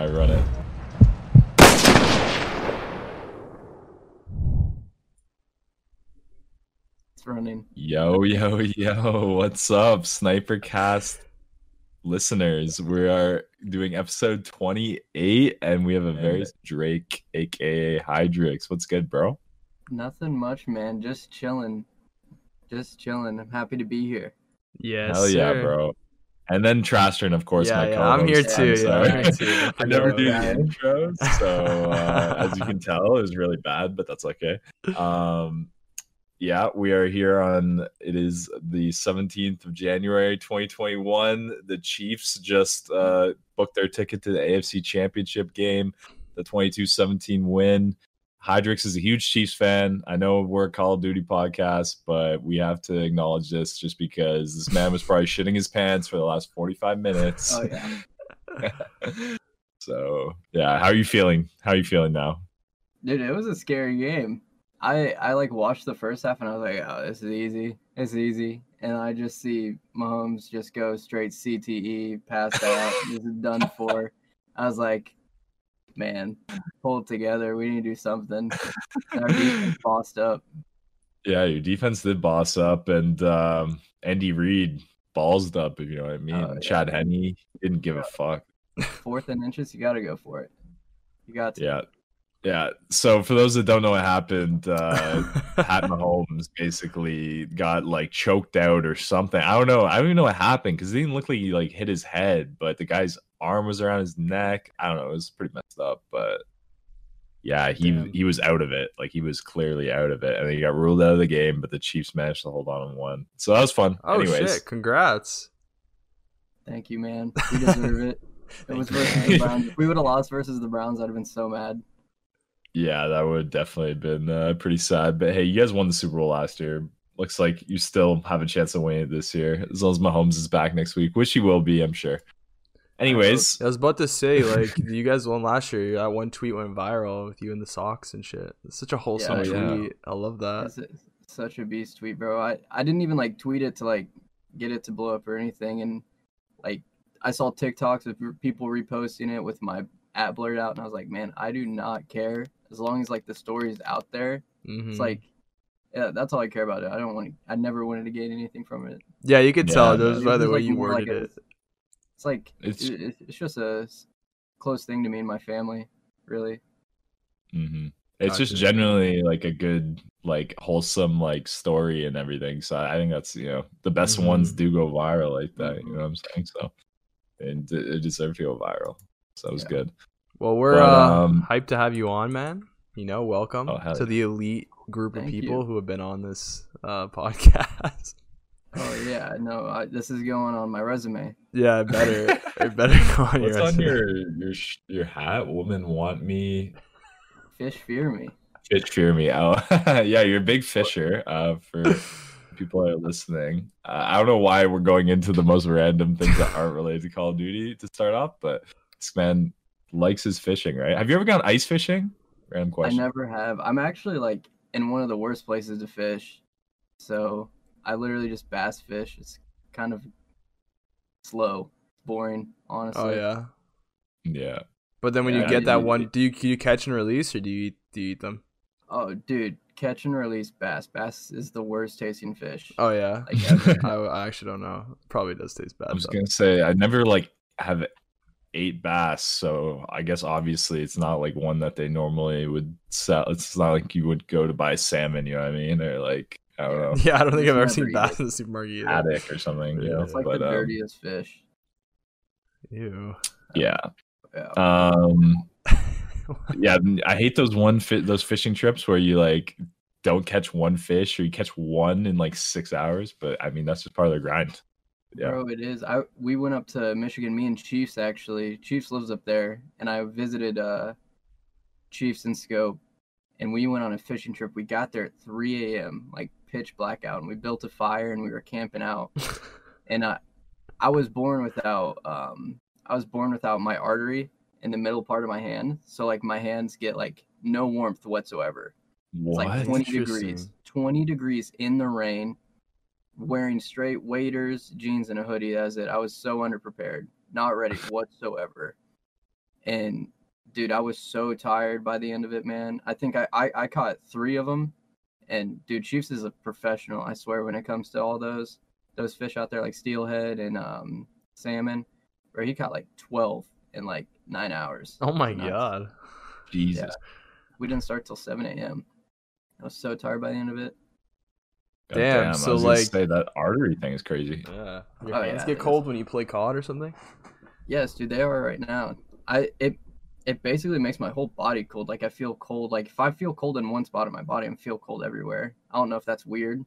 I run it. It's running. Yo, yo, yo, what's up, Snipercast listeners? We are doing episode 28 and we have a very Drake, aka Hyderix. What's good, bro? Nothing much, man. Just chilling. Just chilling. I'm happy to be here. Yes. Hell yeah, sir. bro. And then Trastern, of course, Yeah, my yeah. I'm here too, yeah. I'm here too. I never do the intros, so uh, as you can tell, it was really bad, but that's okay. Um, yeah, we are here on. It is the 17th of January, 2021. The Chiefs just uh, booked their ticket to the AFC Championship game, the 22-17 win. Hyderix is a huge Chiefs fan. I know we're a Call of Duty podcast, but we have to acknowledge this just because this man was probably shitting his pants for the last 45 minutes. Oh yeah. so yeah, how are you feeling? How are you feeling now? Dude, it was a scary game. I I like watched the first half and I was like, oh, this is easy. It's easy. And I just see Mahomes just go straight CTE, pass out, this is done for. I was like, man, pull it together. We need to do something. Our defense bossed up. Yeah, your defense did boss up, and um, Andy Reid ballsed up. If you know what I mean. Oh, yeah. Chad Henne didn't give a fuck. Fourth and inches, you gotta go for it. You got to. Yeah, yeah. So for those that don't know what happened, uh, Pat Mahomes basically got like choked out or something. I don't know. I don't even know what happened because it didn't look like he like hit his head, but the guy's arm was around his neck. I don't know. It was pretty messed up, but yeah, he Damn. he was out of it. Like he was clearly out of it, and he got ruled out of the game. But the Chiefs managed to hold on and won. So that was fun. Oh Anyways, shit! Congrats. Thank you, man. We deserve it. It was versus the Browns. If we would have lost versus the Browns, I'd have been so mad. yeah, that would definitely have been uh, pretty sad. But hey, you guys won the Super Bowl last year. Looks like you still have a chance of winning it this year, as long as Mahomes is back next week, which he will be, I'm sure. Anyways, I was about to say, like, you guys won last year. That one tweet went viral with you in the socks and shit. It's such a wholesome Yeah, yeah. tweet. I love that. It's, it's such a beast tweet, bro. I, I didn't even like tweet it to like get it to blow up or anything. And like I saw TikToks of people reposting it with my at blurred out, and I was like, man, I do not care as long as like the story's out there. Mhm. It's like, yeah, that's all I care about it. I don't want. To, I never wanted to gain anything from it. yeah, you could Yeah, tell no, just by the way like, you more like worded a- it. It's like It's- it's it, it's just a close thing to me and my family, really. mhm. it's just generally like a good, like wholesome, like story and everything. So I think that's you know the best ones Mhm. do go viral like that. You know what I'm saying? So and it, it deserved to go viral. So that was Yeah. good. Well, we're But, uh, um, hyped to have you on, man. You know, welcome Oh, to yeah. the elite group of people you. who have been on this uh, podcast. Oh yeah, no, I, this is going on my resume. yeah, it better it better go on What's your on resume. your your your hat? Women want me. Fish fear me. Fish fear me. Oh, yeah, you're a big fisher. Uh, for people that are listening, uh, I don't know why we're going into the most random things that aren't related to Call of Duty to start off, but this man likes his fishing, right? Have you ever gone ice fishing? Random question. I never have. I'm actually like in one of the worst places to fish. So I literally just bass fish. It's kind of slow, boring, honestly. Oh yeah. Yeah. But then when Yeah, you get that one, do you do you catch and release or do you eat, do you eat them? Oh, dude, catch and release bass. Bass is the worst tasting fish. Oh yeah. Like, ever. I, I actually don't know. Probably does taste bad. I was though. gonna say I never like have eight bass, so I guess obviously it's not like one that they normally would sell. It's not like you would go to buy salmon, you know what I mean, or like I don't know, Yeah, I don't think I've ever seen eat bass in the supermarket either. attic or something, you know. it's like but the um, dirtiest fish. Ew. yeah, Yeah. um, yeah, I hate those one fit those fishing trips where you like don't catch one fish or you catch one in like six hours. But I mean that's just part of the grind. Yeah, Bro, it is. I we went up to Michigan. Me and Chiefs actually. Chiefs lives up there, and I visited uh, Chiefs and Scope, and we went on a fishing trip. We got there at 3 a.m. like pitch blackout, and we built a fire and we were camping out. and I, I was born without um, I was born without my artery in the middle part of my hand, so like my hands get like no warmth whatsoever. It's what? like 20 degrees. 20 degrees in the rain, wearing straight waders, jeans, and a hoodie. That's it. I was so underprepared, not ready whatsoever. and dude, I was so tired by the end of it, man. I think I I, I caught three of them, and dude, Chiefs is a professional. I swear when it comes to all those those fish out there like steelhead and um salmon, where he caught like twelve in like nine hours. Oh my Nuts. god. Jesus. We didn't start till seven a.m. I was so tired by the end of it. God Damn, I so, was gonna like- say that artery thing is crazy. Yeah. Your Oh, hands yeah, get it is. cold when you play COD or something? Yes, dude, they are right now. I it it basically makes my whole body cold. Like I feel cold. Like if I feel cold in one spot of my body, I feel cold everywhere. I don't know if that's weird,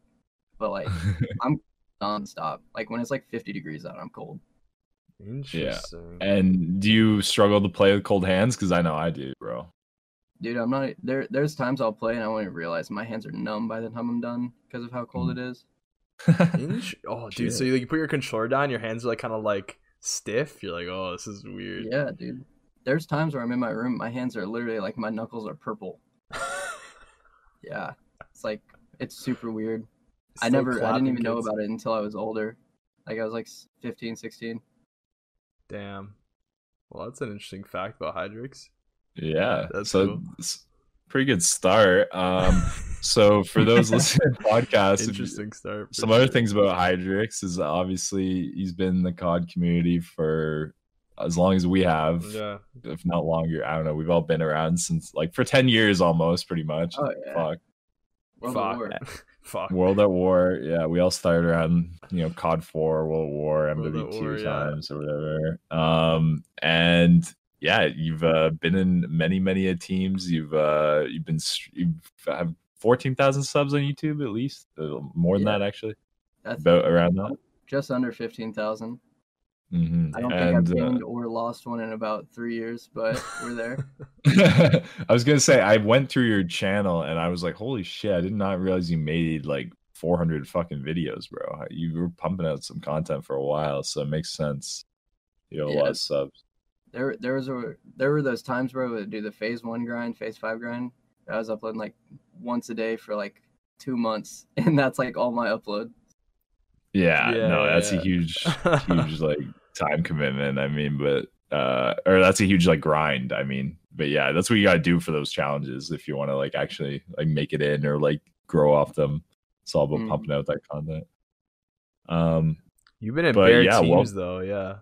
but like I'm nonstop. Like when it's like 50 degrees out, I'm cold. Interesting. and do you struggle to play with cold hands? Because I know I do, bro. Dude, I'm not there. There's times I'll play and I won't even realize my hands are numb by the time I'm done because of how cold it hmm. is. Int- oh, dude. So you, like, you put your controller down, your hands are like kind of like stiff. You're like, oh, this is weird. Yeah, dude. There's times where I'm in my room, my hands are literally like my knuckles are purple. Yeah, it's like it's super weird. I never, I didn't even know about it until I was older. Like I was like 15, 16. Damn. Well, that's an interesting fact about Hyderix. Yeah, That's so cool. it's a pretty good start. Um, so for those listening to podcasts, if interesting start. for some other things about Hyderix is obviously he's been in the COD community for as long as we have, Yeah. if not longer. I don't know. We've all been around since like for ten years almost, pretty much. Oh yeah, Fuck. World Fuck. of War. Fuck. World at War. Yeah, we all started around you know COD Four, World War, World at MW2 War, yeah. times or whatever. Um, and yeah, you've uh, been in many many a teams. You've uh, you've been you've have fourteen thousand subs on YouTube at least, uh, more than Yeah. that actually, That's about around that. just under fifteen thousand. Hmm I don't and, think I've uh, gained or lost one in about three years, but we're there. I was gonna say I went through your channel and I was like, holy shit! I did not realize you made like 400 fucking videos, bro. You were pumping out some content for a while, so it makes sense. You know, a lot of subs. There, there was a, there were those times where I would do the FaZe one grind, FaZe five grind. I was uploading like once a day for like two months, and that's like all my upload. Yeah, Yeah, no, that's yeah. a huge, huge like time commitment. I mean, but uh, or that's a huge like grind. I mean, but yeah, that's what you gotta do for those challenges if you want to like actually like make it in or like grow off them. It's all about Mhm. pumping out that content. Um, You've been in But bare yeah, well- though, yeah.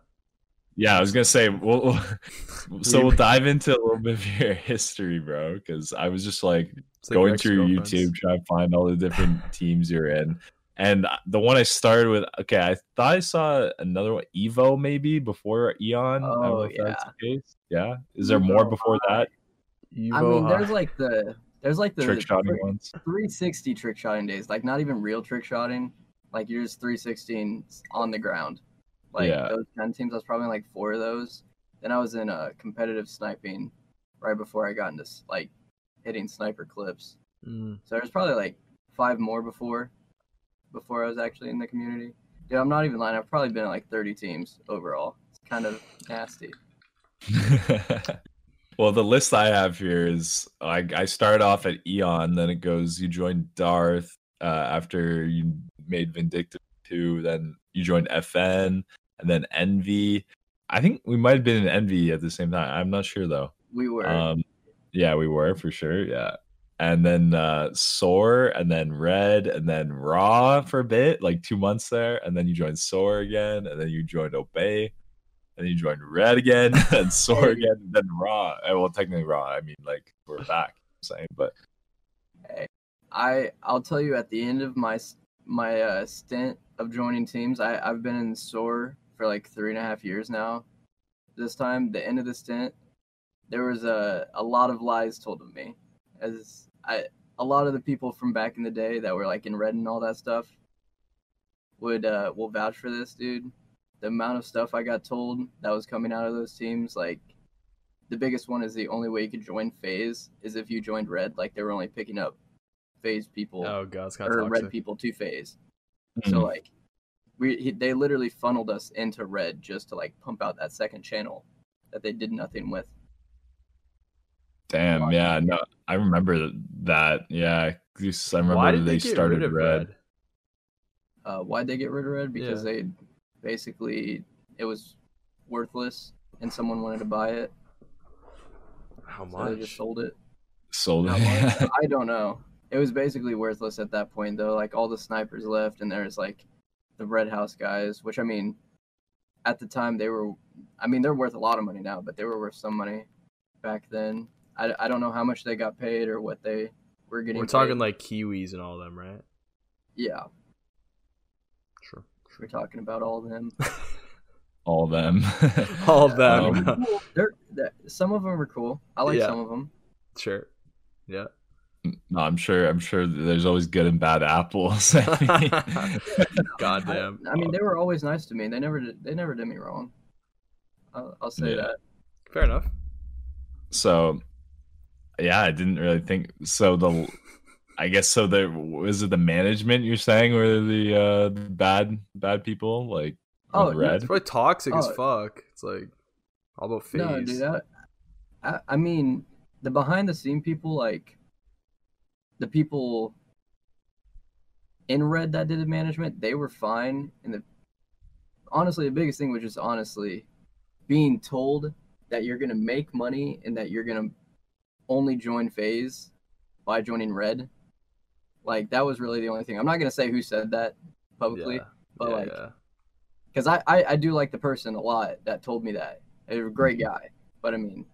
Yeah, I was gonna say, we'll, so we'll dive into a little bit of your history, bro, because I was just like like going through your. YouTube, trying to find all the different teams you're in, and the one I started with, okay, I thought I saw another one, Evo, maybe before Eon. I don't know Oh, if that's yeah. the case. Yeah, is there more Evo before that? I Evo mean, there's like the, there's like the Trick shotting three- ones. 360 trick shotting days, like not even real trick shotting. Like you're just 316 on the ground. Like Yeah. those 10 teams, I was probably in, like four of those. Then I was in a competitive sniping right before I got into like hitting sniper clips. Mm. So there's probably like five more before before I was actually in the community. Dude, I'm not even lying. I've probably been in like 30 teams overall. It's kind of nasty. well, the list I have here is I, I started off at Eon, then it goes you joined Darth uh, after you made Vindictive 2, then you joined FN, and then Envy. I think we might have been in Envy at the same time. I'm not sure though. We were. Um, yeah, we were for sure. Yeah. And then uh Soar, and then Red, and then Raw for a bit, like two months there, and then you joined Soar again, and then you joined Obey, and then you joined Red again, and Soar again, and then Raw. Uh, Well, technically Raw. I mean, like we're back. I'm saying, but I I'll tell you at the end of my my uh, stint of joining teams, I I've been in SOAR for like three and a half years now. This time, the end of the stint, there was a a lot of lies told of me, as I a lot of the people from back in the day that were like in red and all that stuff would uh will vouch for this, dude. The amount of stuff I got told that was coming out of those teams, like the biggest one is the only way you could join FaZe is if you joined red like they were only picking up FaZe people Oh god, it's or of red people to FaZe Mhm. so like we he, they literally funneled us into red just to like pump out that second channel that they did nothing with damn, yeah, no, I remember that. Yeah, I remember Why did they, they get started rid of Red. red? uh why'd they get rid of red because Yeah. they basically it was worthless and someone wanted to buy it How So they just sold it. Sold it. I don't know. It was basically worthless at that point, though. Like all the snipers left, and there's like the Red House guys, which I mean, at the time they were. I mean, they're worth a lot of money now, but they were worth some money back then. I, I don't know how much they got paid or what they were getting. We're talking paid. like Kiwis and all them, right? yeah, Sure. we're talking about all of them. All of them. All of them. Um, They're, they're- some of them are cool. I like Yeah. some of them. Sure. Yeah. no, I'm sure. I'm sure there's always good and bad apples. Goddamn. I, I mean, they were always nice to me. They never did. They never did me wrong. I'll, I'll say Yeah. that. Fair enough. so, yeah, I didn't really think. So the, I guess so. The was it the management you're saying were the uh, bad bad people like Oh, with no, red? It's probably toxic as Oh. fuck. It's like all about FaZe. No, dude. That, I, I mean, the behind the scene people, like the people in red that did the management, they were fine. And the honestly, the biggest thing was just honestly being told that you're gonna make money and that you're gonna only join FaZe by joining red. Like that was really the only thing. I'm not gonna say who said that publicly, Yeah. but yeah, like yeah. because I, I I do like the person a lot that told me that. A great Mm-hmm. guy, but I mean,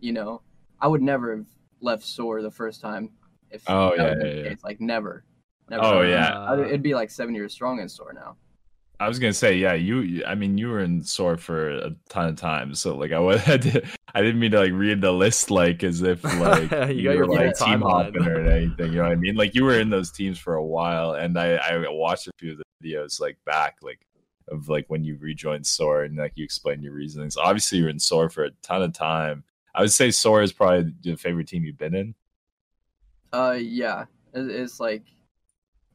you know, I would never have left SoaR the first time if Oh, yeah, yeah, yeah. like never. never Oh, yeah. I'd- it'd be like seven years strong in SoaR now. I was gonna say, yeah, you. you- I mean, you were in SOAR for a ton of times, so like I would, I, did, I didn't mean to like read the list like as if like You you, got your were like team timeline. hopping or anything. You know what I mean? Like you were in those teams for a while, and I I watched a few of the videos like back like of like when you rejoined SOAR and like you explained your reasonings. Obviously, you're in SOAR for a ton of time. I would say SOAR is probably the favorite team you've been in. Uh, yeah, it, it's like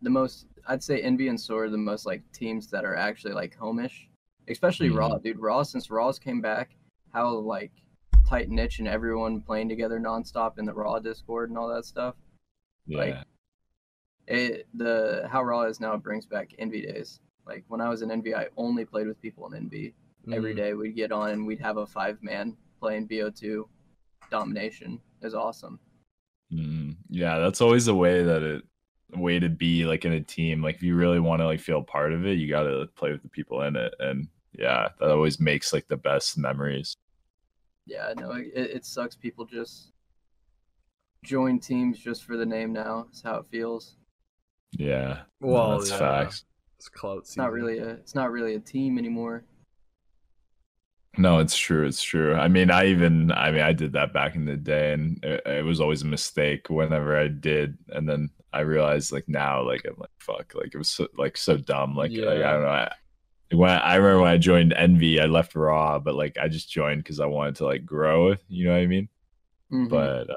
the most. I'd say Envy and SoaR are the most like teams that are actually like homish, especially Mhm. Raw, dude. Raw since Raw's came back, how like tight niche and everyone playing together nonstop in the Raw Discord and all that stuff. Yeah. Like, it the how raw is now brings back envy days like when i was in envy i only played with people in envy every Mhm. day we'd get on and we'd have a five man playing bo2 domination is awesome Mm, yeah, that's always a way that it a way to be like in a team. Like if you really want to like feel part of it, you got to play with the people in it, and yeah, that always makes like the best memories. Yeah no it, it sucks people just join teams just for the name now is how it feels Yeah, no, Well, that's yeah. facts. It's clout it's not really a it's not really a team anymore No, it's true. It's true. I mean, I even, I mean, I did that back in the day, and it, it was always a mistake whenever I did. And then I realized, like now, like I'm like, fuck, like it was so, like so dumb. Like, like, I don't know. I, when I remember when I joined Envy, I left Raw, but like I just joined because I wanted to like grow. You know what I mean? Mhm. But uh,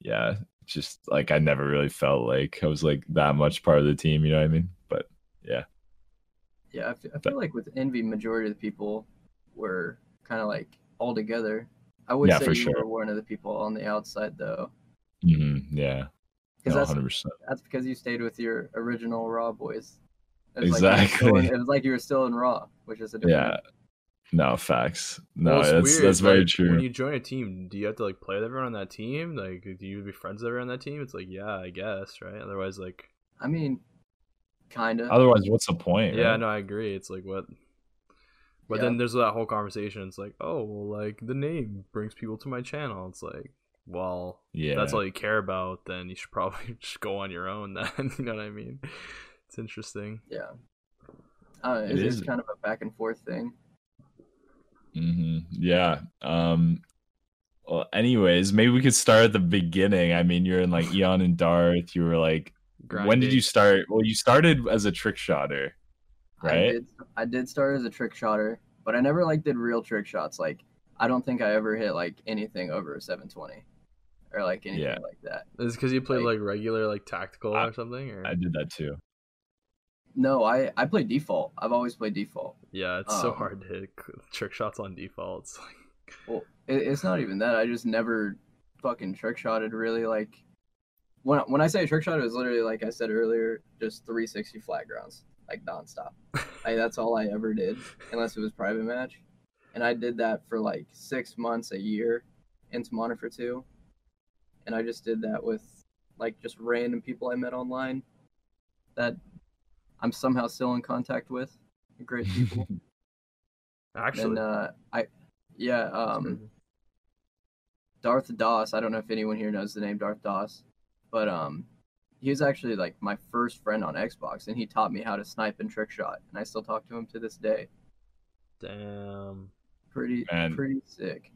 yeah, just like I never really felt like I was like that much part of the team. You know what I mean? But yeah I fe- I feel like with envy majority of the people were kind of like all together i would Yeah, say you sure. were one of the people on the outside though mhm, yeah, because no, that's. That's because you stayed with your original Raw boys. It was Like Exactly. still in- it was like you were still in Raw, which is a different. Yeah. No facts. No, Well, it's that's weird, that's very like, true. When you join a team, do you have to like play with everyone on that team? Like, do you be friends with everyone on that team? It's like, yeah, I guess, right? Otherwise, like, I mean, kind of. Otherwise, what's the point? yeah, right? no, I agree. It's like what. But Yeah. then there's that whole conversation. It's like, oh, well, like the name brings people to my channel. It's like, well, Yeah, if that's all you care about, then you should probably just go on your own. Then you know what I mean? It's interesting. Yeah. Uh, It it's, it's is. kind of a back and forth thing. hmm Yeah. Um. Well, anyways, maybe we could start at the beginning. I mean, you're in like Eon and Darth. You were like, when did you start? Well, you started as a trick shotter, I right? did. I did start as a trick shotter, but I never like did real trick shots. Like I don't think I ever hit like anything over a 720, or like anything Yeah. like that. Is because you played like- like, regular, like tactical I- or something? Or I did that too. No, I I play default. I've always played default. yeah, it's so um, hard to hit trick shots on default. It's like, Well, it, it's not even that. I just never fucking trick shotted really. Like when when I say trick shot, it was literally like I said earlier, just 360 flat grounds, like nonstop. like that's all I ever did, unless it was private match. And I did that for like six months, a year, into for two, and I just did that with like just random people I met online that I'm somehow still in contact with. Great people. Actually, and uh, I, yeah, um, Darth Doss. I don't know if anyone here knows the name Darth Doss, but um, he was actually like my first friend on Xbox, and he taught me how to snipe and trick shot, and I still talk to him to this day. damn. Pretty, Man. pretty sick.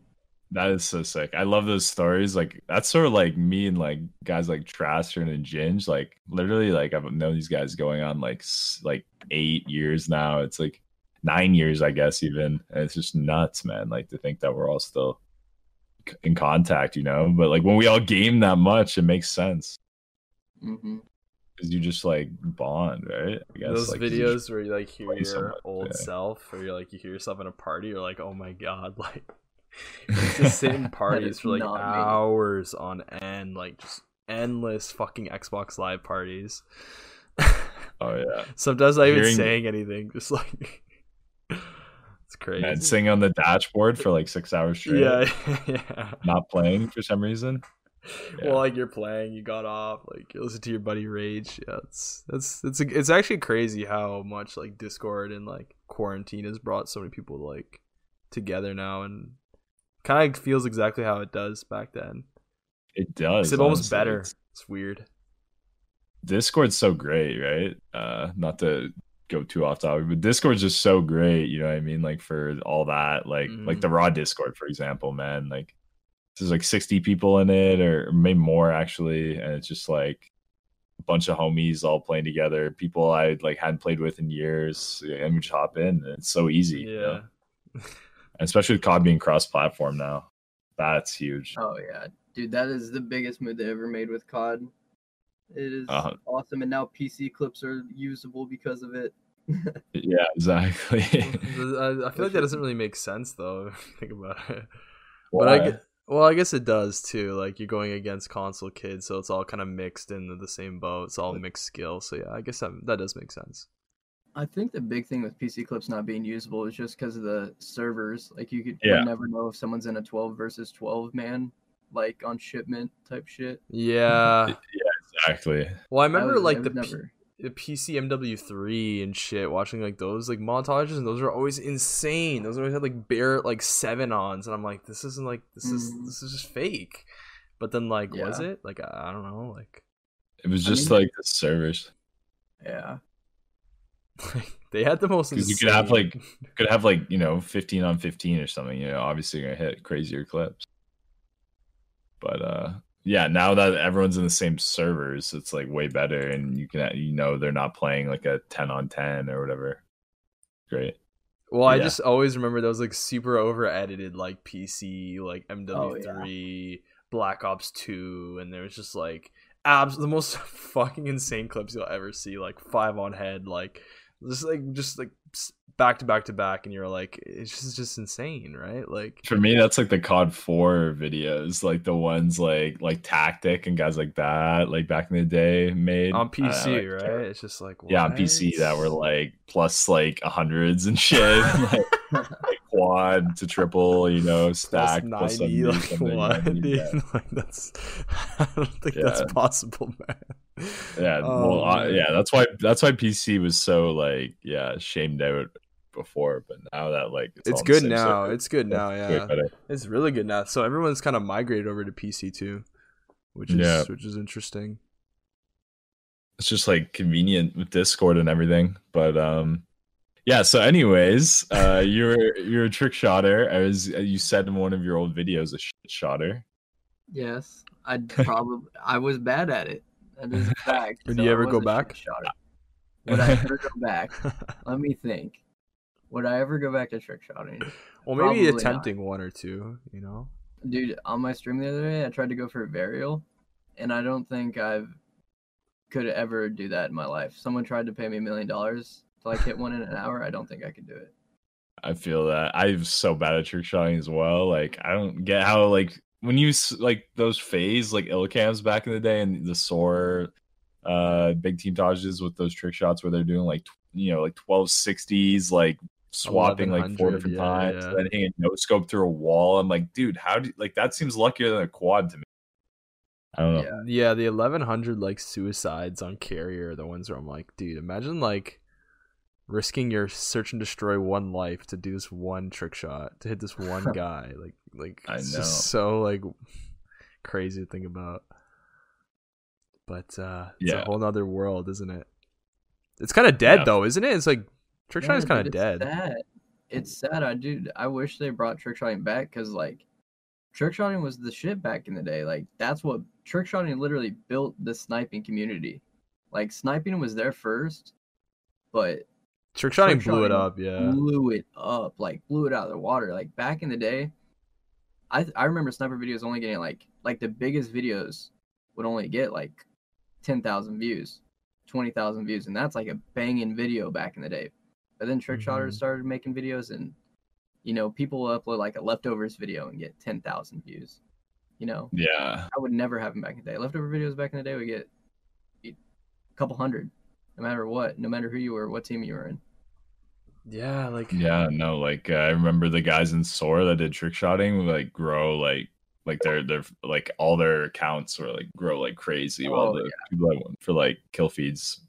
That is so sick. I love those stories. Like that's sort of like me and like guys like Trastern and Ginge. Like literally, like I've known these guys going on like like eight years now. It's like nine years, I guess, even. And it's just nuts, man. Like to think that we're all still c- in contact, you know. But like when we all game that much, it makes sense hmm because you just like bond, right? I guess Those like, 'cause you videos where you like hear your so old yeah. self, or you're like you hear yourself in a party, you're like, oh my god, like you just sit in parties for like not me. hours on end, like just endless fucking Xbox Live parties. oh yeah, Sometimes not even saying anything, just like it's crazy. and sing on the dashboard for like six hours straight. yeah, yeah. not playing for some reason. Yeah. Well, like you're playing, you got off, like you listen to your buddy rage. Yeah, it's that's it's it's actually crazy how much like Discord and like quarantine has brought so many people like together now, and kind of feels exactly how it does back then. It does. It's almost honestly. better. It's- It's weird. Discord's so great, right? Uh not to go too off topic, but Discord's just so great, you know what I mean? Like for all that, like like Mhm. the raw Discord, for example, man. Like there's like 60 people in it, or maybe more actually, and it's just like a bunch of homies all playing together, people I like hadn't played with in years, and we just hop in. And it's so easy, you know? Yeah. especially with COD being cross-platform now. That's huge. Oh yeah, dude, that is the biggest move they ever made with COD. It is Uh-huh. awesome, and now PC clips are usable because of it. Yeah, exactly. I, I feel like that doesn't really make sense though. Think about it. But I well, I guess it does too. Like you're going against console kids, so it's all kind of mixed into the same boat. It's all mixed skill. So yeah, I guess that that does make sense. I think the big thing with PC clips not being usable is just because of the servers. Like you could Yeah. never know if someone's in a 12 versus 12 man, like on shipment type shit. Yeah. Yeah, exactly. Well, I That remember was- like that the, was P- never. the PC MW3 and shit, watching like those like montages, and those are always insane. Those always had like bare like seven ons, and I'm like, this isn't like this is Mhm. this is just fake. But then like, was it like I, I don't know like It was I just mean- like the servers. Yeah. they had the most. Because you could have, like- Could have like you know 15 on 15 or something. You know, obviously you're gonna hit crazier clips. But uh, yeah, now that everyone's in the same servers, it's like way better, and you can you know they're not playing like a 10 on 10 or whatever. Great. Well, I just always remember those like super over edited like PC like MW3, Black Ops 2, and there was just like abs the most fucking insane clips you'll ever see, like five on head, like just like just like back to back to back, and you're like, it's just just insane, right? Like For me, that's like the COD 4 videos, like the ones like like Tactic and guys like that, like back in the day made on PC, like- right? It's just like Yeah, on PC that were like plus like hundreds and shit, like, like quad to triple, you know, Plus stack plus 90, 70, like what, 90, yeah. Like that's, I don't think Yeah. that's possible, man. Yeah, Oh, well, uh, man. yeah, that's why that's why PC was so like yeah shamed out before, but now that like It's all good now. server, It's good now. Yeah, it's really good now. So everyone's kind of migrated over to PC too, which is Yeah. which is interesting. It's just like convenient with Discord and everything, but um. Yeah. So, anyways, uh, you're you're a trick shotter, as you said in one of your old videos, a shit shotter. Yes. I probably I was bad at it. That is a fact. Would so you ever go back? Would I ever go back? Let me think. Would I ever go back to trick shotting? well, maybe Probably not. attempting one or two. You know. Dude, on my stream the other day, I tried to go for a varial, and I don't think I've could ever do that in my life. Someone tried to pay me a million dollars to like hit one in an hour. I don't think I could do it. I feel that I'm so bad at trick shotting as well. Like I don't get how like when you like those FaZe like ILLCAMS back in the day and the SOAR uh big team dodges with those trick shots where they're doing like tw- you know like 1260s like swapping like four different yeah, times, yeah. then hitting a no scope through a wall. I'm like, dude, how do you, like that seems luckier than a quad to me. I don't know. Yeah. Yeah, the 1100 like suicides on carrier are the ones where I'm like, dude, imagine like risking your search and destroy one life to do this one trick shot to hit this one guy. Like, like I it's know. just so like crazy to think about. But uh it's Yeah. a whole nother world, isn't it? It's kind of dead Yeah. though, isn't it? It's like trick Yeah, shot is kind of dead. It's sad. It's sad. I do. I wish they brought trick shotting back because like trick shotting was the shit back in the day. Like that's what trick shotting literally built the sniping community. Like sniping was there first, but Trick shotting trick blew it up, yeah. blew it up. Like blew it out of the water. Like back in the day, I I remember sniper videos only getting like like the biggest videos would only get like ten thousand views, twenty thousand views, and that's like a banging video back in the day. But then trick shotters Mhm. started making videos, and you know people will upload like a leftovers video and get ten thousand views. You know, Yeah. I would never have them back in the day. Leftover videos back in the day would get a couple hundred, no matter what, no matter who you were, what team you were in. Yeah, like Yeah, no, like uh, I remember the guys in SOAR that did trick shotting like grow like like their their like all their accounts were like grow like crazy while Oh, the people that went for like kill feeds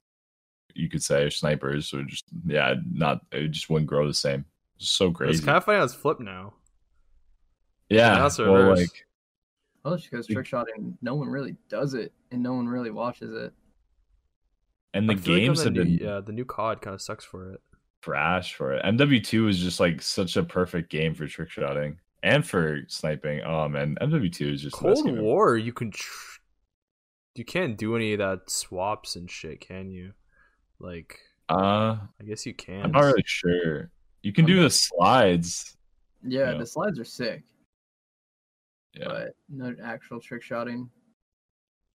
you could say or snipers or just yeah not it just wouldn't grow the same. It's so it's crazy. kind of funny how it's flipped now. yeah, now it's well, reversed. Well, like Oh, it's because trick shotting, no one really does it, and no one really watches it. And the I feel like on games the have new, been yeah, the new COD kind of sucks for it. trash for it. MW2 is just like such a perfect game for trick shotting and for sniping. Oh man, MW2 is just the Cold. War, you can tr- you can't do any of that swaps and shit, can you? Like, Uh, I guess you can. I'm not really sure. You can do the slides. Yeah, Yeah. the slides are sick, Yeah, but no actual trick shotting.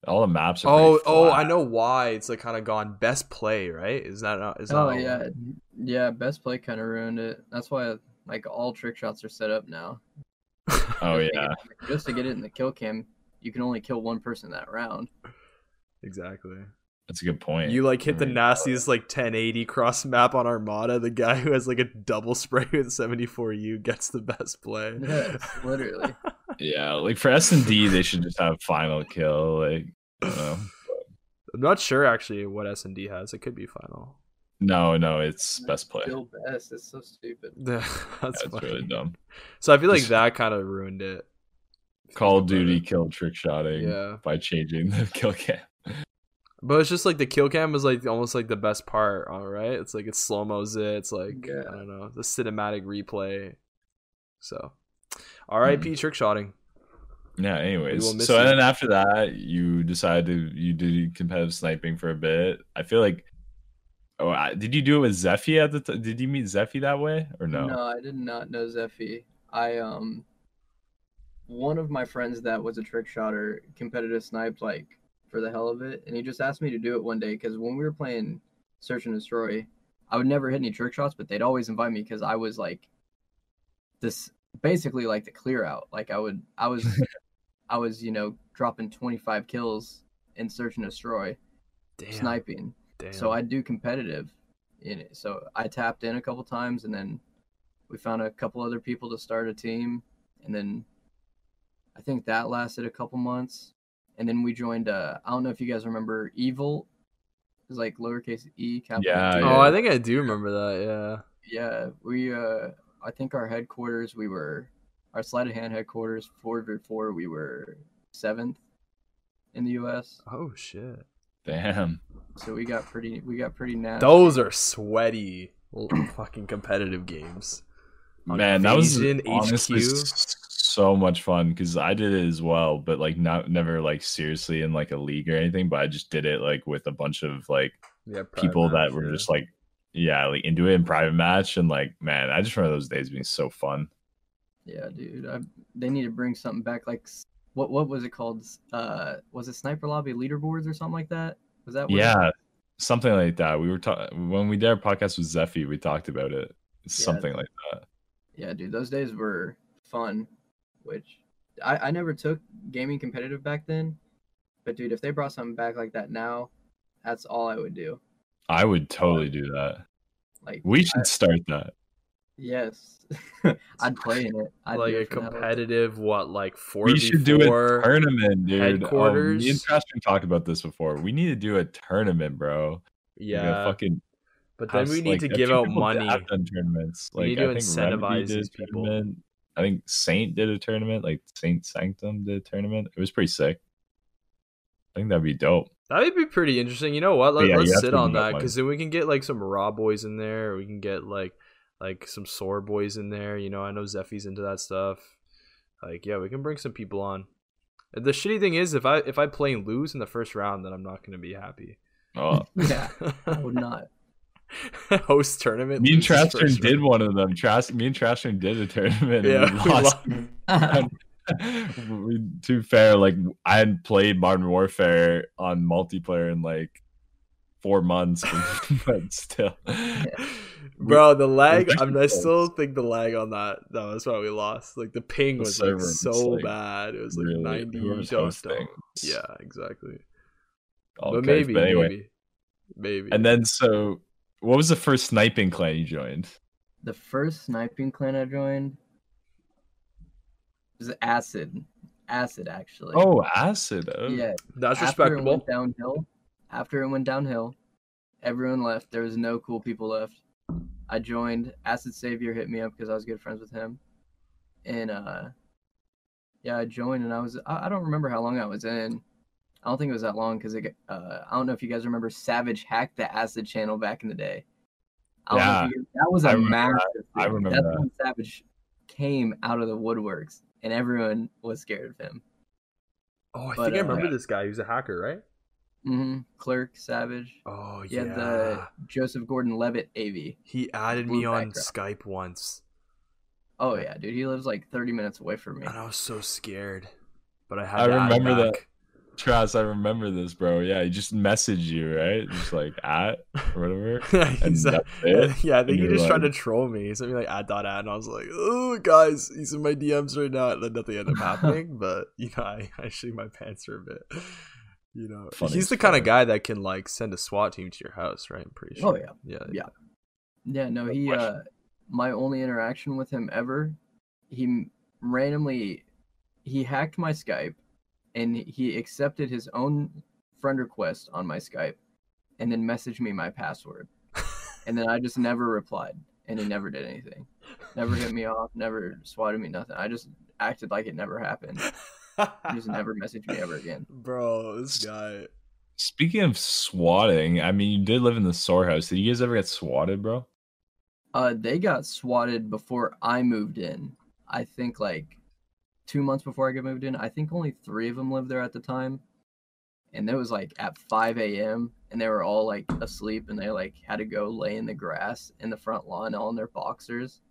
All the maps. Are Oh, oh, I know why it's like kind of gone best play, right? Is that not? Is that Oh not yeah, why? yeah. Best play kind of ruined it. That's why like all trick shots are set up now. Oh Just to yeah, just to get it in the kill cam, you can only kill one person that round. exactly. that's a good point. You like hit the I mean, nastiest like 1080 cross map on Armada. The guy who has like a double spray with 74U gets the best play. Yes, literally. Yeah, like for S and D, they should just have final kill. Like, I don't know. I'm not sure actually what S and D has. It could be final. No, no, it's best play. Still best. It's so stupid. That's That's really dumb. So I feel like that kind of ruined it. Call of Duty kill trick shotting Yeah. by changing the kill cam. But it's just like the kill cam is like almost like the best part, all right? It's like it's slow mo's it. It's like Yeah. I don't know the cinematic replay. So, R.I.P. trick shotting. Yeah. Anyways, so you. and then after that, you decided to, you did competitive sniping for a bit. I feel like. Oh, I, did you do it with Zephy at the? T- did you meet Zephy that way or no? No, I did not know Zephy. I um one of my friends that was a trick shotter competitive sniped like for the hell of it, and he just asked me to do it one day because when we were playing Search and Destroy, I would never hit any trick shots, but they'd always invite me because I was like this basically like the clear out. Like I would I was I was, you know, dropping twenty five kills in Search and Destroy, Damn. sniping. Damn. So I do competitive in it. So I tapped in a couple times and then we found a couple other people to start a team and then I think that lasted a couple months. And then we joined uh I don't know if you guys remember Evil. It was like lowercase e capital Yeah, E. yeah. Oh, I think I do remember that. Yeah. Yeah, we uh I think our headquarters we were our sleight of hand headquarters four v four we were seventh in the US. Oh shit. Damn. So we got pretty we got pretty nasty. Those are sweaty fucking competitive games. On Man, that was Invasion honestly HQ. so much fun because I did it as well, but like not never like seriously in like a league or anything. But I just did it like with a bunch of like Yeah, people private that were match, just like yeah, like into it in private match, and like man, I just remember those days being so fun. Yeah, dude. I, they need to bring something back. Like, what what was it called? Uh, was it Sniper Lobby leaderboards or something like that? Was that? Yeah, something like that. We were talking when we did our podcast with Zephy, we talked about it. Something like that. Yeah, dude. Those days were fun. Which I I never took gaming competitive back then, but dude, if they brought something back like that now, that's all I would do. I would totally do that. Like, We should start that. Yes, I'd play in it. I'd like do a it that competitive what like four we should do a four tournament, dude. Oh, me and headquarters. Trashman talked about this before. We need to do a tournament, bro. Like yeah fucking but then have- we need like, to give out people money have done tournaments. We Like need to I think incentivize these people. I think Saint did a tournament. Like Saint Sanctum did a tournament. It was pretty sick. I think that'd be dope. That would be pretty interesting you know what Let, yeah, let's have sit on that because then we can get like some raw boys in there we can get like like some SoaR boys in there you know i know zephy's into that stuff like yeah we can bring some people on the shitty thing is if i if i play and lose in the first round then i'm not going to be happy Oh, Yeah, I would not. host tournament me and lose his Trashman first did round. one of them. Trash, me and Trashman did a tournament. Yeah, and we we lost. lo- we, to be fair, like I hadn't played Modern Warfare on multiplayer in like four months, but still. Bro, the lag. I'm, I still think the lag on that. That was why we lost. Like the ping The was like so like, bad. It was like really- 90. whoever's dot hosting Yeah, exactly. all but maybe, But anyway, maybe, maybe. and then so, what was the first sniping clan you joined? The first sniping clan I joined was Acid. Acid, actually. Oh, acid. Oh. yeah. that's after It went downhill. After it went downhill, everyone left. There was no cool people left. I joined. Acid Savior hit me up because I was good friends with him, and uh, yeah, I joined, and I was I, I don't remember how long I was in. I don't think it was that long because it. Uh, I don't know if you guys remember Savage hacked the Acid channel back in the day. I don't know if you guys- that was I a remember massive. I remember That's that. when Savage came out of the woodworks, and everyone was scared of him. Oh, I but, think I uh, remember this guy. He was a hacker, right? hmm Clerk Savage. Oh He yeah. had the Joseph Gordon-Levitt AV. He added me on background. Skype once, Oh yeah, dude, he lives like 30 minutes away from me. and I was so scared. But I had. I to add remember that. Back. Travis, I remember this, bro. Yeah, he just messaged you, right? Just like at or whatever. He And said- yeah, I think And he you're just tried to troll me. He sent me like at dot at, and I was like, "Oh, guys, he's in my DMs right now." And then nothing ended up happening. But you know, I I shit my pants for a bit. You know, Funny he's the kind of guy that can like send a SWAT team to your house, right? I'm pretty Oh sure. yeah. yeah, Yeah. Yeah, no, No he question. uh my only interaction with him ever, he randomly he hacked my Skype and he accepted his own friend request on my Skype and then messaged me my password. and then I just never replied and he never did anything. Never hit me off, never swatted me nothing. I just acted like it never happened. He just never messaged me ever again. Bro, this guy. Speaking of swatting, I mean, you did live in the SoaR house. Did you guys ever get swatted, bro? Uh, they got swatted before I moved in. I think like two months before I got moved in. I think only three of them lived there at the time, and it was like at 5 a.m. and they were all like asleep and they like had to go lay in the grass in the front lawn all in their boxers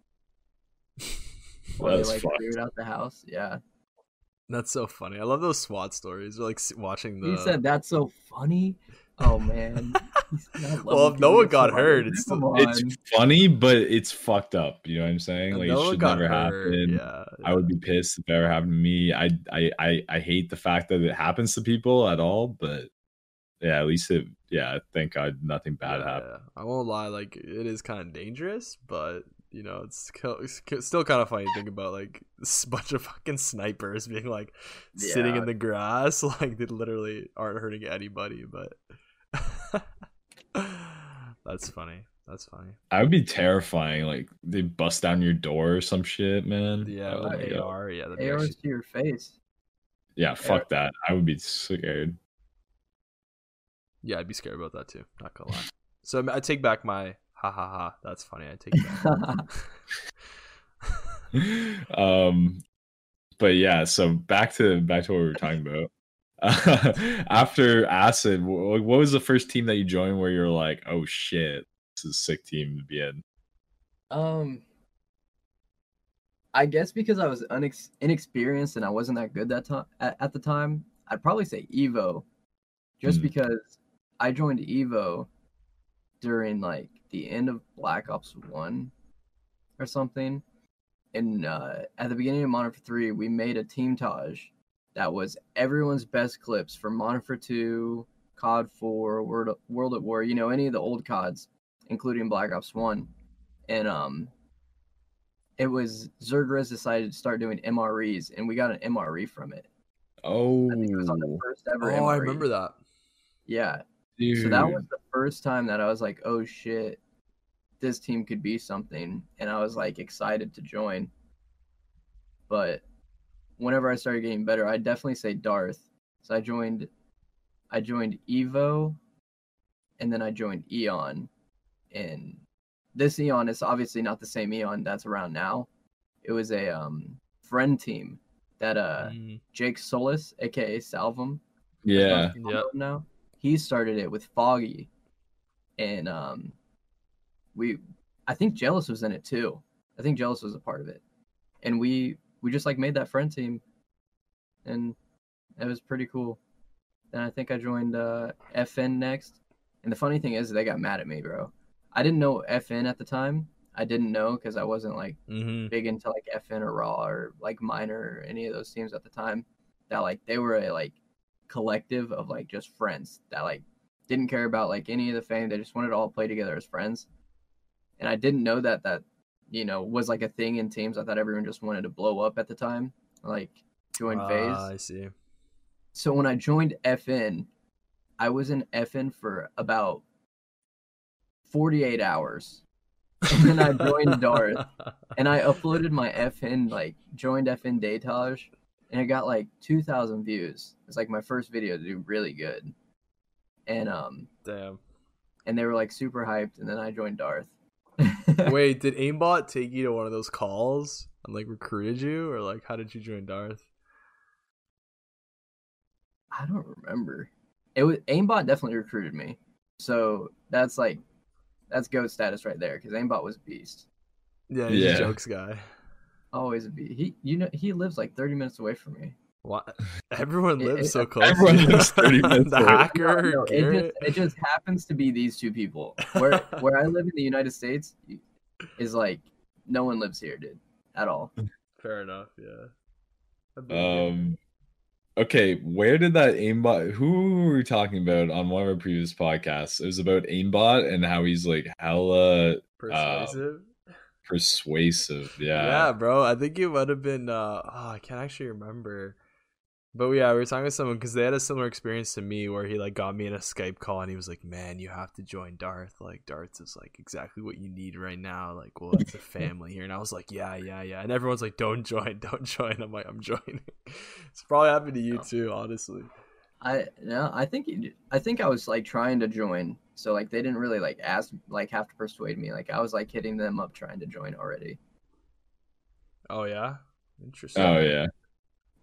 while they like fucked. cleared out the house. Yeah, That's so funny. I love those SWAT stories. Or like s- watching the. he said that's so funny. Oh man. I love Well, if no one got swatted. hurt, it's still- It's funny, but it's fucked up. You know what I'm saying? Like no it should never hurt. happen. Yeah, I would be pissed if it ever happened to me. I, I I I hate the fact that it happens to people at all, but yeah, at least it. Yeah, thank God nothing bad yeah, happened. yeah. I won't lie, like it is kind of dangerous, but you know, it's, ki- it's ki- still kind of funny to think about like this bunch of fucking snipers being like sitting Yeah. in the grass, like they literally aren't hurting anybody. But that's funny. That's funny. I would be terrifying. Like they bust down your door or some shit, man. Yeah, Oh with my the God. AR. Yeah, that'd be ARs actually- to your face. Yeah, fuck that. I would be scared. yeah, I'd be scared about that too. Not gonna lie. So I take back my ha ha ha. That's funny. I take it back. um but yeah so back to back to what we were talking about after acid what was the first team that you joined where you're like oh shit this is a sick team to be in Um, I guess because I was unex- inexperienced and I wasn't that good that time at, at the time, I'd probably say Evo, just Hmm. because I joined Evo during like the end of Black Ops One or something, and uh, at the beginning of Modern Warfare Three, we made a team Taj that was everyone's best clips from Modern Warfare Two, COD Four, World World at War, you know, any of the old CODs, including Black Ops One and um it was Zergres decided to start doing MREs, and we got an MRE from it. Oh, I think it was on the first ever. Oh, I remember that. Yeah, dude. so that was the first time that I was like, "Oh shit, this team could be something," and I was like excited to join. But whenever I started getting better, I'd definitely say Darth. So I joined, I joined Evo, and then I joined Eon, and this Eon is obviously not the same Eon that's around now. It was a um friend team that uh Mm, Jake Solis, aka Salvum, yeah. Yep. now. He started it with Foggy, and um, we, I think Jealous was in it too. I think Jealous was a part of it, and we we just like made that friend team, and it was pretty cool. Then I think I joined uh, FN next, and the funny thing is they got mad at me, bro. I didn't know FN at the time. I didn't know because I wasn't like hmm big into like FN or Raw or like Minor or any of those teams at the time. That like they were a like collective of like just friends that like didn't care about like any of the fame. They just wanted to all play together as friends. And I didn't know that that you know was like a thing in teams. I thought everyone just wanted to blow up at the time, like join FaZe. Ah, I see. So when I joined FN, I was in FN for about 48 hours. And then I joined Darth and I uploaded my FN like joined FN Daytage and it got like 2000 views. It's like my first video to do really good. And um Damn. and they were like super hyped and then I joined Darth. Wait, did aimbot take you to one of those calls and like recruited you, or like how did you join Darth? I don't remember. It was aimbot definitely recruited me. So that's like that's goat status right there because aimbot was a beast. Yeah, he's Yeah. a jokes guy. Always a beast. He you know he lives like 30 minutes away from me. What? Everyone lives it- so close. Everyone lives 30 minutes the hacker, No, no, it just it just happens to be these two people. Where where I live in the United States is like no one lives here, dude, at all. Fair enough. Yeah. That'd be good. Um. Okay, where did that aimbot? Who were we talking about on one of our previous podcasts? It was about aimbot and how he's like hella persuasive. persuasive. yeah. Yeah. bro. I think it might have been. uh oh, I can't actually remember. But yeah, we were talking to someone because they had a similar experience to me where he like got me in a Skype call and he was like, "Man, you have to join Darth. Like Darth is like exactly what you need right now. Like, well, it's a family here." And I was like, "Yeah, yeah, yeah." And everyone's like, "Don't join, don't join." I'm like, "I'm joining." it's probably happened to you No. too, honestly. I no, I think it- I think I was like trying to join, so like they didn't really like ask like have to persuade me. Like I was like hitting them up trying to join already. Oh yeah, interesting. Oh yeah.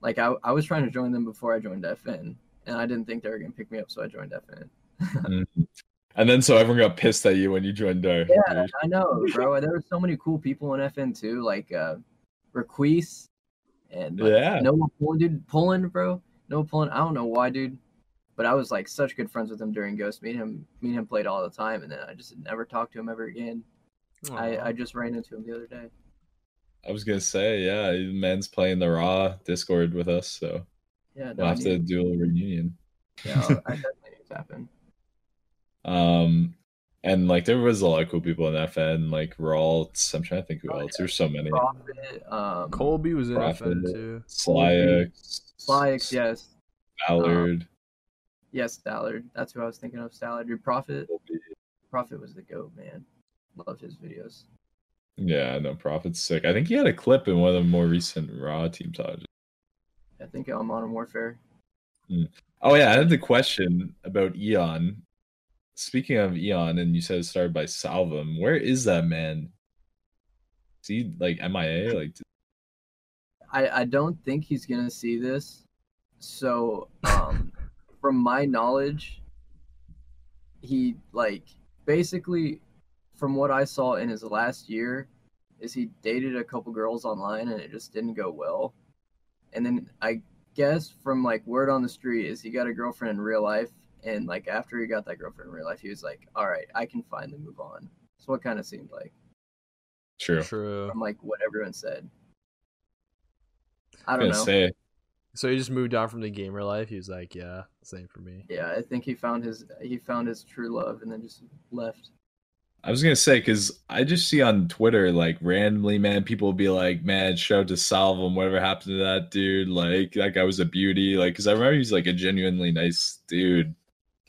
Like I I was trying to join them before I joined FN, and I didn't think they were gonna pick me up, so I joined FN. Mhm. And then so everyone got pissed at you when you joined Darth. Yeah, dude. I know, bro. There were so many cool people in FN too, like uh Requise and like, Yeah. Noah Poland, dude. Poland, bro. Noah Poland. I don't know why, dude. But I was like such good friends with him during Ghost. Me and him, me and him played all the time, and then I just never talked to him ever again. I, I just ran into him the other day. I was gonna say, yeah, men's playing the raw Discord with us, so Yeah, we'll have to do a reunion. yeah, I'll- definitely need to happen. Um, and like there was a lot of cool people in FN, like Ralts. I'm trying to think who Oh, else. yeah. There's so many. Prophet, um, Colby was in Prophet. FN too. Slyx. Slyx, yes, Ballard. yes, Stallard. That's who I was thinking of. Stallard, your Prophet, Colby. Prophet was the goat, man. Loved his videos. Yeah, no, Prophet's sick. I think he had a clip in one of the more recent Raw team talks. I think on Modern Warfare. Oh yeah, I had the question about Eon. Speaking of Eon, and you said it started by Salvum. Where is that man? Is he like MIA? Like I, I don't think he's gonna see this. So, um, from my knowledge, he like basically, from what I saw in his last year, is he dated a couple girls online and it just didn't go well. And then I guess from like word on the street is he got a girlfriend in real life, and like after he got that girlfriend in real life, he was like, "All right, I can finally move on." That's what kind of seemed like true. True. from like what everyone said. I don't gonna know. say So he just moved on from the gamer life. He was like, "Yeah, same for me." Yeah, I think he found his he found his true love and then just left. I was gonna say because I just see on Twitter like randomly, man, people will be like, "Man, out to Salvum, whatever happened to that dude? Like that guy was a beauty." Like, because I remember he's like a genuinely nice dude,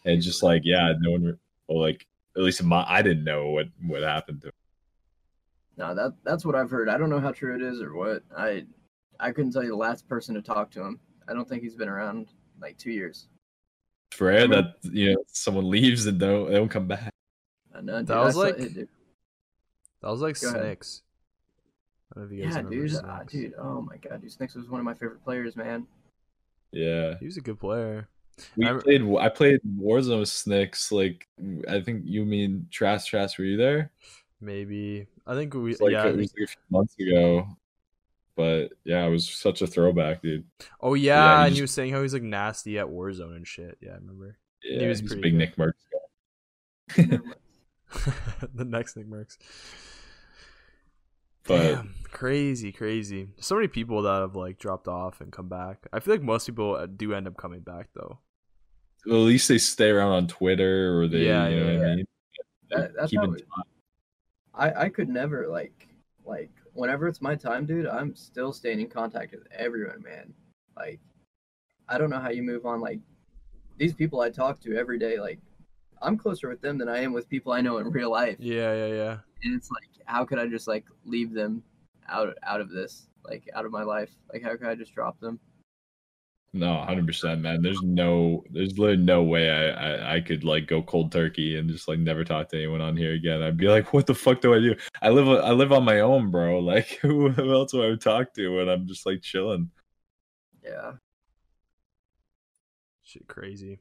and just like, yeah, no one, well, like at least my, I didn't know what what happened to him. No, that that's what I've heard. I don't know how true it is or what. I I couldn't tell you the last person to talk to him. I don't think he's been around like two years. It's rare that you know someone leaves and don't they don't come back. I know, dude, That was I saw like- it, dude. That was like Go. Snicks. I don't know if you guys Yeah, dude. Uh, Snicks. dude. Oh my god, dude. Snicks was one of my favorite players, man. Yeah, He was a good player. we I played. I played Warzone with Snicks. Like, I think you mean Trash Trash. Were you there? Maybe I think we It's like yeah. It was like a few months ago. But yeah, it was such a throwback, dude. oh yeah, yeah, he and he just- was saying how he's like nasty at Warzone and shit. Yeah, I remember. Yeah, he was he's pretty big good. Nick Merckx guy. Never mind. the next NickMercs. But Damn, crazy, crazy. So many people that have like dropped off and come back. I feel like most people uh, do end up coming back though. at least they stay around on Twitter or they, Yeah, you know yeah, what yeah. I mean? That- that's Keep how in. I I could never like like whenever it's my time, dude. I'm still staying in contact with everyone, man. Like, I don't know how you move on. Like, these people I talk to every day, like, I'm closer with them than I am with people I know in real life. Yeah, yeah, yeah. and it's like how could i just like leave them out out of this like out of my life like how could i just drop them No, hundred percent, man. There's no, there's literally no way I, I, I could like go cold turkey and just like never talk to anyone on here again. I'd be like, what the fuck do I do? I live, I live on my own, bro. Like, who, who else would I talk to when I'm just like chilling? yeah Shit, crazy.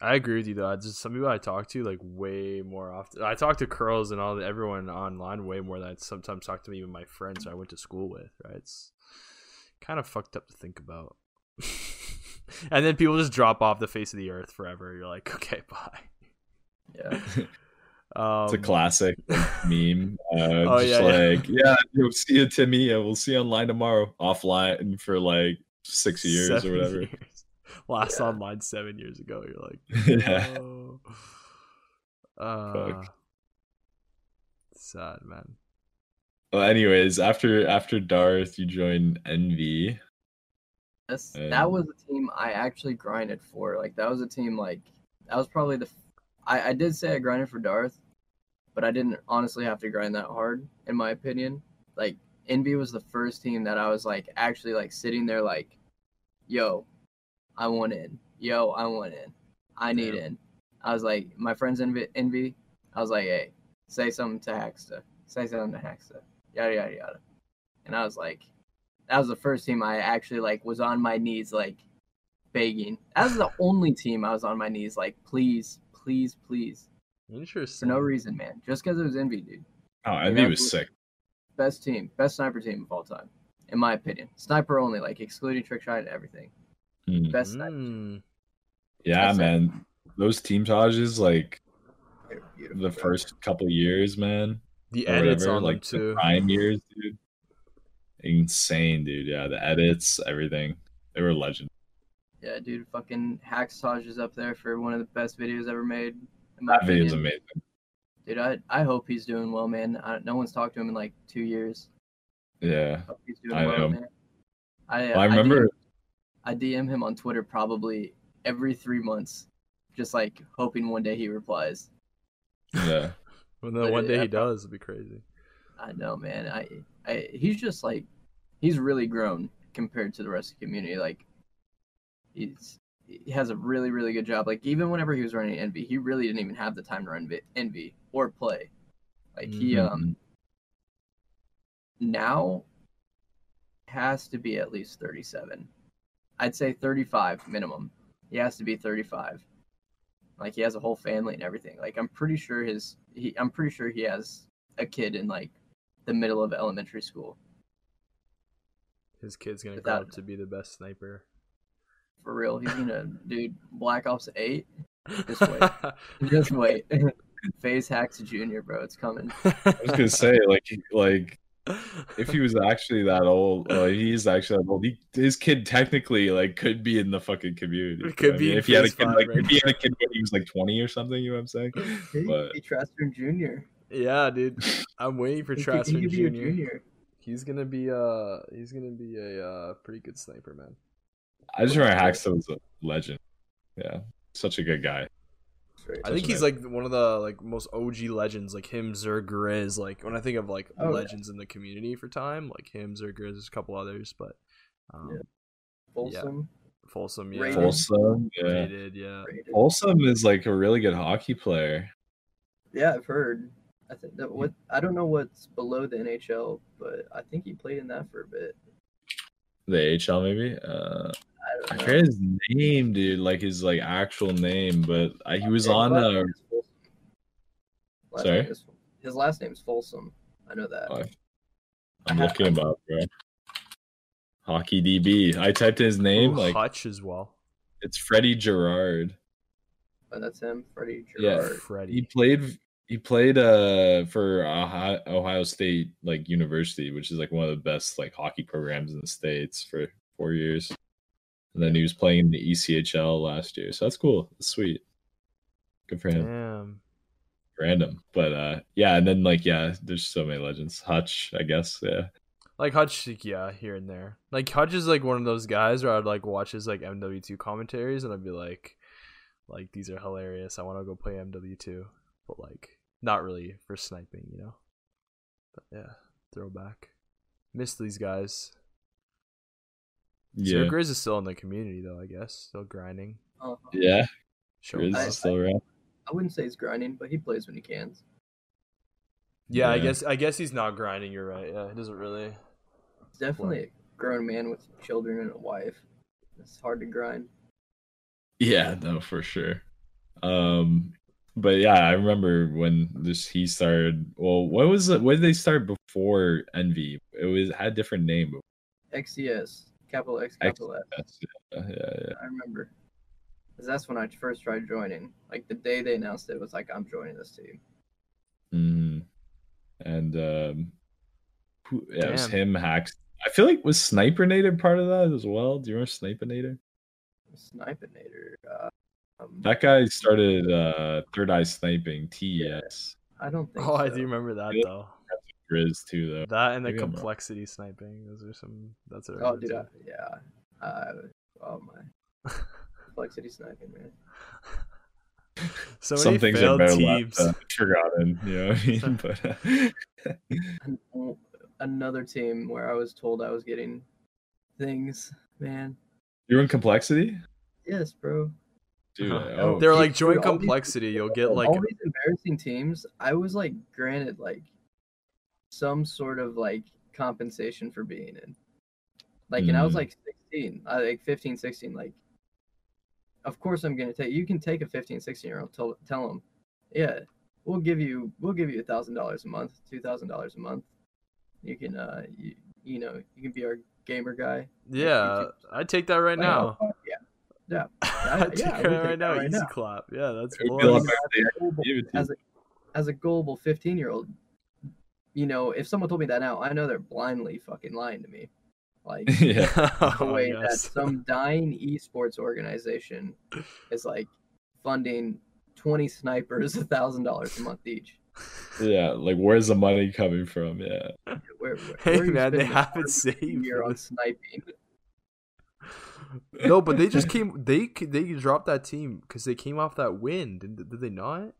I agree with you though. I just some people I talk to like way more often. I talk to curls and all the, everyone online way more than I sometimes talk to me even my friends I went to school with. Right? It's kind of fucked up to think about. and then people just drop off the face of the earth forever. You're like, okay, bye. yeah Um, It's a classic meme. Uh, Oh, just yeah, yeah. like, yeah, you'll see you, Timmy. Yeah, we'll see you online tomorrow, offline for like six years or whatever. years. Last Yeah. online seven years ago. You're like, yeah. no. Uh, sad man. Well, anyways, after after Darth, you joined Envy. That's, And- that was a team i actually grinded for like that was a team like that was probably the I, I did say i grinded for darth but i didn't honestly have to grind that hard in my opinion like envy was the first team that i was like actually like sitting there like yo i want in yo i want in i need Yeah. in i was like my friends envy envy i was like hey say something to hacksta say something to hacksta yada yada yada and i was like that was the first team I actually like was on my knees like begging. That was the only team I was on my knees like please, please, please Interesting. for no reason, man. Just because it was envy, dude. Oh, Envy Yeah, was sick. Best team, best sniper team of all time, in my opinion. Sniper only, like excluding trick shot and everything. Mm. Best sniper. Mm. Yeah, That's it. man. Those team Tages, like the first couple years, man. The or edits whatever, on like them the too. prime years, dude. Insane, dude. Yeah, the edits, everything. They were legend. Yeah, dude. Fucking Hackstage is up there for one of the best videos ever made. In my That video's opinion. amazing. Dude, I, I hope he's doing well, man. I, no one's talked to him in like two years. Yeah. Hope he's doing I well, know. man. I, Well, I remember I DM him on Twitter probably every three months, just like hoping one day he replies. yeah. When the one Literally, day I he does, it'd be crazy. I know, man. I, I, he's just like, he's really grown compared to the rest of the community. Like, he's he has a really, really good job. Like, even whenever he was running Envy, he really didn't even have the time to run Envy or play. Like, he Mhm. um now has to be at least 37. I'd say 35 minimum. He has to be 35. Like he has a whole family and everything. Like I'm pretty sure his he I'm pretty sure he has a kid in like the middle of elementary school. His kid's gonna grow up to be the best sniper. For real. He's gonna dude Black Ops 8. Just wait. Just wait. FaZe Hacks Junior, bro. It's coming. I was gonna say, like like if he was actually that old, well, he's actually that old. He, his kid technically like could be in the fucking community. It could I be mean, if he had a kid five like right if he had a kid when he was like twenty or something. You know what I'm saying? He, But- he Trastern Jr. yeah, dude. I'm waiting for He could, he Trasser could be a Jr. junior. He's gonna be uh he's gonna be a uh pretty good sniper, man. I just remember Haxta was a legend. Yeah, such a good guy. Straight. I think he's like one of the like most OG legends, like him, Zer Grizz. Like when I think of like Oh, yeah. legends in the community for time, like him, Zer Grizz, there's a couple others, but um, Yeah. Folsom. Folsom, yeah, Rated. Folsom, yeah. Rated, yeah. Rated. Folsom is like a really good hockey player. Yeah, I've heard. I think that what I don't know what's below the NHL, but I think he played in that for a bit. The AHL maybe. Uh, I don't I forget his name, dude. Like his like actual name, but I, he was on. last Uh, name. Last Sorry? name is- his last name's Folsom. I know that. Oh, I'm looking him up, bro. Hockey DB. I typed his name. Ooh, like Hutch as well. it's Freddie Gerard. But that's him, Freddie Gerard. Yeah. Gerard. He played. He played uh for Ohio, Ohio State like University, which is like one of the best like hockey programs in the states for four years. And then he was playing in the ECHL last year, so that's cool. That's sweet. Good for him. Damn. Random, but uh, yeah. And then like yeah, there's so many legends. Hutch, I guess. Yeah. Like Hutch, yeah, here and there. Like Hutch is like one of those guys where I'd like watch his like MW2 commentaries and I'd be like, like these are hilarious. I want to go play MW2, but like not really for sniping, you know. But yeah, throwback. Miss these guys. Yeah. Sir Grizz is still in the community though, I guess, still grinding. Uh, Yeah. Showing Grizz I- is still around. I wouldn't say he's grinding, but he plays when he can. Yeah, I guess I guess he's not grinding. You're right. Yeah, he doesn't really. He's definitely a grown man with children and a wife. It's hard to grind. Yeah, no, for sure. Um, but yeah, I remember when this he started. Well, what was it? When did they start before Envy? It was had a different name. XCS, capital X, capital S. Yeah, yeah, yeah. I remember. 'Cause that's when I first tried joining. Like the day they announced it, it was like I'm joining this team. Mhm. And um, who, yeah, it was him. Hacks. I feel like was Sniper Snipernator part of that as well. Do you remember Snipernator? Snipinator. Uh, um, That guy started uh Third Eye Sniping TES. I don't think. Oh, I do remember that Yeah. though. Grizz too though. That and the Maybe I'm complexity sniping. Those are some. That's what I Oh, remember dude. I, yeah. Uh, oh my. Complexity sniping, man. so Some things are better teams. left uh, forgotten. You know what I mean? But uh, Another team where I was told I was getting things, man. you're in complexity, Yes, bro. dude. Uh-huh. Oh, They're like join all these- complexity. You'll get like all these embarrassing teams. I was like granted like some sort of like compensation for being in. Like, and I was Mm. like 16, I like 15, 16. Like, of course I'm gonna take. You can take a 15, 16 year old. Tell tell them, yeah, we'll give you we'll give you a thousand dollars a month, two thousand dollars a month. You can uh you, you know you can be our gamer guy. yeah. I'd take that right Like, now. oh, fuck yeah. Yeah. I'd take yeah, that right now. that right Easy now. clap. Yeah, that's It would be a lot boys. better if they As a gullible- gave it to as a as a gullible 15 year old you know if someone told me that now i know they're blindly fucking lying to me like yeah, the Oh, way that some dying esports organization is like funding 20 snipers a thousand dollars a month each yeah. Like, where's the money coming from? Yeah, where, where, Hey where are man, they have it saved. year for on sniping no, but they just came. They they dropped that team because they came off that win. Did, did they not?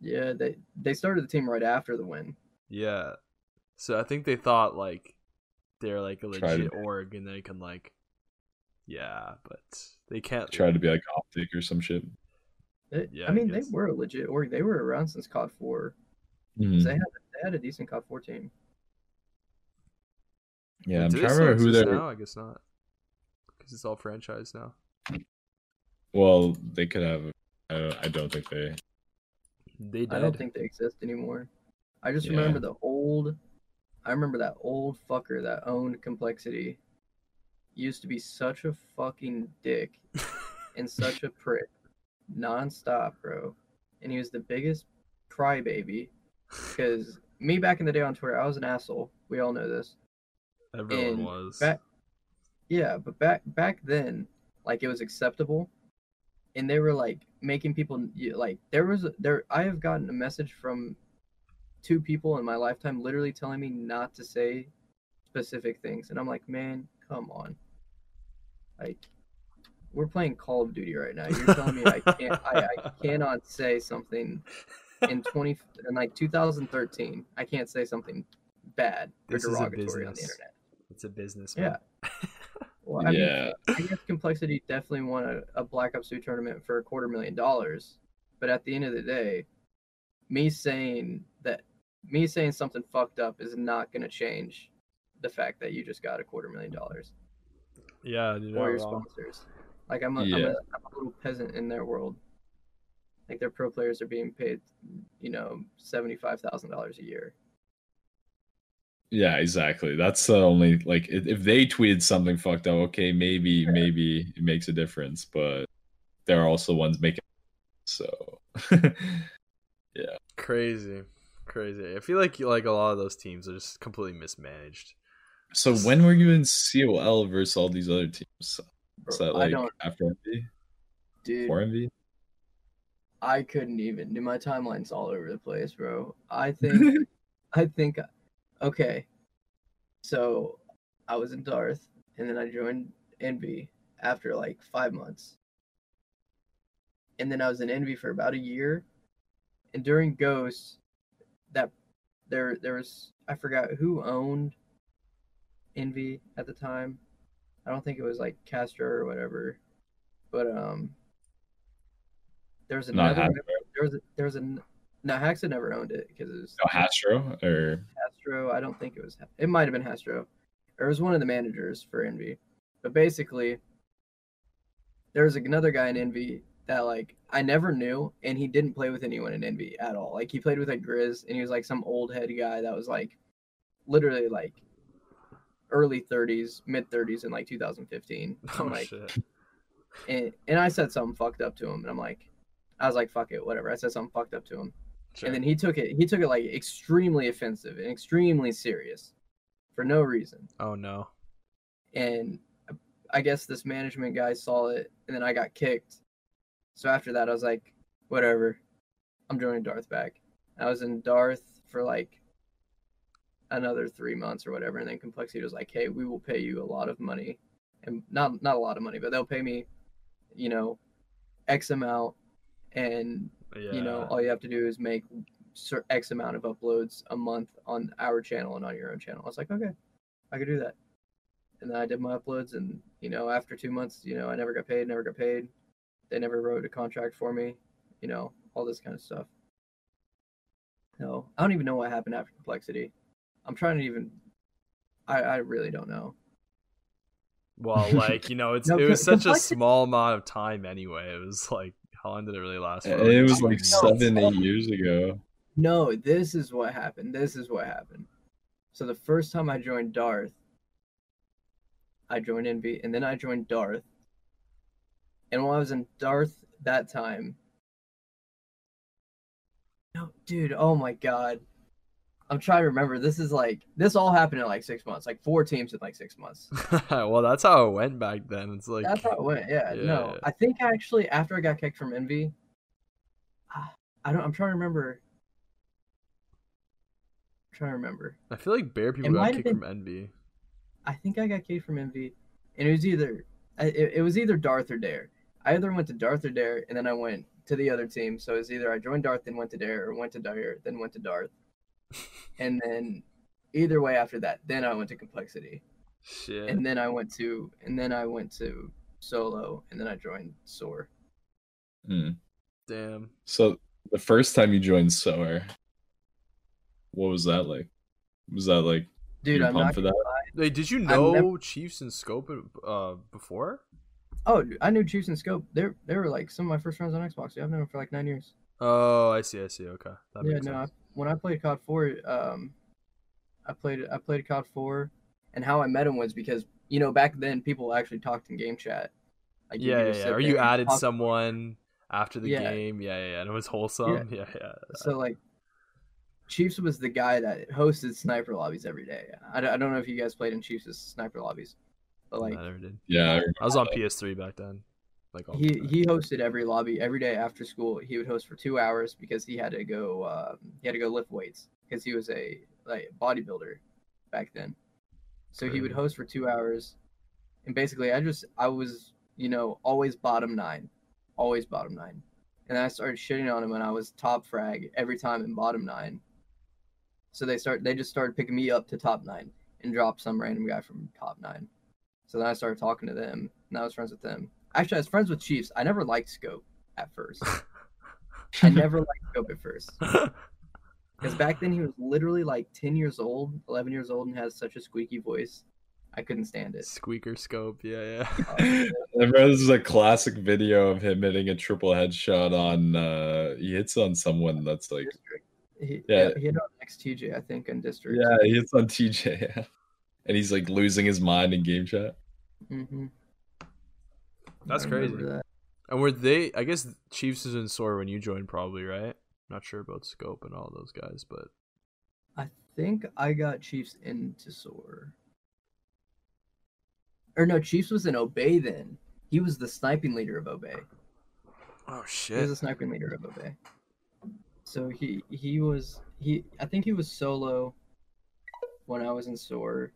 yeah they they started the team right after the win Yeah. So I think they thought like they're like a Try to legit org and they can like, yeah, but they can't. try to be like optic or some shit. They- Yeah, i I mean they were a legit org they were around since cod 4 Mhm. they had they had a decent cod 4 team Yeah, I'm trying to remember who they're. now. I guess not, because it's all franchise now. Well, they could have. I don't, I don't think they. They did. I don't think they exist anymore. I just Yeah. remember the old. I remember that old fucker that owned Complexity. Used to be such a fucking dick and such a prick, nonstop, bro. And he was the biggest crybaby because me back in the day on Twitter, I was an asshole. We all know this. Everyone And was. back- Yeah, but back back then, like it was acceptable, and they were like making people like there was a- there. I have gotten a message from two people in my lifetime, literally telling me not to say specific things, and I'm like, man, come on, like we're playing Call of Duty right now. You're telling me I can't, I, I cannot say something in 20 in like 2013. I can't say something bad or This is a derogatory on the business. internet. It's a business. Yeah. Well, I mean, yeah. I guess Complexity definitely won a, a Black Ops 2 tournament for a quarter million dollars. But at the end of the day, me saying that, me saying something fucked up is not going to change the fact that you just got a quarter million dollars Yeah, dude. or not your wrong. sponsors. Like I'm a, I'm, a, I'm a little peasant in their world. Like their pro players are being paid, you know, seventy five thousand dollars a year. Yeah, exactly. That's the only like if, if they tweeted something fucked up, okay, maybe maybe it makes a difference, but there are also ones making so yeah. Crazy, crazy. I feel like like a lot of those teams are just completely mismanaged. So when were you in COL versus all these other teams? Is that I like don't, after Envy? dude. For Envy? I couldn't even. Dude, my timeline's all over the place, bro. I think, I think, okay. So, I was in Darth, and then I joined Envy after like five months, and then I was in Envy for about a year, and during Ghost, that there there was I forgot who owned Envy at the time. I don't think it was like Castro or whatever, but um, there was Not another. Hasbro. There was a, there was a no Haxa never owned it because it was No, Hastro or Hastro. I don't think it was. It might have been Hastro, or it was one of the managers for Envy. But basically, there was another guy in Envy that like I never knew, and he didn't play with anyone in Envy at all. Like he played with a Grizz, and he was like some old head guy that was like literally like early 30s, mid 30s in like 2015. Oh I'm like, shit. and, and I said something fucked up to him, and I'm like, I was like, fuck it, whatever. I said something fucked up to him Sure. and then he took it he took it like extremely offensive and extremely serious for no reason oh no. and uh, i guess this management guy saw it and then i got kicked so after that i was like whatever. I'm joining darth back. I was in darth for like another three months or whatever and then complexity was like hey we will pay you a lot of money. And not not a lot of money but they'll pay me you know x amount. And Yeah. you know all you have to do is make x amount of uploads a month on our channel and on your own channel. I was like okay i could do that. And then i did my uploads and you know after two months you know i never got paid never got paid they never wrote a contract for me you know all this kind of stuff no i don't even know what happened after complexity i'm trying to even i i really don't know Well, like you know, it's No, it was co- such a small amount of time anyway. It was like how long did it really last? for? it was like No. seven, eight years ago. No, this is what happened. This is what happened. So the first time I joined Darth, I joined Envy, and then I joined Darth. And while I was in Darth that time, no, dude, oh my god, I'm trying to remember. This is like this all happened in like six months, like four teams in like six months. well, that's how it went back then. It's like That's how it went. Yeah, no, I think actually after I got kicked from Envy, ah, I don't. I'm trying to remember. I'm trying to remember. I feel like Bear people It got kicked been- from Envy. I think I got kicked from Envy, and it was either it, it was either Darth or Dare. I either went to Darth or Dare, and then I went to the other team. So it was either I joined Darth, then went to Dare, or went to Dare, then went to Darth, and then either way after that, then I went to Complexity, Shit. and then I went to and then I went to Solo, and then I joined SoaR. Hmm. Damn. So the first time you joined SoaR, what was that like? Was that like Dude, I'm pumped not for gonna that? lie. Wait, did you know never- Chiefs and Scope uh before? Oh, I knew Chiefs and Scope. They they were like some of my first friends on Xbox. Yeah, I've known them for like nine years. Oh, I see. I see. Okay, that yeah, no. I, when I played COD Four, um, I played I played COD Four, and how I met him was because you know back then people actually talked in game chat. Like, you Yeah, yeah, yeah. Or you added someone after the Yeah. game. Yeah, yeah, yeah. And it was wholesome. Yeah, yeah. So like, Chiefs was the guy that hosted sniper lobbies every day. I, I don't know if you guys played in Chiefs' sniper lobbies, but like I never did. Yeah, I I was on PS3 back then. Like all he he hosted every lobby every day after school. He would host for two hours because he had to go um, he had to go lift weights because he was a like bodybuilder back then. So he would host for two hours, and basically I just I was you know always bottom nine, always bottom nine, and I started shitting on him when I was top frag every time in bottom nine. So they start they just started picking me up to top nine and drop some random guy from top nine. So then I started talking to them, and I was friends with them. Actually, I was friends with Chiefs. I never liked Scope at first. I never liked Scope at first because back then he was literally like ten years old, eleven years old, and has such a squeaky voice. I couldn't stand it. Squeaker scope, yeah, yeah. I remember this is a classic video of him hitting a triple headshot on. uh He hits on someone that's like. He, Yeah. yeah, he had on XTJ, I think, in district. yeah, he hits on TJ, yeah. And he's like losing his mind in game chat. hmm That's crazy. that. And were they? I guess Chiefs is in SoaR when you joined, probably, right? Not sure about scope and all those guys, but I think I got Chiefs into SoaR. Or no, Chiefs was in Obey then. He was the sniping leader of Obey. oh shit! He was the sniping leader of Obey. So he he was he I think he was solo when I was in SoaR.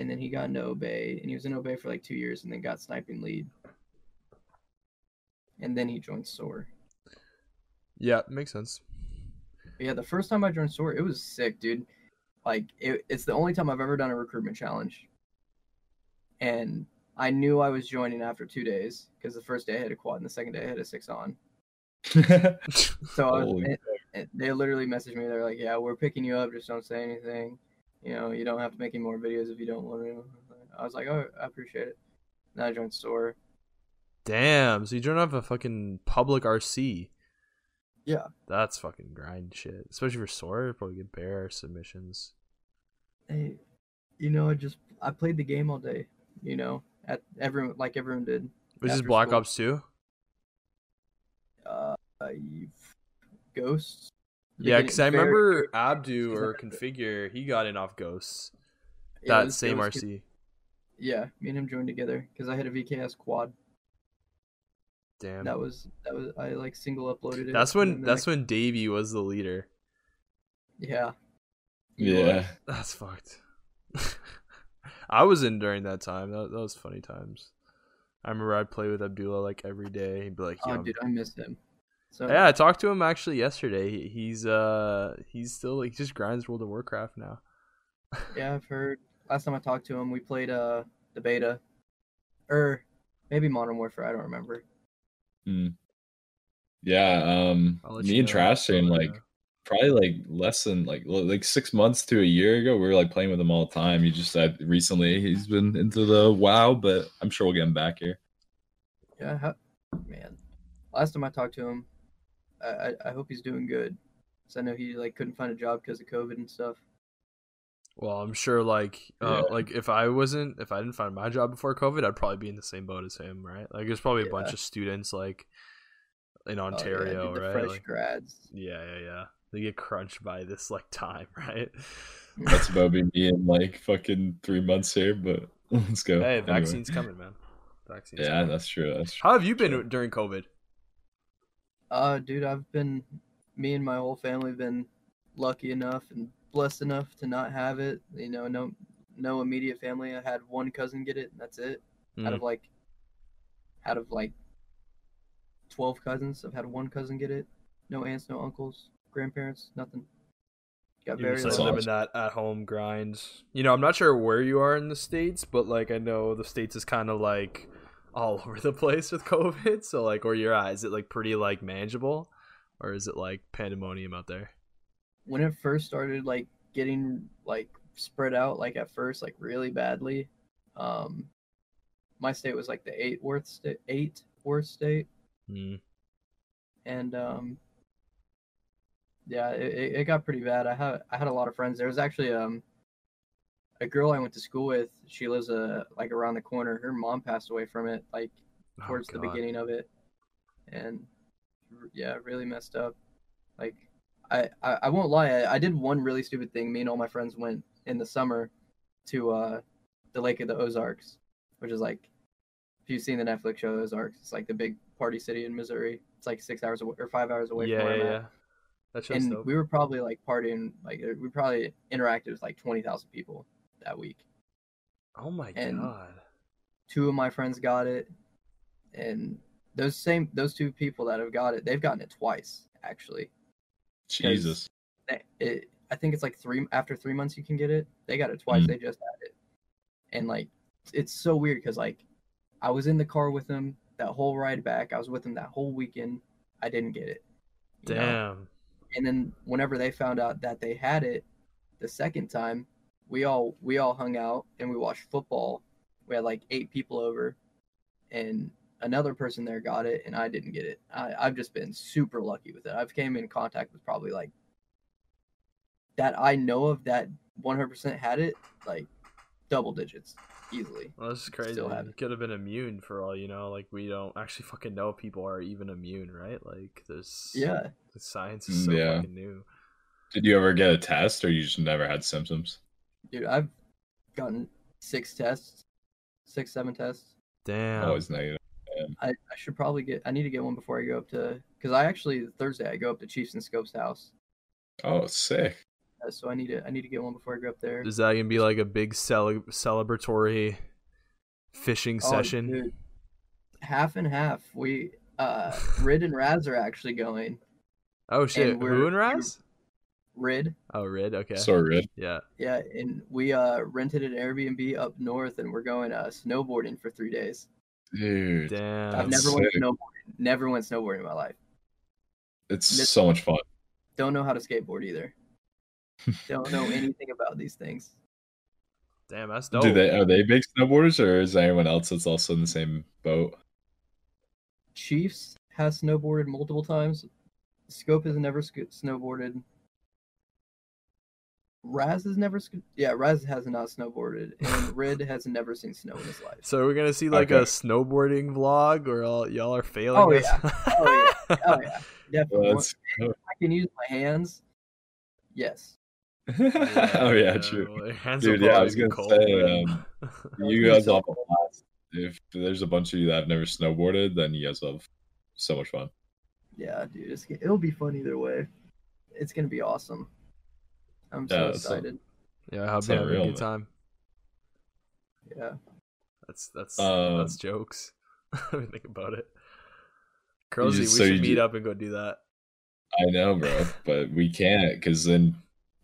And then he got into Obey and he was in Obey for like two years and then got sniping lead. And then he joined SoaR. yeah, makes sense. But yeah, the first time I joined SoaR, it was sick, dude. Like it, it's the only time I've ever done a recruitment challenge. And I knew I was joining after two days because the first day I had a quad and the second day I had a six on. So I was, Holy and- and they literally messaged me. They're like, "Yeah, we're picking you up. Just don't say anything. You know, you don't have to make any more videos if you don't want to." I was like, "Oh, I appreciate it." Now I joined SoaR. Damn, so you don't have a fucking public RC. Yeah. That's fucking grind shit. Especially for SoaR, probably get bear submissions. Hey, you know, I just I played the game all day. You know, at everyone like everyone did. Was this Black school. Ops 2? Uh, Ghosts. Yeah, because I remember Abdu or Configure, he got in off Ghosts. yeah, that this- same it was- RC. Yeah, me and him joined together because I had a VKS quad. Damn. That was that was I like single uploaded it. That's when that's I- when Davey was the leader. yeah. Yeah. That's fucked. I was in during that time. That, that was funny times. I remember I'd play with Abdullah like every day. He'd be like, Oh, "Yo, dude, I missed him. So Yeah, I talked to him actually yesterday. He, he's uh he's still like just grinds World of Warcraft now. yeah, I've heard. Last time I talked to him, we played uh the beta, or maybe Modern Warfare. I don't remember. Mm. Yeah, um me and. Trash saying I'll like know. probably like less than like like six months to a year ago, we were like playing with him all the time. He just said recently he's been into the WoW, but I'm sure we'll get him back here. Yeah, ha- man. Last time I talked to him, I I, I hope he's doing good. 'Cause I know he like couldn't find a job because of COVID and stuff. Well, I'm sure like uh, Yeah. like if I wasn't if I didn't find my job before COVID, I'd probably be in the same boat as him, right? Like there's probably a bunch of students like in Oh, yeah, Ontario, dude, the right? Fresh Like, grads. yeah, yeah, yeah. They get crunched by this like time, right? That's about me in like fucking three months here, but let's go. hey, Anyway. vaccines coming, man. Vaccines. Yeah, coming. that's true. That's true. How have you been true. during COVID? Uh, dude, I've been, me and my whole family have been lucky enough and blessed enough to not have it. You know, no, no immediate family. I had one cousin get it, and that's it. Out Mm. of like, out of like, twelve cousins, I've had one cousin get it. No aunts, no uncles, grandparents, nothing. Got You're very just like living that at home grind. You know, I'm not sure where you are in the states, but like I know the states is kind of like all over the place with COVID. So like, where you're at, is it like pretty like manageable, or is it like pandemonium out there? when it first started like getting like spread out like at first like really badly um my state was like the eight worst state eight worst state Mm. and um yeah it, it it got pretty bad i had i had a lot of friends there was actually um a girl i went to school with she lives uh like around the corner her mom passed away from it like Oh, towards the beginning of it and yeah really messed up like I, I, I won't lie. I, I did one really stupid thing. Me and all my friends went in the summer to uh, the Lake of the Ozarks, which is like, if you've seen the Netflix show Ozarks, it's like the big party city in Missouri. It's like six hours away, or five hours away yeah, from where yeah, I'm yeah. at. That show's And dope. we were probably like partying, like we probably interacted with like twenty thousand people that week. oh my and- god. Two of my friends got it, and those same those two people that have got it, they've gotten it twice actually. Jesus. they- it, I think it's like three after three months you can get it. They got it twice. Mm. They just had it, and like it's so weird because like I was in the car with them that whole ride back. I was with them that whole weekend. I didn't get it. you know? Damn. And then whenever they found out that they had it, the second time, we all we all hung out and we watched football. We had like eight people over, and another person there got it, and I didn't get it. I, I've just been super lucky with it. I've came in contact with probably like that I know of that 100% had it, like double digits easily. Well, this is crazy. Still have it. could have been immune for all you know. Like we don't actually fucking know if people are even immune, right? Like there's Yeah, the science is Mm, so yeah. fucking new. Did you ever get a test, or you just never had symptoms? Dude, I've gotten six tests, six seven tests. Damn. Always negative. I, I should probably get. I need to get one before I go up to. Because I actually Thursday I go up to Chiefs and Scopes house, Oh, sick. uh, so I need to. I need to get one before I go up there. Is that gonna be like a big cele- celebratory fishing Oh, session? dude. Half and half. We uh Rid and Raz are actually going. Oh shit! we're- Who and Raz? Rid, Oh, Rid. Okay. So good. yeah. yeah, and we uh rented an Airbnb up north, and we're going uh snowboarding for three days. Dude, Damn. I've That's never went snowboarding. Never went snowboarding in my life. it's This- so much fun. Don't know how to skateboard either. Don't know anything about these things. Damn, that's dope. Do they are they big snowboarders, or is there anyone else that's also in the same boat? Chiefs has snowboarded multiple times. Scope has never sc- snowboarded. Raz has never, yeah, Raz has not snowboarded, and Rid has never seen snow in his life. So we're gonna see like a snowboarding vlog or all y'all are failing. Oh, us? Oh yeah, oh yeah, definitely. Well, Once I can use my hands. Yes, oh yeah, true. well, hands Dude, yeah, I probably was gonna cold. say, um, You guys say- all have a blast. If there's a bunch of you that have never snowboarded, then you guys will have so much fun. yeah, dude, it's, it'll be fun either way. It's gonna be awesome. I'm so Yeah, so- excited. yeah, I hope It's you have a good man. time. Yeah, That's that's Uh, that's jokes. I mean, think about it. Curly, we so should meet ju- up and go do that. I know, bro, but we can't because in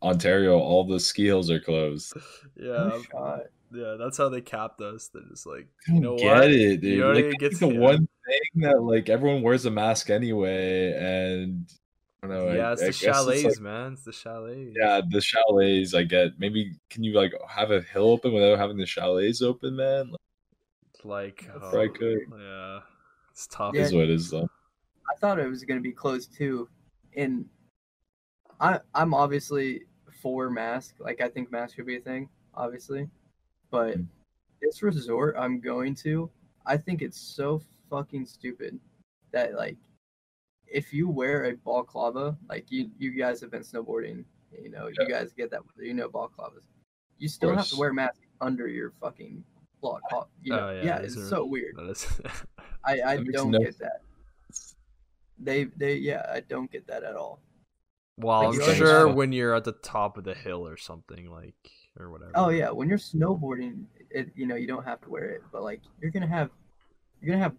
Ontario, all the ski hills are closed. Yeah, no shot. yeah, that's how they capped us. They're just like, you know get what? it, dude. You like, already that's get the yeah. one thing that like everyone wears a mask anyway, and I don't know. yeah, I, it's I the guess chalets, like- man. It's the chalets. yeah, the chalets. I get. Maybe can you like have a hill open without having the chalets open, man? Like, like oh, probably could. yeah, it's tough. Yeah. is what it is though. I thought it was going to be closed too. And I I'm obviously for mask. Like I think mask should be a thing, obviously. But Mm. this resort I'm going to, I think it's so fucking stupid that like if you wear a balaclava, like you you guys have been snowboarding, you know, you guys get that you know balaclavas. You still have to wear a mask under your fucking block. You know, Oh, yeah, yeah, it's are- so weird. Is- I, I don't no get that. They they yeah, I don't get that at all. well, Like, I'm sure when you're at the top of the hill or something like or whatever. Oh yeah, when you're snowboarding, it you know you don't have to wear it, but like you're gonna have you're gonna have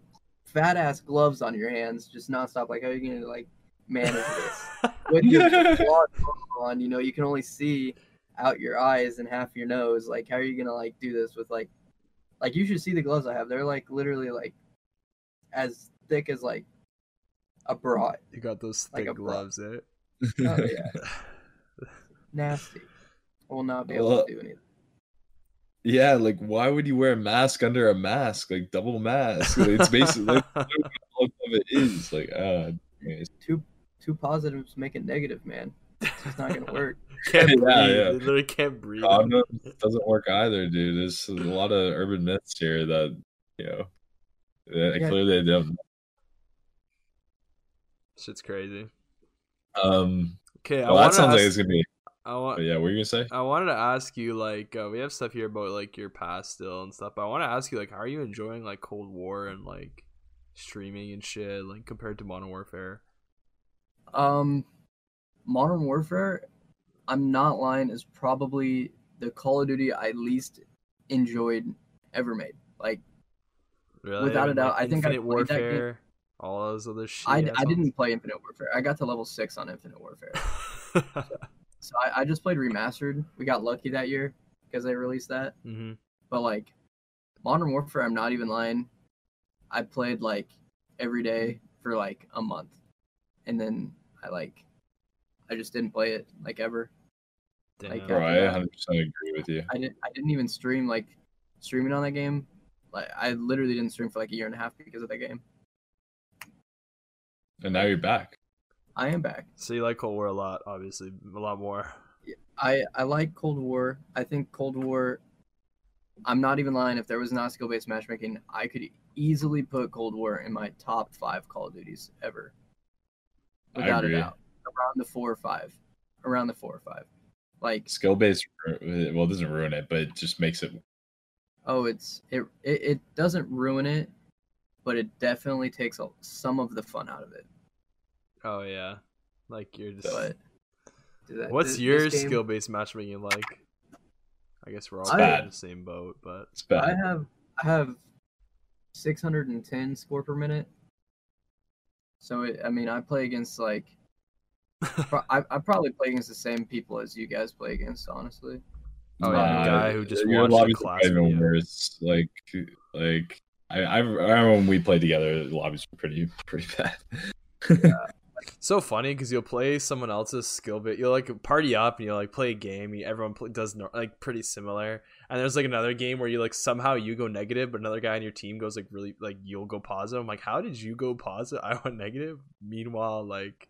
fat ass gloves on your hands just nonstop. Like how are you gonna like manage this with your vlog on? You know you can only see out your eyes and half your nose. Like how are you gonna like do this with like like you should see the gloves I have. They're like literally like as thick as like a bra. you got those thick a bra. gloves, eh? Oh yeah, nasty. I will not be able Well, to do anything. Yeah, like why would you wear a mask under a mask? Like double mask. It's basically like, all of it is. Like, uh, anyways. two two positives make a negative, man. It's just not gonna work. can't Yeah, breathe. yeah. They literally can't breathe. Condom doesn't work either, dude. There's a lot of urban myths here that you know. That Yeah. clearly they don't. Shit's crazy. Um, Okay, I Well, that want to sounds like ask, it's gonna be. I want, But yeah, what were you gonna say? I wanted to ask you like uh, we have stuff here about like your past still and stuff. But I want to ask you like how are you enjoying like Cold War and like streaming and shit like compared to Modern Warfare? Um, Modern Warfare, I'm not lying, is probably the Call of Duty I least enjoyed ever made. Like Really? Without a doubt, like, I think I Infinite played that game- Warfare, all those other shit. I, I didn't play Infinite Warfare. I got to level six on Infinite Warfare, so I, I just played remastered. We got lucky that year because they released that. hmm But like Modern Warfare, I'm not even lying. I played like every day for like a month, and then I like I just didn't play it like ever. Like, Bro, I Yeah. 100 percent agree with you. I didn't I didn't even stream like streaming on that game. Like I literally didn't stream for like a year and a half because of that game. And now you're back. I am back. So you like Cold War a lot, obviously, a lot more. I I like Cold War. I think Cold War. I'm not even lying. If there was not skill based matchmaking, I could easily put Cold War in my top five Call of Duties ever, without a doubt. Around the four or five, around the four or five. Like Skill based, uh, well, it doesn't ruin it, but it just makes it. oh, it's it it, it doesn't ruin it, but it definitely takes a, some of the fun out of it. Oh yeah, like you're just. But that- What's this- your this game- skill based matchmaking like? I guess we're all It's kind of bad. in the same boat, but It's bad. I have I have 610 score per minute. So it, I mean, I play against like pro- I, I probably play against the same people as you guys play against, honestly. Oh, yeah, the Nah, guy who just your watched the lobbies are class even worse. Like, like I, I remember when we played together, the lobbies were pretty, pretty bad. so funny because you'll play someone else's skill bit. You'll like party up and you'll like play a game. You, everyone play, does no, like pretty similar. And there's like another game where you like somehow you go negative, but another guy on your team goes like really like you'll go positive. I'm like, how did you go positive? I went negative. Meanwhile, like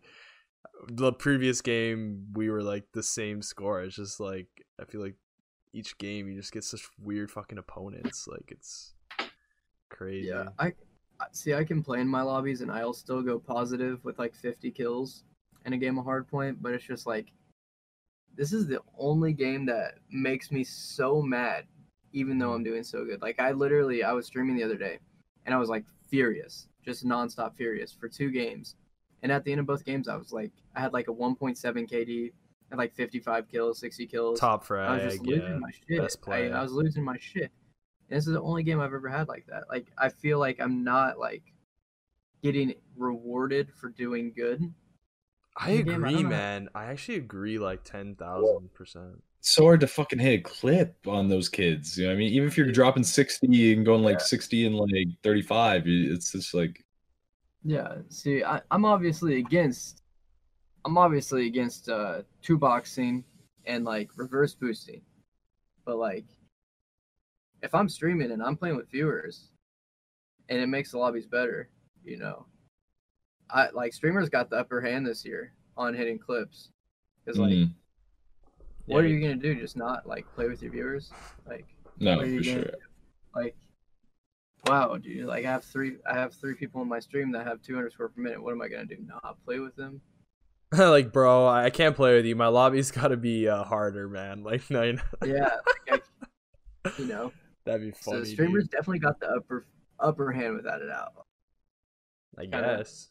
the previous game, we were like the same score. It's just like I feel like each game you just get such weird fucking opponents. Like it's crazy. Yeah, I I- see. I can play in my lobbies, and I'll still go positive with like 50 kills in a game of Hardpoint. But it's just like this is the only game that makes me so mad, even though I'm doing so good. Like I literally, I was streaming the other day, and I was like furious, just nonstop furious for two games. And at the end of both games, I was like, I had like a 1.7 KD, had like 55 kills, 60 kills. Top I was just yeah. losing my shit. best I. I was losing my shit. And this is the only game I've ever had like that. Like I feel like I'm not like getting rewarded for doing good. I in the game, I agree, man. I actually agree like ten thousand percent. It's so hard to fucking hit a clip on those kids. You know what I mean? Even if you're dropping 60 and going like Yeah. 60 and like 35, it's just like, Yeah. See, I, I'm obviously against. I'm obviously against uh two boxing and like reverse boosting, but like, if I'm streaming and I'm playing with viewers, and it makes the lobbies better, you know, I like streamers got the upper hand this year on hitting clips, because like. mm, what are you gonna do? Just not like play with your viewers? Like, no, what are for gonna sure. do? Like, wow, dude! Like, I have three, I have three people in my stream that have 200 score per minute. What am I gonna do? Not play with them? like, bro, I can't play with you. My lobby's got to be uh, harder, man. Like, no, you know, Yeah, like, I, you know. That'd be funny. so streamers dude. definitely got the upper upper hand without a doubt. I kinda- guess.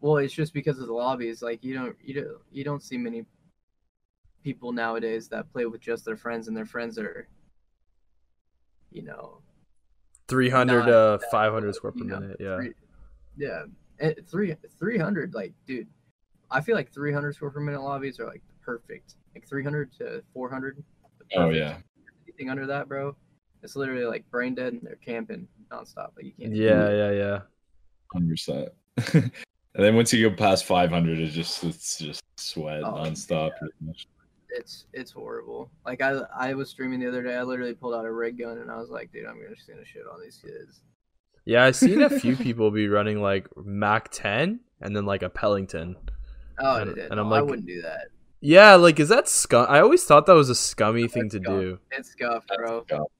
Well, it's just because of the lobbies. Like, you don't, you don't, you don't see many people nowadays that play with just their friends, and their friends are, you know, Three hundred not uh five hundred square per you know, minute. Yeah. Three, yeah. And three three hundred, like, dude, I feel like three hundred score per minute lobbies are like perfect. Like three hundred to four hundred. Oh, yeah. Anything under that, bro, it's literally like brain dead and they're camping nonstop. Like you can't. Yeah, it. yeah, yeah. 100%. and then once you go past 500, it's just, it's just sweat Oh, nonstop. pretty much. It's it's horrible. Like I I was streaming the other day. I literally pulled out a rig gun and I was like, dude, I'm gonna just gonna shit on these kids. Yeah, I've seen a few people be running like Mac 10 and then like a Pelington. Oh, And- it did. and I'm oh, like, I wouldn't do that. Yeah, like is that scum? I always thought that was a scummy thing to That's scum. do. It's scuffed, bro. scuffed.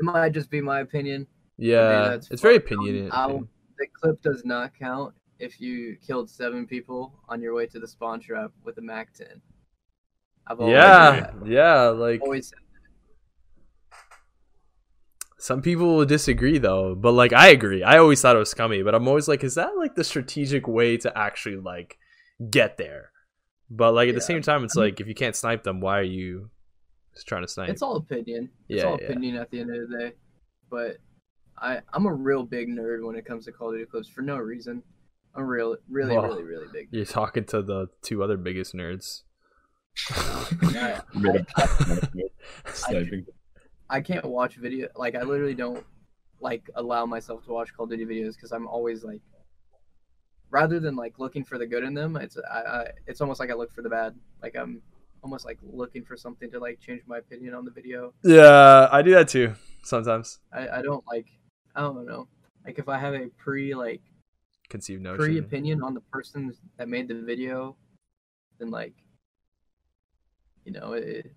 It might just be my opinion. Yeah, that's it's very fucked. Um, opinionated. I'll- The clip does not count if you killed seven people on your way to the spawn trap with a Mac 10. Yeah, that. yeah. Like always said some people will disagree though, but like I agree. I always thought it was scummy, but I'm always like, is that like the strategic way to actually like get there? But like at the same time, it's like if you can't snipe them, why are you just trying to snipe? It's all opinion. It's Yeah, all yeah. opinion at the end of the day. But I I'm a real big nerd when it comes to Call of Duty clips for no reason. I'm real really Well, really really big. You're talking to the two other biggest nerds. I, Made a podcast with sniping. I can't watch video like I literally don't like allow myself to watch Call of Duty videos because I'm always like rather than like looking for the good in them, it's I, I it's almost like I look for the bad. Like I'm almost like looking for something to like change my opinion on the video. Yeah, I do that too sometimes. I, I don't like I don't know. Like if I have a pre like Conceived notion. pre opinion on the person that made the video, then like you know it,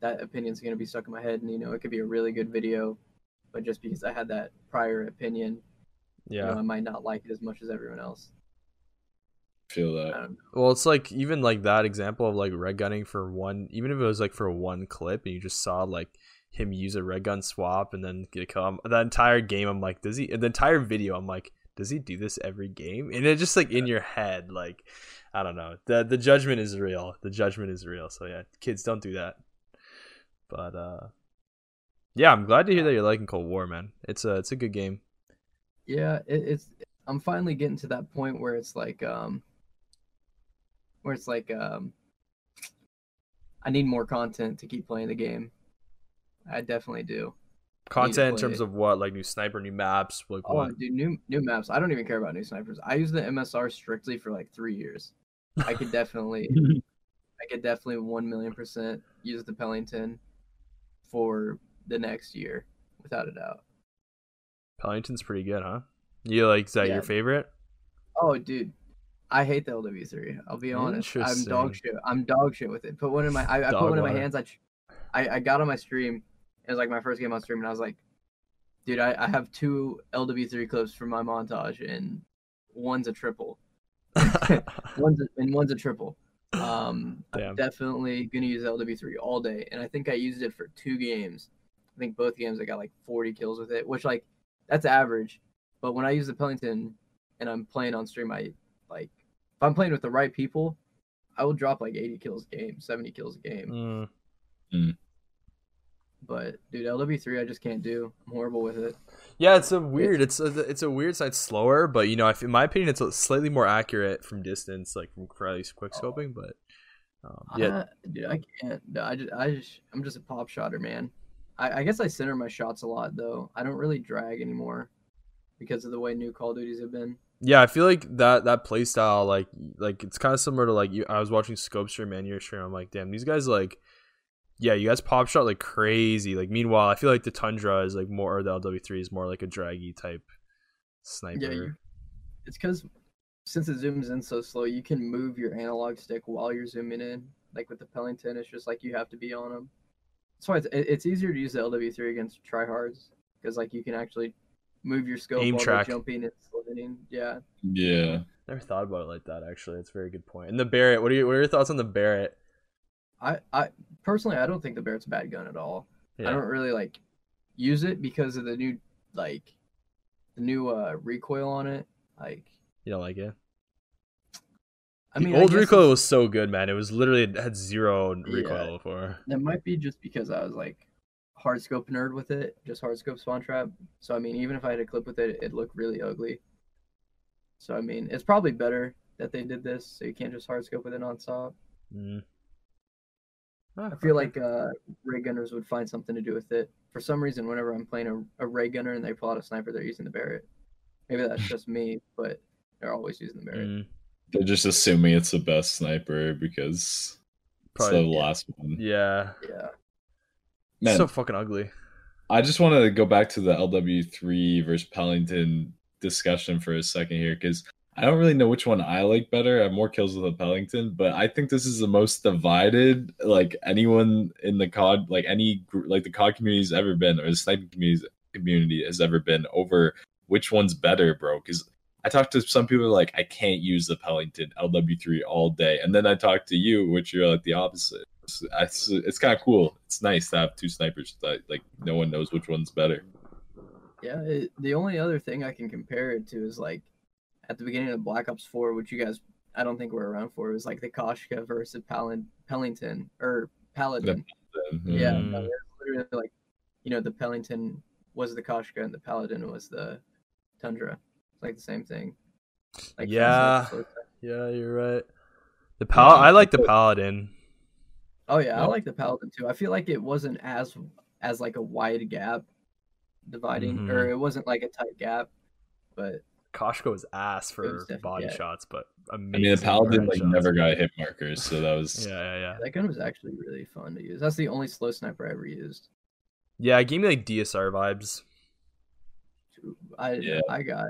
that opinion's gonna be stuck in my head, and you know it could be a really good video, but just because I had that prior opinion, you Yeah. know, I might not like it as much as everyone else. Feel that. Well, it's like even like that example of like red gunning for one, even if it was like for one clip and you just saw like him use a red gun swap and then get a kill. The entire game, I'm like, does he? The entire video, I'm like, does he do this every game? And it's just like in your head, like, I don't know. the The judgment is real. The judgment is real. So yeah, kids, don't do that. But uh, yeah, I'm glad to hear that you're liking Cold War, man. It's a it's a good game. Yeah, it, it's I'm finally getting to that point where it's like um where it's like um I need more content to keep playing the game. I definitely do. Content in terms of what, like new sniper, new maps, like Oh, what? dude, new new maps. I don't even care about new snipers. I use the MSR strictly for like three years. I could definitely, I could definitely one million percent use the Pelington for the next year, without a doubt. Pelington's pretty good, huh? You like is that Yeah. your favorite? Oh, dude, I hate the LW3. I'll be honest. I'm dog shit. I'm dog shit with it. Put one in my. I, I put one in my hands. I, I, I got on my stream. It was like my first game on stream, and I was like, dude, I, I have two LW3 clips for my montage, and one's a triple. one's a, and one's a triple. Um, Damn. I'm definitely gonna use LW3 all day, and I think I used it for two games. I think both games I got like 40 kills with it, which like that's average. But when I use the Pelington and I'm playing on stream, I like if I'm playing with the right people, I will drop like 80 kills a game, 70 kills a game. Mm. But dude, LW3 I just can't do. I'm horrible with it. Yeah, it's a weird. It's a, it's a weird side slower, but you know, if, in my opinion, it's a slightly more accurate from distance, like from for least quick scoping. But um, yeah, Uh, dude, I can't. no, I just, I just, I'm just a pop shotter, man. I, I guess I center my shots a lot though. I don't really drag anymore because of the way new Call of Duties have been. Yeah, I feel like that that play style, like like it's kind of similar to like you. I was watching Scope stream and your stream. I'm like, damn, these guys like, yeah, you guys pop shot like crazy. Like meanwhile, I feel like the Tundra is like more, or the LW3 is more like a draggy type sniper. Yeah, you, it's because since it zooms in so slow, you can move your analog stick while you're zooming in. Like with the Pelington, it's just like you have to be on them. That's why it's, it's easier to use the LW3 against tryhards because like you can actually move your scope Aim while track. they're jumping and sliding. Yeah, Yeah. Never thought about it like that. Actually, it's a very good point. And the Barrett, what are you? What are your thoughts on the Barrett? I, I personally I don't think the Barrett's a bad gun at all. Yeah. I don't really like use it because of the new like the new uh recoil on it. Like You don't like it? I mean, I old guess recoil was so good, man. It was literally it had zero recoil Yeah. before. That might be just because I was like hard scope nerd with it, just hard scope spawn trap. So I mean, even if I had a clip with it, it looked really ugly. So I mean, it's probably better that they did this, so you can't just hard scope with it nonstop. Mm. I feel like uh, ray gunners would find something to do with it. For some reason, whenever I'm playing a, a ray gunner and they pull out a sniper, they're using the Barrett. Maybe that's just me, but they're always using the Barrett. Mm. They're just assuming it's the best sniper because Probably, it's the yeah. last one. yeah, Yeah. Man, so fucking ugly. I just want to go back to the LW3 versus Pelington discussion for a second here because I don't really know which one I like better. I have more kills with the Pelington, but I think this is the most divided like anyone in the COD, like any gr- like the COD community's ever been, or the sniping community's community has ever been over which one's better, bro. Because I talked to some people like I can't use the Pelington LW3 all day, and then I talked to you, which you're like the opposite. It's, it's, it's kind of cool. It's nice to have two snipers that like no one knows which one's better. Yeah, it, the only other thing I can compare it to is like at the beginning of Black Ops 4, which you guys I don't think were around for, it was like the Koshka versus Palin, Pelington or Paladin. Yeah, Mm. no, it was literally like you know the Pelington was the Koshka and the Paladin was the Tundra. It's like the same thing. Like Yeah. Yeah, you're right. The pal I like the paladin. Oh yeah, I like the Paladin too. I feel like it wasn't as as like a wide gap dividing, or Mhm. it wasn't like a tight gap, but Koshka was ass for definitely- body yeah. shots, but I mean, the Paladin like shots. never got hit markers, so that was Yeah, yeah, yeah. that gun was actually really fun to use. That's the only slow sniper I ever used. Yeah, it gave me like DSR vibes. I Yeah. I got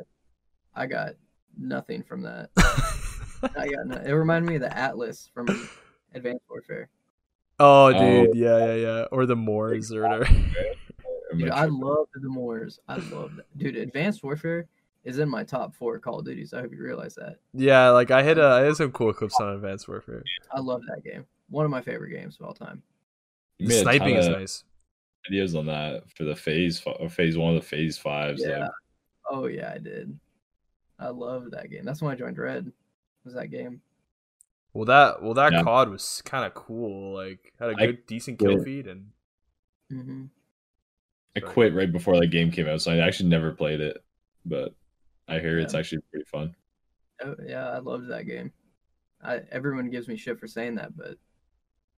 I got nothing from that. I got no, it reminded me of the Atlas from Advanced Warfare. oh, Oh. dude, yeah, yeah, yeah. Or the MORS or whatever. I'm Dude, I sure. love the MORS. I love that. Dude, Advanced Warfare is in my top four Call of Duties. I hope you realize that. yeah, like I had, a, I had some cool clips on Advanced Warfare. I love that game. One of my favorite games of all time. You made a ton Sniping is nice. Videos on that for the phase phase one of the FaZe fives. Yeah. Like, Oh yeah, I did. I love that game. That's when I joined Red. Was that game? Well, that well that Yeah. COD was kind of cool. Like had a good, decent kill feed, and hmm I quit right before that game came out, so I actually never played it. But I hear it's actually pretty fun. Oh, yeah, I loved that game. I everyone gives me shit for saying that, but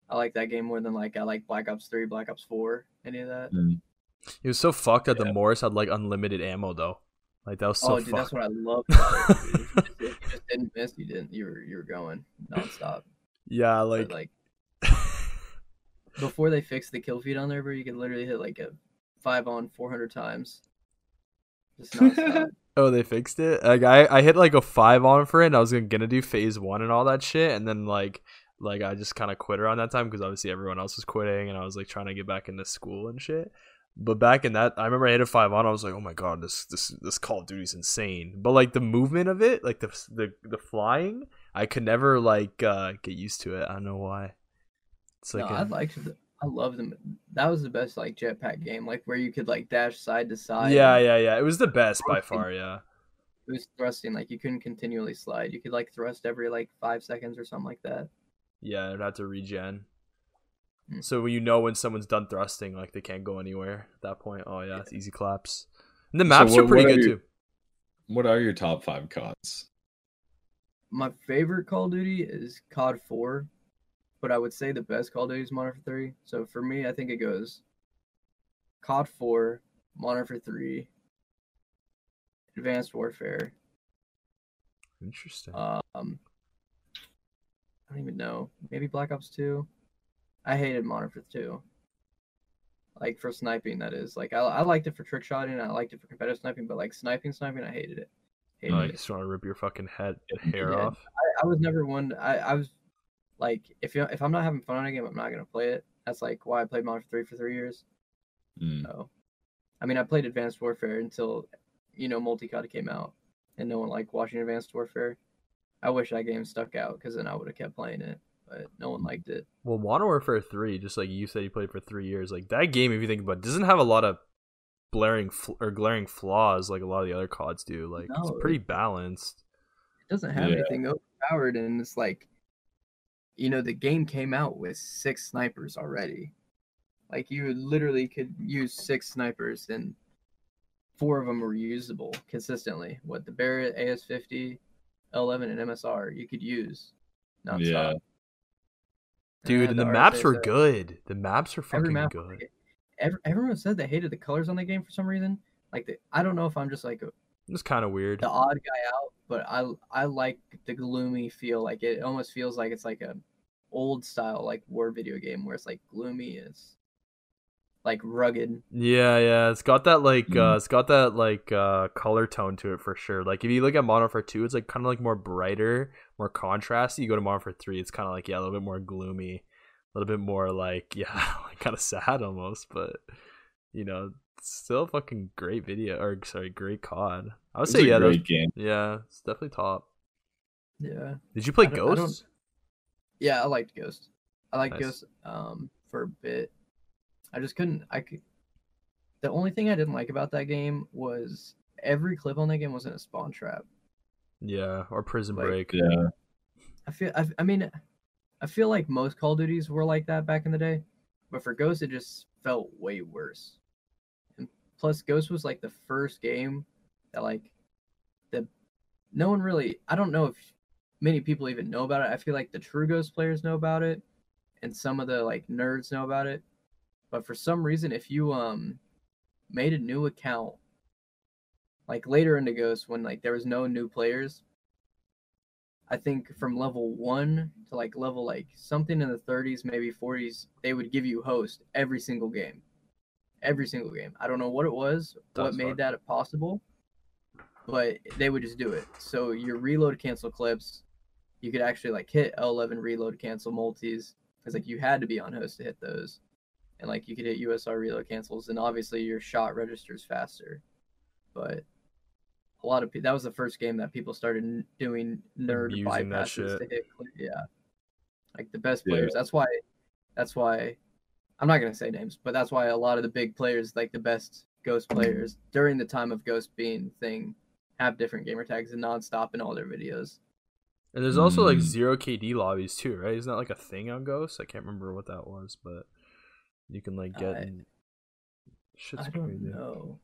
I like that game more than like I like Black Ops Three, Black Ops Four, any of that. it was so fucked that the Yeah. Morris had like unlimited ammo though. Like that was so oh, dude, that's what I love. About it, you just- if you just didn't miss. You didn't. You were you were going nonstop. Yeah, But, like like before they fixed the kill feed on there, bro, you could literally hit like a five on four hundred times. Just nonstop. Oh, they fixed it. Like I, I hit like a five on for it. And I was gonna, gonna do phase one and all that shit, and then like, like I just kind of quit around that time because obviously everyone else was quitting, and I was like trying to get back into school and shit. But back in that, I remember I hit a five on. I was like, oh my god, this this this Call of Duty's insane. But like the movement of it, like the the the flying, I could never like uh get used to it. I don't know why. It's no, like liked the, I love them. That was the best like jetpack game, like where you could like dash side to side. yeah, yeah, yeah. It was the best by far. Yeah. It was thrusting, like you couldn't continually slide. You could like thrust every like five seconds or something like that. Yeah, it'd have to regen. Mm. So you know when someone's done thrusting, like they can't go anywhere at that point. Oh yeah, it's easy claps. And the maps what- are pretty are good you- too. What are your top five CODs? My favorite Call of Duty is COD 4, but I would say the best Call of Duty is Modern Warfare 3. So for me, I think it goes COD 4, Modern Warfare 3, Advanced Warfare. Interesting. Um, I don't even know. Maybe Black Ops 2. I hated Modern Warfare 2. Like for sniping, that is. Like I, I liked it for trick shotting. I liked it for competitive sniping, but like sniping, sniping, I hated it. Hated Oh, you just want to rip your fucking head hair Yeah. off. I, I was never one. I, I was like, if you if I'm not having fun on a game, I'm not gonna play it. That's like why I played Modern Warfare 3 for three years. Mm. So, I mean, I played Advanced Warfare until you know multi-COD came out, and no one liked watching Advanced Warfare. I wish that game stuck out because then I would have kept playing it, but no one liked it. Well, Modern Warfare Three, just like you said, you played for three years. Like that game, if you think about, it, doesn't have a lot of blaring fl- or glaring flaws like a lot of the other CODs do. Like it's No, pretty balanced. It doesn't have Yeah. anything overpowered, and it's like, you know, the game came out with six snipers already. Like you literally could use six snipers, and four of them were usable consistently. What the Barrett, AS50, L11, and MSR you could use. nonstop. Yeah. Dude, and the RSA maps were good. The maps were Every fucking map. good. Every, everyone said they hated the colors on the game for some reason. Like the, I don't know if I'm just like a, It kind of weird. the odd guy out, but I I like the gloomy feel. Like it almost feels like it's like a old style like war video game where it's like gloomy is like rugged. Yeah, yeah, it's got that like uh Mhm. it's got that like uh color tone to it for sure. Like if you look at Modern Warfare 2, it's like kind of like more brighter, more contrasty. You go to Modern Warfare 3, it's kind of like yeah, a little bit more gloomy, a little bit more like yeah, like kind of sad almost, but you know, still a fucking great video or sorry, great COD. I would It's say a yeah, that was, great game. yeah, it's definitely top. Yeah. Did you play I don't- I don't- Ghosts? Yeah, I liked Ghost. I liked Nice. Ghost um for a bit. I just couldn't I could the only thing I didn't like about that game was every clip on that game was in a spawn trap. Yeah, or Prison Like, Break. Yeah. I feel I, I mean I feel like most Call of Duties were like that back in the day, but for Ghost it just felt way worse. And plus Ghost was like the first game that like the no one really I don't know if many people even know about it. I feel like the true Ghost players know about it and some of the like nerds know about it. But for some reason if you um made a new account like later into Ghost when like there was no new players, I think from level one to like level like something in the 30s, maybe 40s, they would give you host every single game. Every single game. I don't know what it was, what made fucked. that possible, but they would just do it. So your reload cancel clips, you could actually like hit L11 reload cancel multis because like you had to be on host to hit those, and like you could hit USR reload cancels, and obviously your shot registers faster, but a lot of people that was the first game that people started n- doing nerd Abusing that bypasses to hit cle- yeah like the best Yeah. players that's why that's why i'm not going to say names but that's why a lot of the big players like the best ghost players during the time of ghost being thing have different gamer tags and non-stop in all their videos And there's also like Mm. zero KD lobbies too, right? Isn't that like a thing on Ghost? I can't remember what that was, but you can like get. I- in... Shit's i don't crazy. know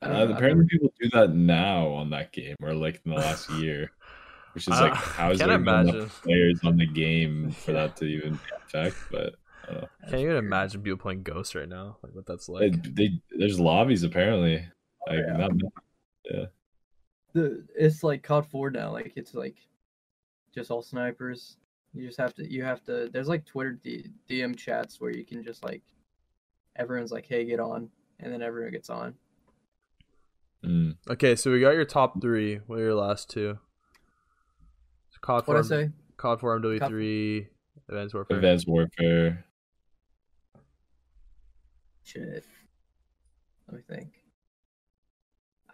I don't Uh, know, I've apparently, never- people do that now on that game, or like in the last year, which is I- like, how is can't there imagine. enough players on the game for that to even be an effect? But I. Can't even imagine people playing Ghosts right now. Like what that's like. they there's lobbies apparently. Like yeah. not, the it's like COD 4 now. Like it's like just all snipers. You just have to you have to there's like Twitter D, DM chats where you can just like everyone's like, hey, get on, and then everyone gets on. Mm. Okay, so we got your top three. What are your last two? So COD What I 4, say? COD 4 MW3, Advanced Warfare. Advanced Warfare. Shit. Let me think.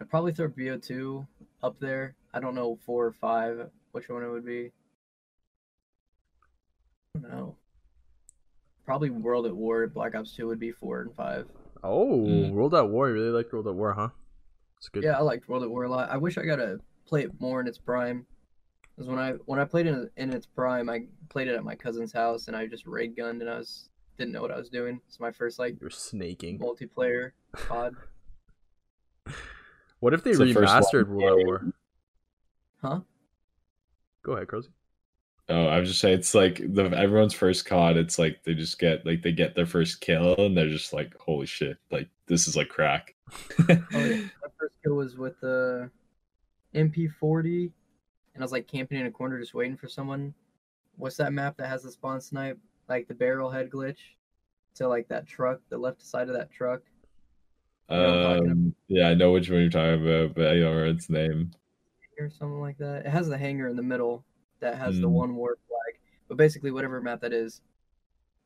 I'd probably throw BO2 up there. I don't know four or five, which one it would be. I don't know. Probably World at War, Black Ops 2 would be four and five. Oh, Mm. World at War. You really liked World at War, huh? It's good. Yeah, I liked World at War a lot. I wish I got to play it more in its prime. Because when I when I played it in its prime, I played it at my cousin's house and I just raid gunned and I was didn't know what I was doing. It's my first like You're snaking. multiplayer COD. What if they It's remastered one. World at War? Huh? Go ahead, Crozy. Oh, I was just saying it's like the everyone's first COD. It's like they just get like they get their first kill and they're just like, holy shit, like this is like crack. Oh, yeah. My first kill was with the MP40, and I was like camping in a corner just waiting for someone. What's that map that has the spawn snipe? Like the barrel head glitch to like that truck, the left side of that truck. You know what I'm talking Um, yeah, I know which one you're talking about, but I don't remember its name. or something like that. It has the hangar in the middle that has the Mm. one war flag. But basically, whatever map that is,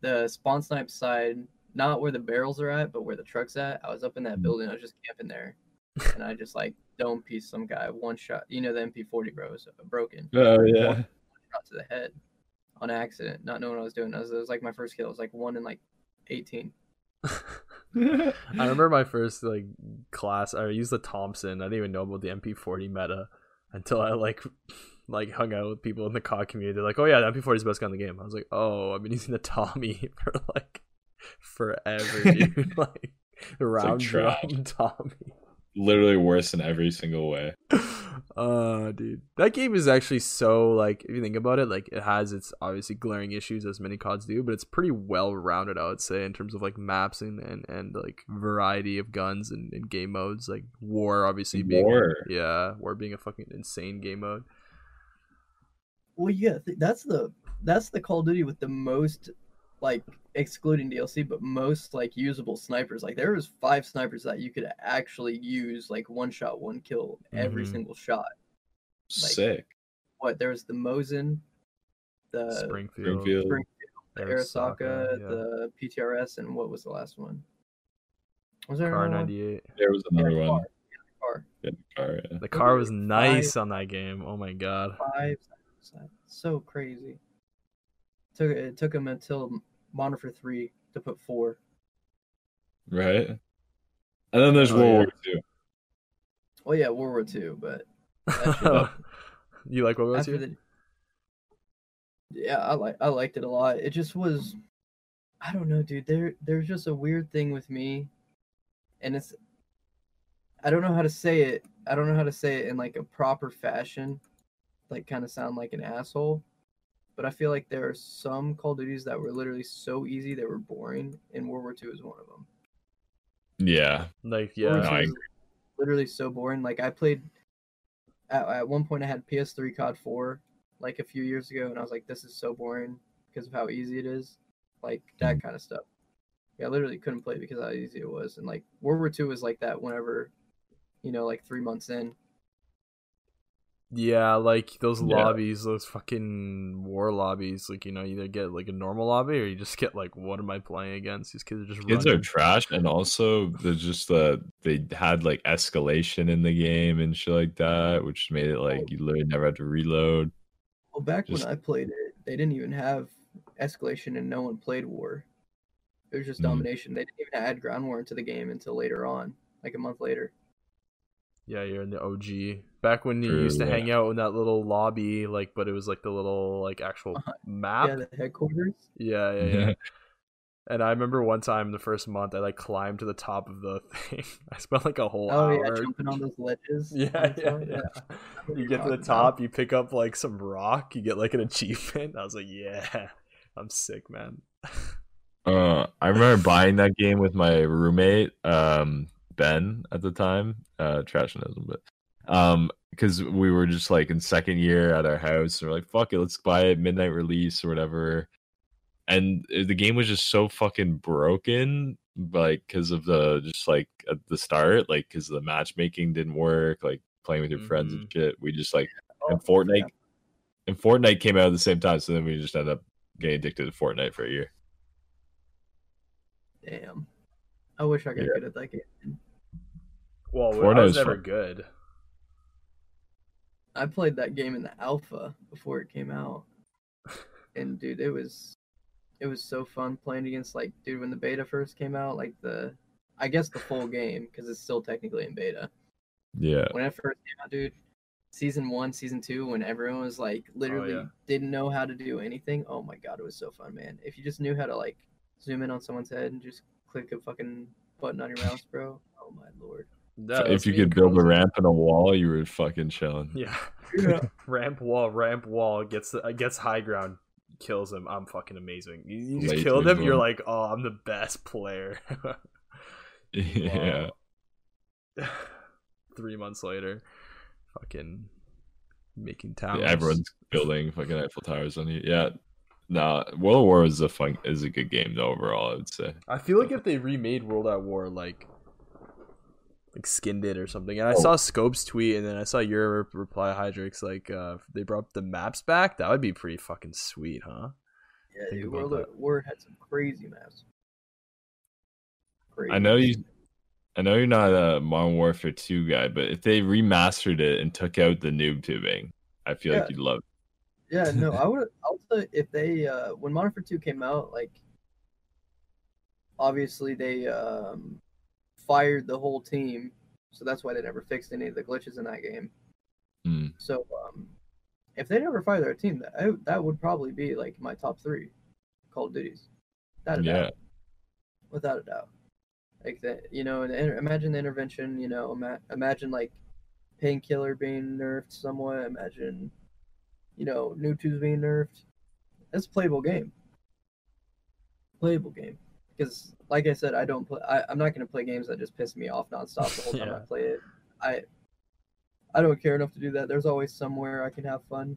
the spawn snipe side, not where the barrels are at, but where the truck's at. I was up in that Mm. building. I was just camping there, and I just like dome piece some guy one shot. You know the MP40 bro was broken. Oh yeah. One shot to the head on accident, not knowing what I was doing. It was, it was like my first kill. It was like one in like 18. I remember my first like class. I used the Thompson. I didn't even know about the MP40 meta until I like like hung out with people in the COD community. They're like, "Oh yeah, the MP40 is the best gun in the game." I was like, "Oh, I've been using the Tommy for like forever, dude." like round trash. drum Tommy. Literally worse in every single way. uh dude that game is actually so like if you think about it like it has its obviously glaring issues as many cods do but it's pretty well rounded i would say in terms of like maps and and, and like variety of guns and, and game modes like war obviously being War. yeah war being a fucking insane game mode Well, yeah, th- that's the that's the Call of Duty with the most like excluding DLC, but most like usable snipers. Like there was five snipers that you could actually use like one shot, one kill every Mhm. single shot. Like, Sick. What there was the Mosin, the springfield, Springfield. Spring- the Arisaka, Arisaka, yeah. the PTRS, and what was the last one? Was there Car another one? 98. There was another Yeah, one. car. Car. Yeah, the car, yeah. The car was Five- nice on that game. Oh my god. Five. Seven, So crazy. Took it took him until Modern Warfare three to put four. Right. And then there's Oh, World yeah. War Two. Well, yeah, World War Two, but That you like what was after you? the yeah i like i liked it a lot it just was i don't know dude there there's just a weird thing with me and it's i don't know how to say it i don't know how to say it in like a proper fashion like kind of sound like an asshole but i feel like there are some call of duties that were literally so easy they were boring and world war ii is one of them Yeah. Like World War yeah. No, I literally so boring. Like i played at, at one point i had ps3 cod 4 like a few years ago and i was like this is so boring because of how easy it is. Like that mm. kind of stuff. Yeah i literally couldn't play because of how easy it was and like world war ii was like that whenever you know like three months in Yeah, like those Yeah. lobbies, those fucking war lobbies. Like you know, you either get like a normal lobby or you just get like, what am I playing against? These kids are just Kids are trash, and also there's just uh they had like escalation in the game and shit like that, which made it like you literally never had to reload. well back Just- when i played it they didn't even have escalation and no one played war it was just Mhm. domination they didn't even add ground war into the game until later on like a month later Yeah, you're in the OG. Back when you True, used to yeah. hang out in that little lobby, like, but it was like the little like actual map. yeah the headquarters Yeah, yeah, yeah. And I remember one time the first month I like climbed to the top of the thing. I spent like a whole oh hour. yeah jumping on those ledges Yeah, and yeah, yeah. You get to the talking about. top, you pick up like some rock, you get like an achievement. I was like, yeah, I'm sick, man. Uh, I remember buying that game with my roommate, um, Ben at the time. Uh, trashism, but um, because we were just like in second year at our house, and we're like, "Fuck it, let's buy it midnight release or whatever." And uh, the game was just so fucking broken, like because of the just like at the start, like because the matchmaking didn't work, like playing with your friends and shit. We just like and Fortnite, and Fortnite came out at the same time, so then we just ended up getting addicted to Fortnite for a year. Damn. I wish I got Yeah. good at that game. Well, I Fortnite was is never fun. good. I played that game in the alpha before it came out. And dude, it was it was so fun playing against like dude when the beta first came out, like the I guess the full game because it's still technically in beta. Yeah. When it first came out, dude, season 1, season 2 when everyone was like oh, literally yeah. didn't know how to do anything. Oh my god, it was so fun, man. If you just knew how to like zoom in on someone's head and just click a fucking button on your mouse, bro. Oh my lord. Yeah, if you could build a ramp and a wall, you were fucking chilling. Yeah. Yeah. ramp wall, ramp wall gets uh, gets high ground, kills him. I'm fucking amazing. You, you just Way killed him. You're good. like, oh, I'm the best player. yeah. Three months later, fucking making towers. Yeah, Everyone's building fucking Eiffel Towers on you. Yeah. Nah, World of War is a fun is a good game though overall, I would say. I feel like if they remade World at War, like like skinned it or something. And I Oh. saw Scope's tweet, and then I saw your reply, Hyderix. Like, uh, they brought the maps back. That would be pretty fucking sweet, huh? Yeah, Think dude, about World that. of War had some crazy maps. Crazy. I know you I know you're not a Modern Warfare 2 guy, but if they remastered it and took out the noob tubing, I feel like you'd love Yeah, no, I would also if they uh when Modern Warfare 2 came out, like obviously they um fired the whole team, so that's why they never fixed any of the glitches in that game. Hmm. So um if they never fired their team, that that would probably be like my top three Call of Duties. Without a Yeah. doubt. Without a doubt. Like that, you know, and imagine the intervention. You know, ima- imagine like painkiller being nerfed somewhat. Imagine, you know, new twos being nerfed. It's a playable game. Playable game. Because, like I said, I don't play. I, I'm not gonna play games that just piss me off nonstop the whole time I play it. I I don't care enough to do that. There's always somewhere I can have fun.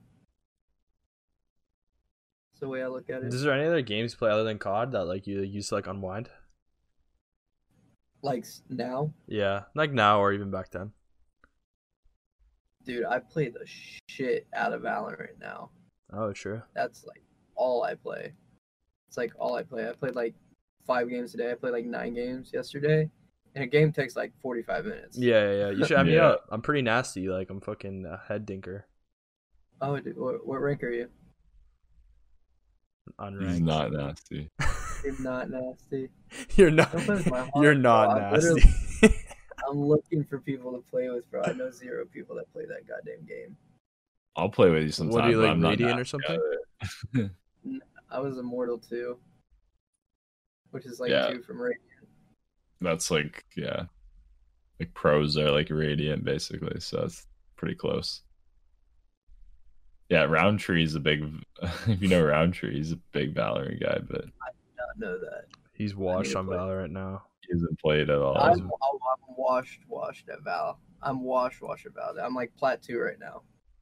That's the way I look at it. Is there any other games you play other than COD that like you used to like unwind? Like now, Yeah, like now or even back then. dude, I play the shit out of Valorant now. Oh, true. That's like all I play. It's like all I play. I played like five games today. I played like nine games yesterday, and a game takes like 45 minutes. Yeah, yeah, yeah. You should have me up. I'm pretty nasty. Like I'm fucking a head dinker. Oh, dude, what, what rank are you? Unranked. He's not nasty. You're not nasty. You're not. Don't play with my You're not bro. I'm nasty. I'm looking for people to play with, bro. I know zero people that play that goddamn game. I'll play with you sometime. what are you like, I'm not Radiant or something? I was Immortal 2, which is like Yeah. two from Radiant. That's like yeah, like pros are like radiant basically, so it's pretty close. Yeah, Roundtree is a big. If you know Roundtree, he's a big Valorant guy, but I did Not know that. He's washed on play. Valorant now. he hasn't played at all. I'm, I'm washed, washed at Val. I'm washed, washed at Val. I'm like plat two right now.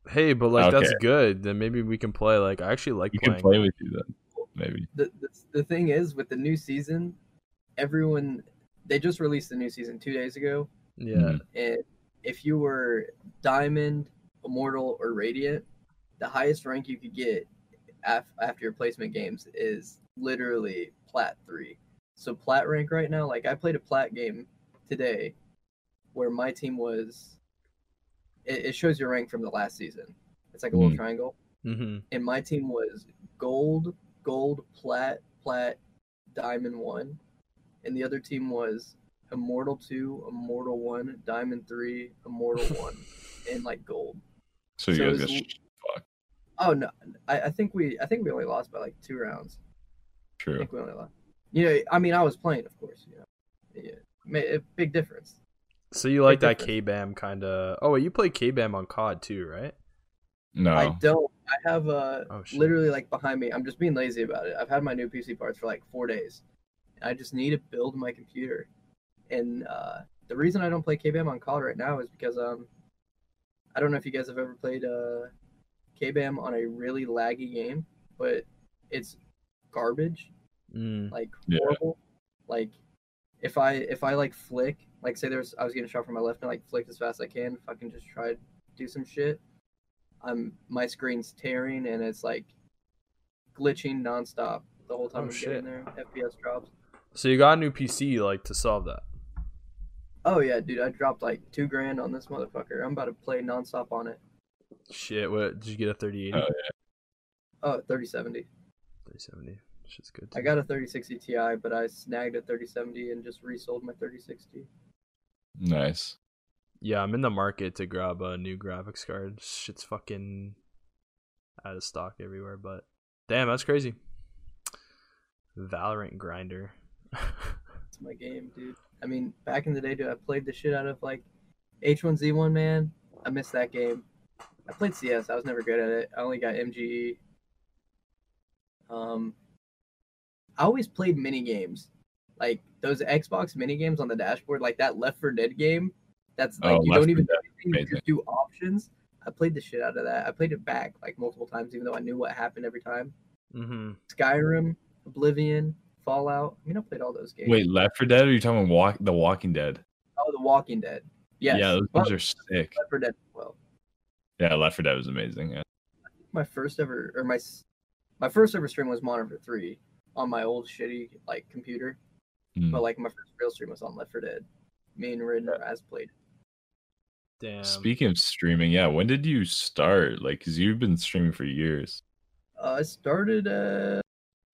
Hey, but like that's good. Then maybe we can play. Like I actually like you playing. can play with you then, maybe. The, the the thing is with the new season, everyone they just released the new season two days ago, Yeah. Mhm. and if you were Diamond, Immortal, or Radiant, the highest rank you could get af- after your placement games is literally Plat three. So Plat rank right now, like I played a Plat game today, where my team was. It, it shows your rank from the last season. It's like a little Hmm. triangle, Mm-hmm. and my team was gold, gold, plat, plat, diamond one, and the other team was immortal two, immortal one, diamond three, immortal one, and like gold. So you So guys it's- got sh- Oh no, I, I think we I think we only lost by like two rounds. True. I true. think we only lost. You know, I mean, I was playing, of course. You know, yeah, ma- a big difference. So you like that difference. KBAM kind of? Oh, wait, you play KBAM on COD too, right? No, I don't. I have uh Oh literally like behind me. I'm just being lazy about it. I've had my new PC parts for like four days. I just need to build my computer. And uh, the reason I don't play KBAM on COD right now is because um, I don't know if you guys have ever played uh, KBAM on a really laggy game, but it's garbage, Mm. like Yeah. horrible. Like if I if I like flick, like say there's I was getting shot from my left and I, like flick as fast as I can, if I can just try to do some shit, I'm my screen's tearing and it's like glitching nonstop the whole time Oh, I'm shit. getting there. FPS drops. So you got a new PC like to solve that? Oh yeah, dude, I dropped like two grand on this motherfucker. I'm about to play nonstop on it. Shit. What did you get a 3080? Oh, Oh, 3070. 3070. Shit's good. I got a 3060 Ti, but I snagged a 3070 and just resold my 3060. nice. Yeah, I'm in the market to grab a new graphics card. Shit's fucking out of stock everywhere, but damn, that's crazy. Valorant grinder. It's my game, dude. I mean, back in the day, dude, I played the shit out of like H1Z1, man. I missed that game. I played CS. I was never good at it. I only got MGE. Um, I always played mini games, like those Xbox mini games on the dashboard, like that Left 4 Dead game. That's like Oh, you don't even Dead, do anything, you just do options. I played the shit out of that. I played it back like multiple times, even though I knew what happened every time. mm-hmm. Skyrim, Oblivion, Fallout. I mean, I played all those games. Wait, Left 4 Dead? Or are you talking about walk, The Walking Dead? Oh, The Walking Dead. Yes. Yeah, those Well, are sick. Left 4 Dead as well. Yeah, Left 4 Dead was amazing. Yeah. My first ever, or my my first ever stream was Modern Warfare 3 on my old shitty like computer. Mm. But like my first real stream was on Left 4 Dead. Me and Rid as played. Damn. Speaking of streaming, yeah, when did you start? Like, because you've been streaming for years. Uh, I started uh,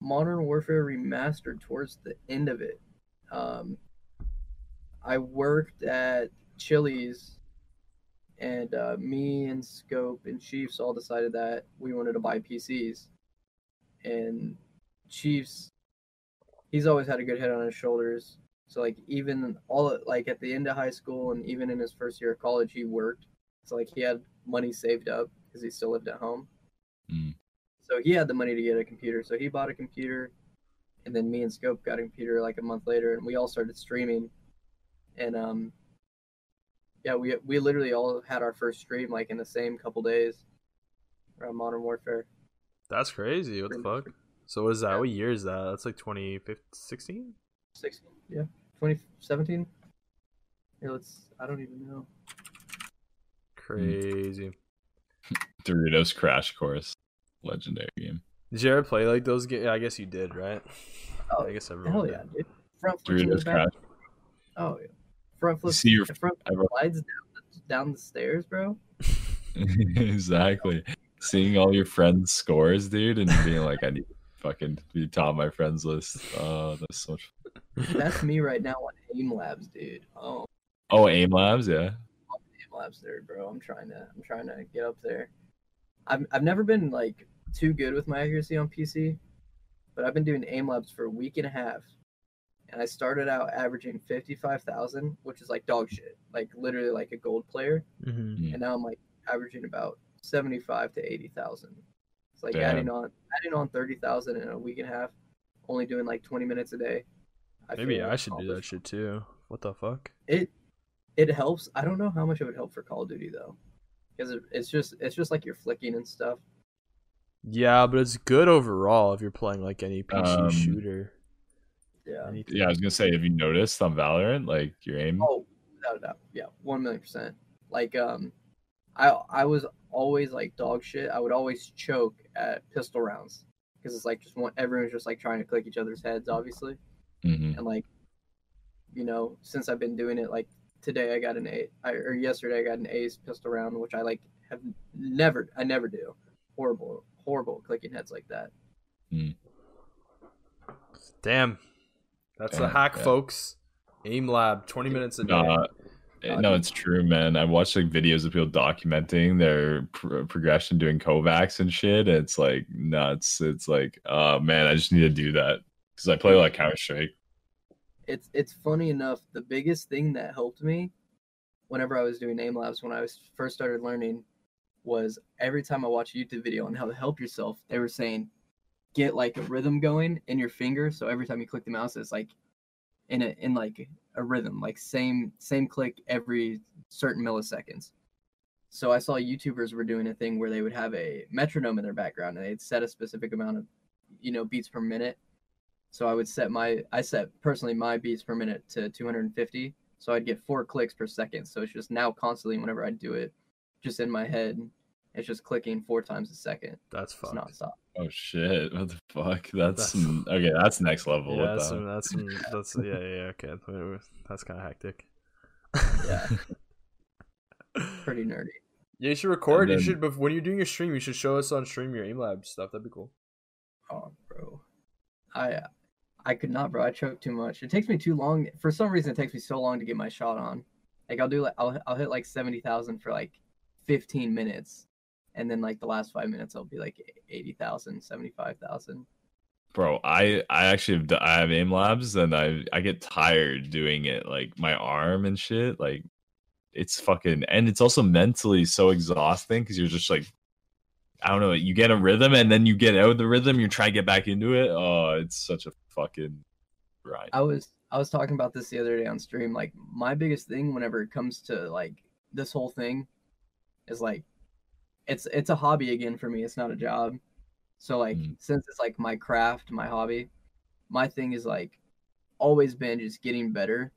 Modern Warfare Remastered towards the end of it. Um, I worked at Chili's, and uh, me and Scope and Chiefs all decided that we wanted to buy PCs. And Chiefs, he's always had a good head on his shoulders. So like even all like at the end of high school and even in his first year of college, he worked. So like he had money saved up because he still lived at home. Mm. So he had the money to get a computer. So he bought a computer, and then me and Scope got a computer like a month later, and we all started streaming. And um, yeah, we we literally all had our first stream like in the same couple days around Modern Warfare. That's crazy. What the fuck? So what is that? Yeah. What year is that? That's like 2016? 16, yeah, 2017. Yeah, let's. I don't even know. Crazy. Doritos Crash Course, legendary game. Did you ever play like those games? I guess you did, right? Oh, I guess everyone Hell did. yeah, dude! Front flips in the Doritos. Crash. Oh yeah. front flip, see your front ever- slides down, down the stairs, bro. exactly. Seeing all your friends' scores, dude, and being like, I need to fucking be top of my friends list. Oh, that's so much. That's me right now on Aim Labs, dude. Oh, Oh, aim labs, yeah. Aim Labs there, bro. I'm trying to, I'm trying to get up there. I've, I've never been like too good with my accuracy on PC, but I've been doing Aim Labs for a week and a half, and I started out averaging fifty-five thousand, which is like dog shit, like literally like a gold player, Mm-hmm. and now I'm like averaging about seventy-five to eighty thousand. It's like Damn. adding on, adding on thirty thousand in a week and a half, only doing like twenty minutes a day. I Maybe feel I should do that shit too. What the fuck? It it helps. I don't know how much it would help for Call of Duty though, because it, it's just it's just like you're flicking and stuff. Yeah, but it's good overall if you're playing like any PC Um, shooter. Yeah. Anything. Yeah, I was gonna say, have you noticed on Valorant, like your aim? Oh, without a doubt. Yeah, one million percent. Like um, I I was always like dog shit. I would always choke at pistol rounds because it's like just one. Everyone's just like trying to click each other's heads, obviously, Mhm. and like, you know, since I've been doing it, like today I got an A, I, or yesterday I got an Ace pistol round, which I like have never, I never do. Horrible, horrible clicking heads like that. Damn. That's the Damn, hack, yeah. folks. Aim lab, 20 minutes a day. Nah, eh, no, it's true, man. I watched like videos of people documenting their pr- progression doing KovaaK's and shit. And it's like nuts. It's like, oh man, I just need to do that because I play like Counter Strike. it's it's funny enough the biggest thing that helped me whenever i was doing aim labs when i was first started learning was every time i watch a youtube video on how to help yourself they were saying get like a rhythm going in your finger so every time you click the mouse it's like in a in like a rhythm like same same click every certain milliseconds so i saw youtubers were doing a thing where they would have a metronome in their background and they'd set a specific amount of you know beats per minute so I would set my I set personally my beats per minute to 250. So I'd get four clicks per second. So it's just now constantly whenever I do it, just in my head, it's just clicking four times a second. That's It's fucked. nonstop. Oh shit! What the fuck? That's, That's- some- okay. That's next level. Yeah, that's the- some, that's some, that's yeah, yeah, yeah, okay. Wait, wait, That's kind of hectic. Yeah, pretty nerdy. Yeah, you should record. And You should, bef- when you're doing your stream, you should show us on stream your aim lab stuff. That'd be cool. Oh, bro, I I could not, bro. I choke too much. It takes me too long. For some reason, it takes me so long to get my shot on. Like I'll do like I'll I'll hit like seventy thousand for like fifteen minutes, and then like the last five minutes I'll be like 80,000, 75,000. Bro, I I actually have, I have aim labs and I I get tired doing it like my arm and shit like it's fucking and it's also mentally so exhausting because you're just like I don't know you get a rhythm and then you get out of the rhythm you try to get back into it oh it's such a fucking grind I was I was talking about this the other day on stream. Like my biggest thing whenever it comes to like this whole thing is like it's it's a hobby again for me. It's not a job. So like Mm. since it's like my craft, my hobby, my thing is like always been just getting better.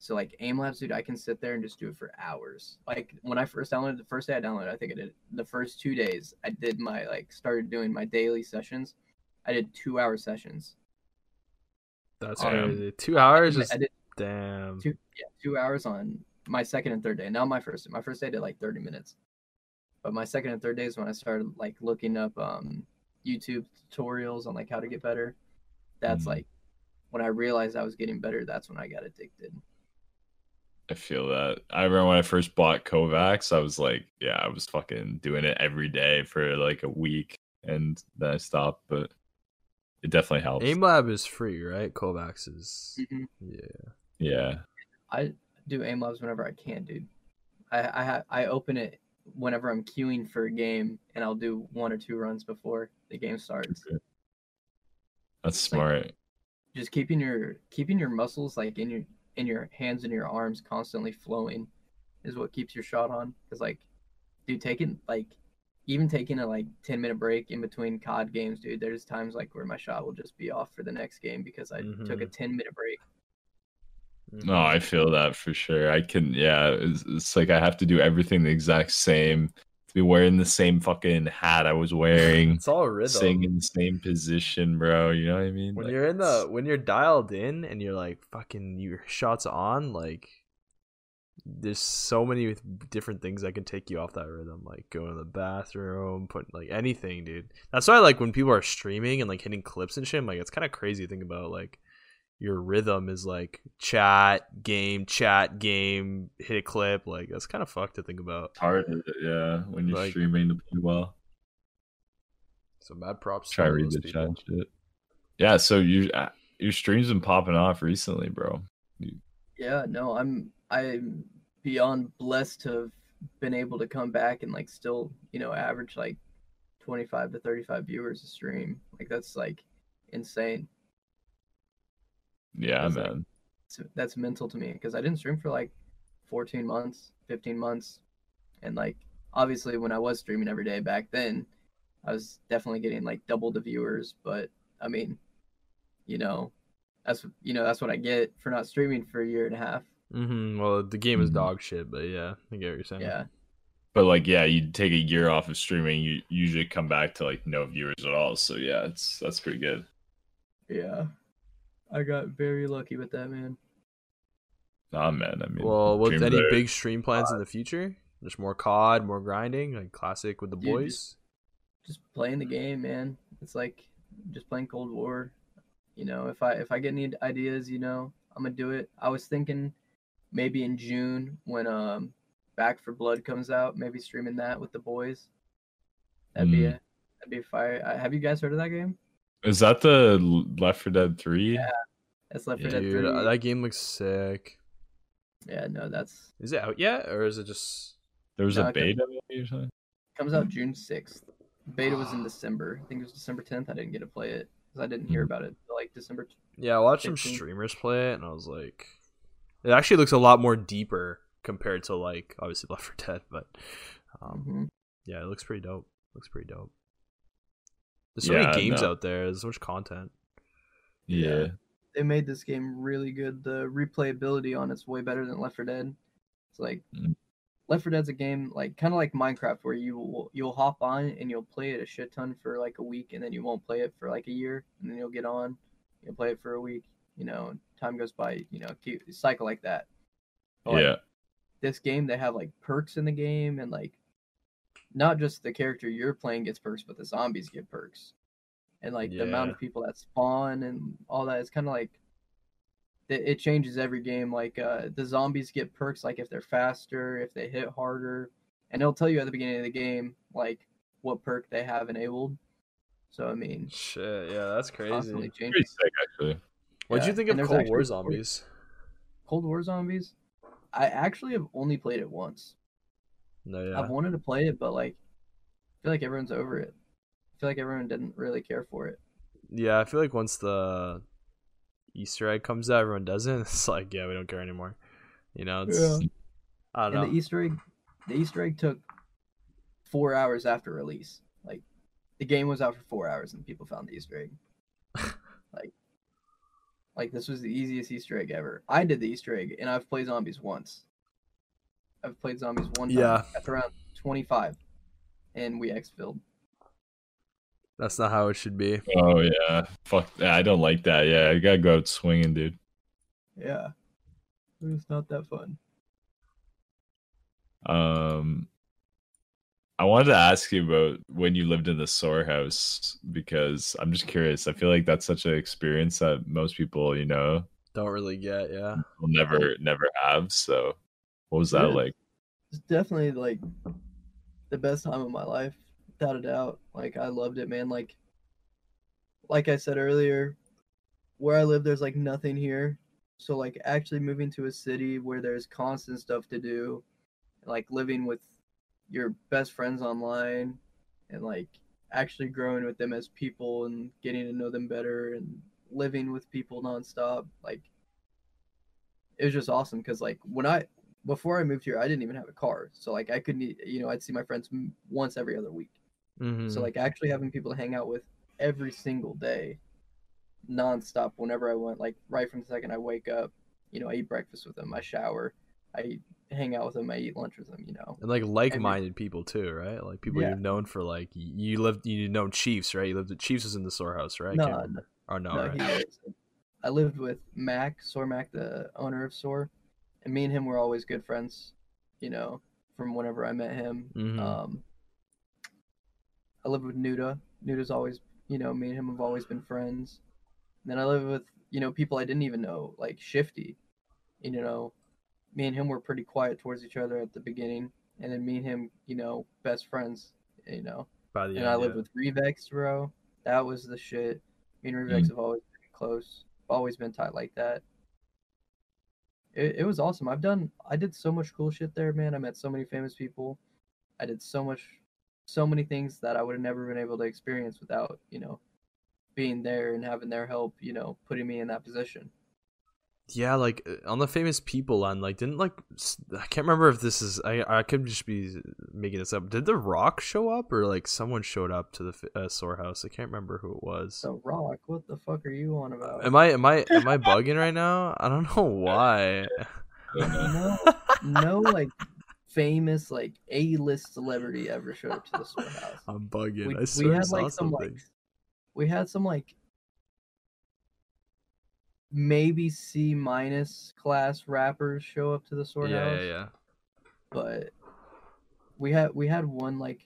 So like aim labs, dude, I can sit there and just do it for hours. Like when I first downloaded the first day I downloaded, I think I did the first two days. I did my like started doing my daily sessions. I did two hour sessions. That's Damn. crazy. Two hours I is damn. two yeah two hours on my second and third day not my first my first day did like 30 minutes but my second and third days when i started like looking up um youtube tutorials on like how to get better that's Mhm. like when i realized i was getting better that's when i got addicted I feel that. I remember when I first bought KovaaK's I was like yeah I was fucking doing it every day for like a week and then I stopped but it definitely helps. Aim lab is free, right? KovaaK's is mm-hmm. yeah. yeah. I do aim labs whenever i can dude. I i ha- i open it whenever i'm queuing for a game and i'll do one or two runs before the game starts. That's smart. just keeping your keeping your muscles like in your in your hands and your arms constantly flowing is what keeps your shot on because like dude taking like even taking a like 10 minute break in between cod games dude there's times like where my shot will just be off for the next game because i took a mm-hmm. 10 minute break No, I feel that for sure. I can, yeah. It's, it's like I have to do everything the exact same. To be wearing the same fucking hat I was wearing, It's all rhythm. staying in the same position, bro. You know what I mean? when Like, you're in the when you're dialed in and you're like fucking your shots on like there's so many different things that can take you off that rhythm, like going to the bathroom, putting like anything, dude. That's why like when people are streaming and like hitting clips and shit, I'm like it's kind of crazy to think about like your rhythm is like chat, game, chat, game, hit a clip. Like that's kind of fucked to think about. It's hard, yeah, when you're Like- streaming to play well. So mad props. Try to to read the people. chat shit. Yeah, so you uh, your streams been popping off recently, bro. Yeah, no, I'm I'm beyond blessed to have been able to come back and like still, you know, average like 25 to 35 viewers a stream. Like that's like insane. Yeah, That's like- man. It's- that's mental to me because I didn't stream for like 14 months, 15 months, and like obviously when I was streaming every day back then, I was definitely getting like double the viewers. But I mean, you know, that's you know that's what I get for not streaming for a year and a half. Mm-hmm. Well, the game is Mhm. dog shit, but yeah, I get what you're saying. Yeah, But like, yeah, you take a year off of streaming, you usually come back to like no viewers at all. So yeah, it's that's pretty good. yeah, I got very lucky with that, man. Nah, man. I mean, Well, with any are- big stream plans in the future? Just more COD, more grinding, like classic with the Dude, boys. Just playing the game, man. It's like just playing Cold War. You know, if I if I get any ideas, you know, I'm gonna do it. I was thinking maybe in June when um Back 4 Blood comes out, maybe streaming that with the boys. That'd be Mm. a that'd be fire. Uh, have you guys heard of that game? Is that the Left 4 Dead 3? Yeah. That's Left 4 Dead Dude, 3. uh, that game looks sick. Yeah, no, that's Is it out yet, or is it just? There was No, a I couldn't- beta maybe or something. comes out June 6th. Beta was in December. I think it was December 10th. I didn't get to play it because I didn't hear Mhm. about it like December. t- Yeah, I watched some streamers play it, and I was like, it actually looks a lot more deeper compared to like obviously Left 4 Dead, but um, Mhm. yeah, it looks pretty dope. Looks pretty dope. There's so Yeah, many games no. out there. There's so much content. Yeah. Yeah. They made this game really good. The replayability on it's way better than Left 4 Dead. It's like Mm. Left 4 Dead's a game like kind of like Minecraft where you will you'll hop on and you'll play it a shit ton for like a week and then you won't play it for like a year and then you'll get on, you'll play it for a week, you know, time goes by, you know, keep cycle like that. But, like, yeah. this game they have like perks in the game and like not just the character you're playing gets perks but the zombies get perks and like the amount of people that spawn and all that is kind of like it, it changes every game like uh the zombies get perks like if they're faster if they hit harder and it'll tell you at the beginning of the game like what perk they have enabled so i mean Shit, yeah, that's crazy. Pretty sick actually. What'd you think and of Cold War. Zombies? cold war zombies i actually have only played it once No, yeah. I've wanted to play it, but like, I feel like everyone's over it. I feel like everyone didn't really care for it. Yeah, I feel like once the Easter egg comes out, everyone doesn't. It's like, yeah, we don't care anymore. You know, it's Yeah. I don't And know. the Easter egg, the Easter egg took four hours after release. Like, the game was out for four hours, and people found the Easter egg. like, like this was the easiest Easter egg ever. I did the Easter egg, and I've played zombies once. I've played zombies one time. Yeah. That's around twenty-five, and we exfilled. That's not how it should be. Oh yeah. Fuck. Yeah, I don't like that. Yeah, you gotta go out swinging, dude. Yeah, it's not that fun. Um, I wanted to ask you about when you lived in the SoaR house because I'm just curious. I feel like that's such an experience that most people, you know, Don't really get, yeah. will never, never have. So, what was that Yeah. like? it's definitely like the best time of my life without a doubt like i loved it man like like i said earlier where i live there's like nothing here so like actually moving to a city where there's constant stuff to do like living with your best friends online and like actually growing with them as people and getting to know them better and living with people nonstop like it was just awesome because like when i before I moved here, I didn't even have a car. So like I couldn't, you know, I'd see my friends once every other week. Mm-hmm. So like actually having people to hang out with every single day, nonstop. Whenever I went, like right from the second I wake up, you know, I eat breakfast with them, I shower, I hang out with them, I eat lunch with them. You know, and like like-minded people too, right? Like people Yeah. you've known for like you lived you know, Chiefs, right? You lived at Chiefs was in the SoaR house, right? I no. Or no, no, right? I lived with Mac, SoaR Mac, the owner of SoaR. and me and him were always good friends. You know, from whenever I met him. Mhm. Um, I live with Nuda. Nuda's always, you know, me and him have always been friends. And then I live with, you know, people I didn't even know, like Shifty. You know, me and him were pretty quiet towards each other at the beginning, and then me and him, you know, best friends. You know, By the and end, I live yeah. with Revex, bro. That was the shit. Me and Revex mm. have always been close. Always been tight like that. It, it was awesome. I've done. I did so much cool shit there, man. I met so many famous people. I did so much, so many things that I would have never been able to experience without, you know, being there and having their help. You know, putting me in that position. Yeah, like uh, on the famous people line, like didn't like I can't remember if this is I I could just be making this up. Did The Rock show up or like someone showed up to the uh, SoaR House? I can't remember who it was. So Rock, what the fuck are you on about? Am I am I am I bugging right now? I don't know why. I don't know. no, no, like famous like A list celebrity ever showed up to the SoaR house. I'm bugging. we, I we swear I had like some something. like we had some like maybe C minus class rappers show up to the yeah, SoaR house. yeah, yeah. But we had we had one like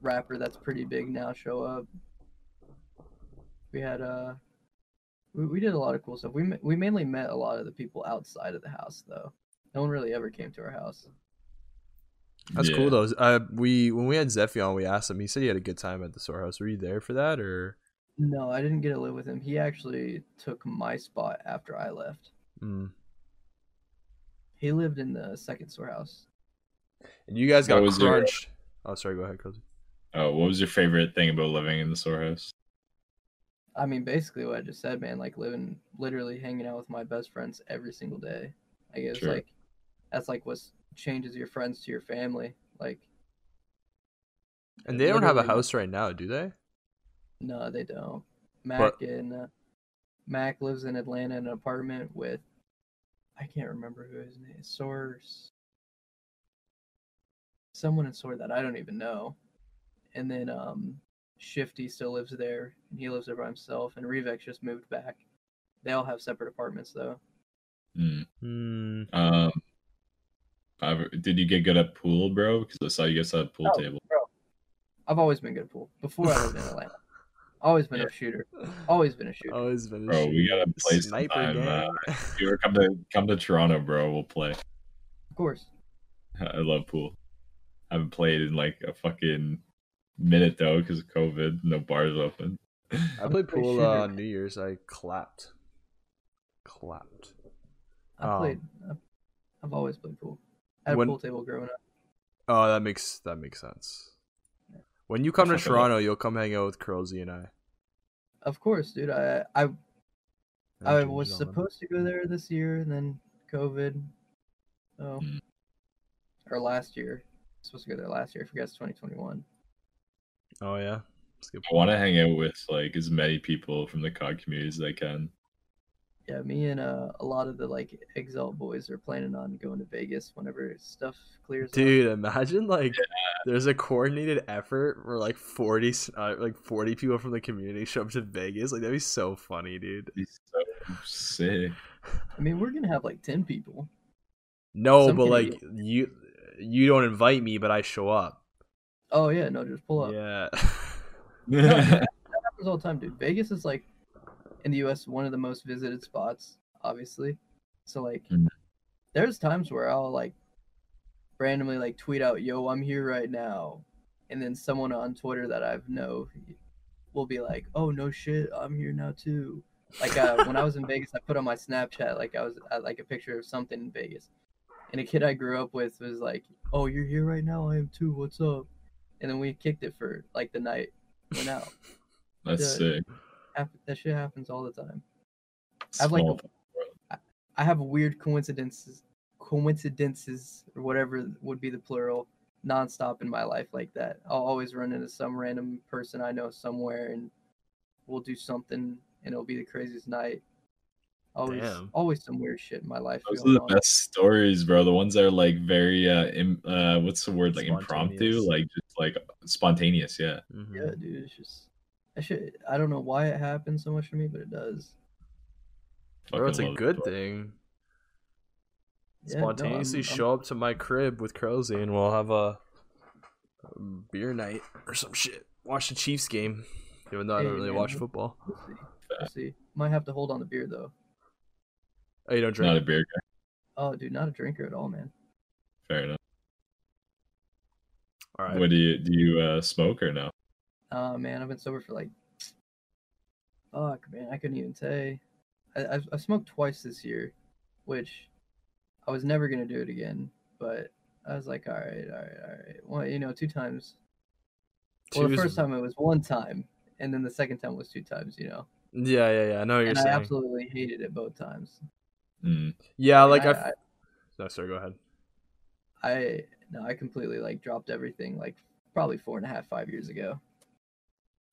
rapper that's pretty big now show up. We had uh we, we did a lot of cool stuff. We we mainly met a lot of the people outside of the house though. No one really ever came to our house. That's Yeah. cool though. Uh, we when we had Zephy on, we asked him. He said he had a good time at the SoaR House. Were you there for that or? No, I didn't get to live with him. He actually took my spot after I left. Mm. He lived in the second SoaR house. And you guys got What was your- Oh, sorry. Go ahead, Cozy. Oh, what was your favorite thing about living in the SoaR house? I mean, basically what I just said, man. Like living, literally hanging out with my best friends every single day. I guess Sure. like that's like what changes your friends to your family. Like, And they don't have a house right now, do they? no, they don't. Mac But- and uh, Mac lives in Atlanta in an apartment with I can't remember who his name is. Source. Someone in SoaR that I don't even know. And then um Shifty still lives there and he lives there by himself and Revex just moved back. They all have separate apartments though. Hmm. Hmm. Um, I've- did you get good at pool, bro? Because I saw you guys had a pool Oh, table. Bro, I've always been good at pool. Before I lived in Atlanta. Always been Yeah. a shooter. Always been a shooter. Always been a Bro, we gotta shooter. play sniper sometime, gang. uh, If you ever come to come to Toronto, bro, we'll play. Of course. I love pool. I haven't played in like a fucking minute though because of COVID. No bars open. I played pool shooter. uh, on New Year's. I clapped. Clapped. I Um, played I've, I've always played pool. I had When- a pool table growing up. Oh, that makes that makes sense. When you come to Toronto, you'll come hang out with Curlsy and I. Of course, dude. I I I Ginger's was on. supposed to go there this year, and then COVID. Oh, Mm. or last year. Supposed to go there last year. I forget it's 2021. Oh yeah, that's a good. I want to hang out with like as many people from the COD community as I can. Yeah, me and uh, a lot of the like Exalt boys are planning on going to Vegas whenever stuff clears. up. Dude, imagine like there's a coordinated effort where like 40 s- uh, like 40 people from the community show up to Vegas. Like that'd be so funny, dude. He's so sick. I mean, we're gonna have like 10 people. No, Some but can like you you don't invite me, but I show up. Oh yeah, no, just pull up. Yeah. That happens all the time, dude. Vegas is like in the U.S. one of the most visited spots, obviously. So like, Mhm. there's times where I'll like randomly like tweet out, "Yo, I'm here right now," and then someone on Twitter that I've know will be like, "Oh no shit, I'm here now too." Like uh, when I was in Vegas, I put on my Snapchat like I was at, like a picture of something in Vegas, and a kid I grew up with was like, "Oh, you're here right now. I am too. What's up?" And then we kicked it for like the night. Went out. That's Yeah. sick. Hap- that shit happens all the time. I've, like, Small- I have weird coincidences, coincidences or whatever would be the plural, nonstop in my life like that. I'll always run into some random person I know somewhere, and we'll do something, and it'll be the craziest night. Always, Damn. always some weird shit in my life. Those are the on. best stories, bro. The ones that are like very uh, Im- uh what's the word like impromptu, like just like spontaneous. Yeah. Mhm. Yeah, dude, it's just that should. I don't know why it happens so much to me, but it does. Bro, it's a good it. thing. Yeah, no, I'm- spontaneously I'm- show up to my crib with Curlsy and we'll have a, a beer night or some shit. Watch the Chiefs game, even though I don't really man, watch we'll- football. We'll see. We'll see. Might have to hold on the beer though. Oh, you don't drink? Not a beer guy. Oh, dude, not a drinker at all, man. Fair enough. All right. What do you do? You uh, smoke or no? Oh man, I've been sober for like, fuck, man, I couldn't even say. I, I've, I've smoked twice this year, which I was never gonna do it again. But I was like, all right, all right, all right. Well, you know, two times. Well, the first time it was one time, and then the second time was two times. You know, Yeah, yeah, yeah. I know you're and I absolutely hated it both times. Mm. Yeah, like I, I. I, No, sorry. Go ahead. I no, I completely like dropped everything like probably four and a half, five years ago.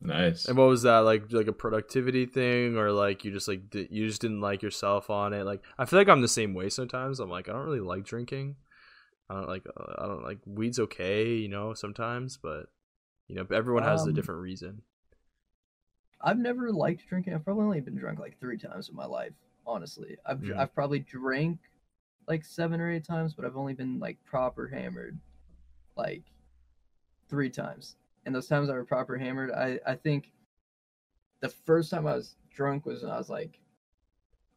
Nice. And what was that like? Like a productivity thing, or like you just like di- you just didn't like yourself on it? Like I feel like I'm the same way sometimes. I'm like I don't really like drinking. I don't like uh, I don't like weed's okay, you know, sometimes, but you know, everyone has a Um, different reason. I've never liked drinking. I've probably only been drunk like three times in my life. Honestly, I've dr Mhm. I've probably drank like seven or eight times, but I've only been like proper hammered like three times. And those times I were proper hammered, I I think the first time I was drunk was when I was like,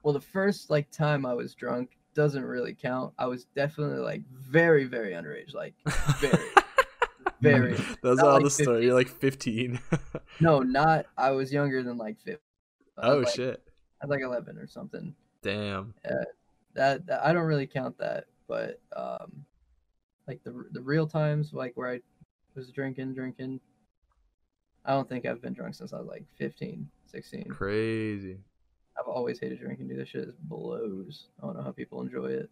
well, the first like time I was drunk doesn't really count. I was definitely like very very underage, like very very. That's all like the story. You're like 15. No, not. I was younger than like 50. I oh like, shit! I was like 11 or something. Damn. That, that I don't really count that, but um, like the the real times, like where I was drinking, drinking. I don't think I've been drunk since I was like 15, 16. Crazy. I've always hated drinking, dude. This shit is blows. I don't know how people enjoy it.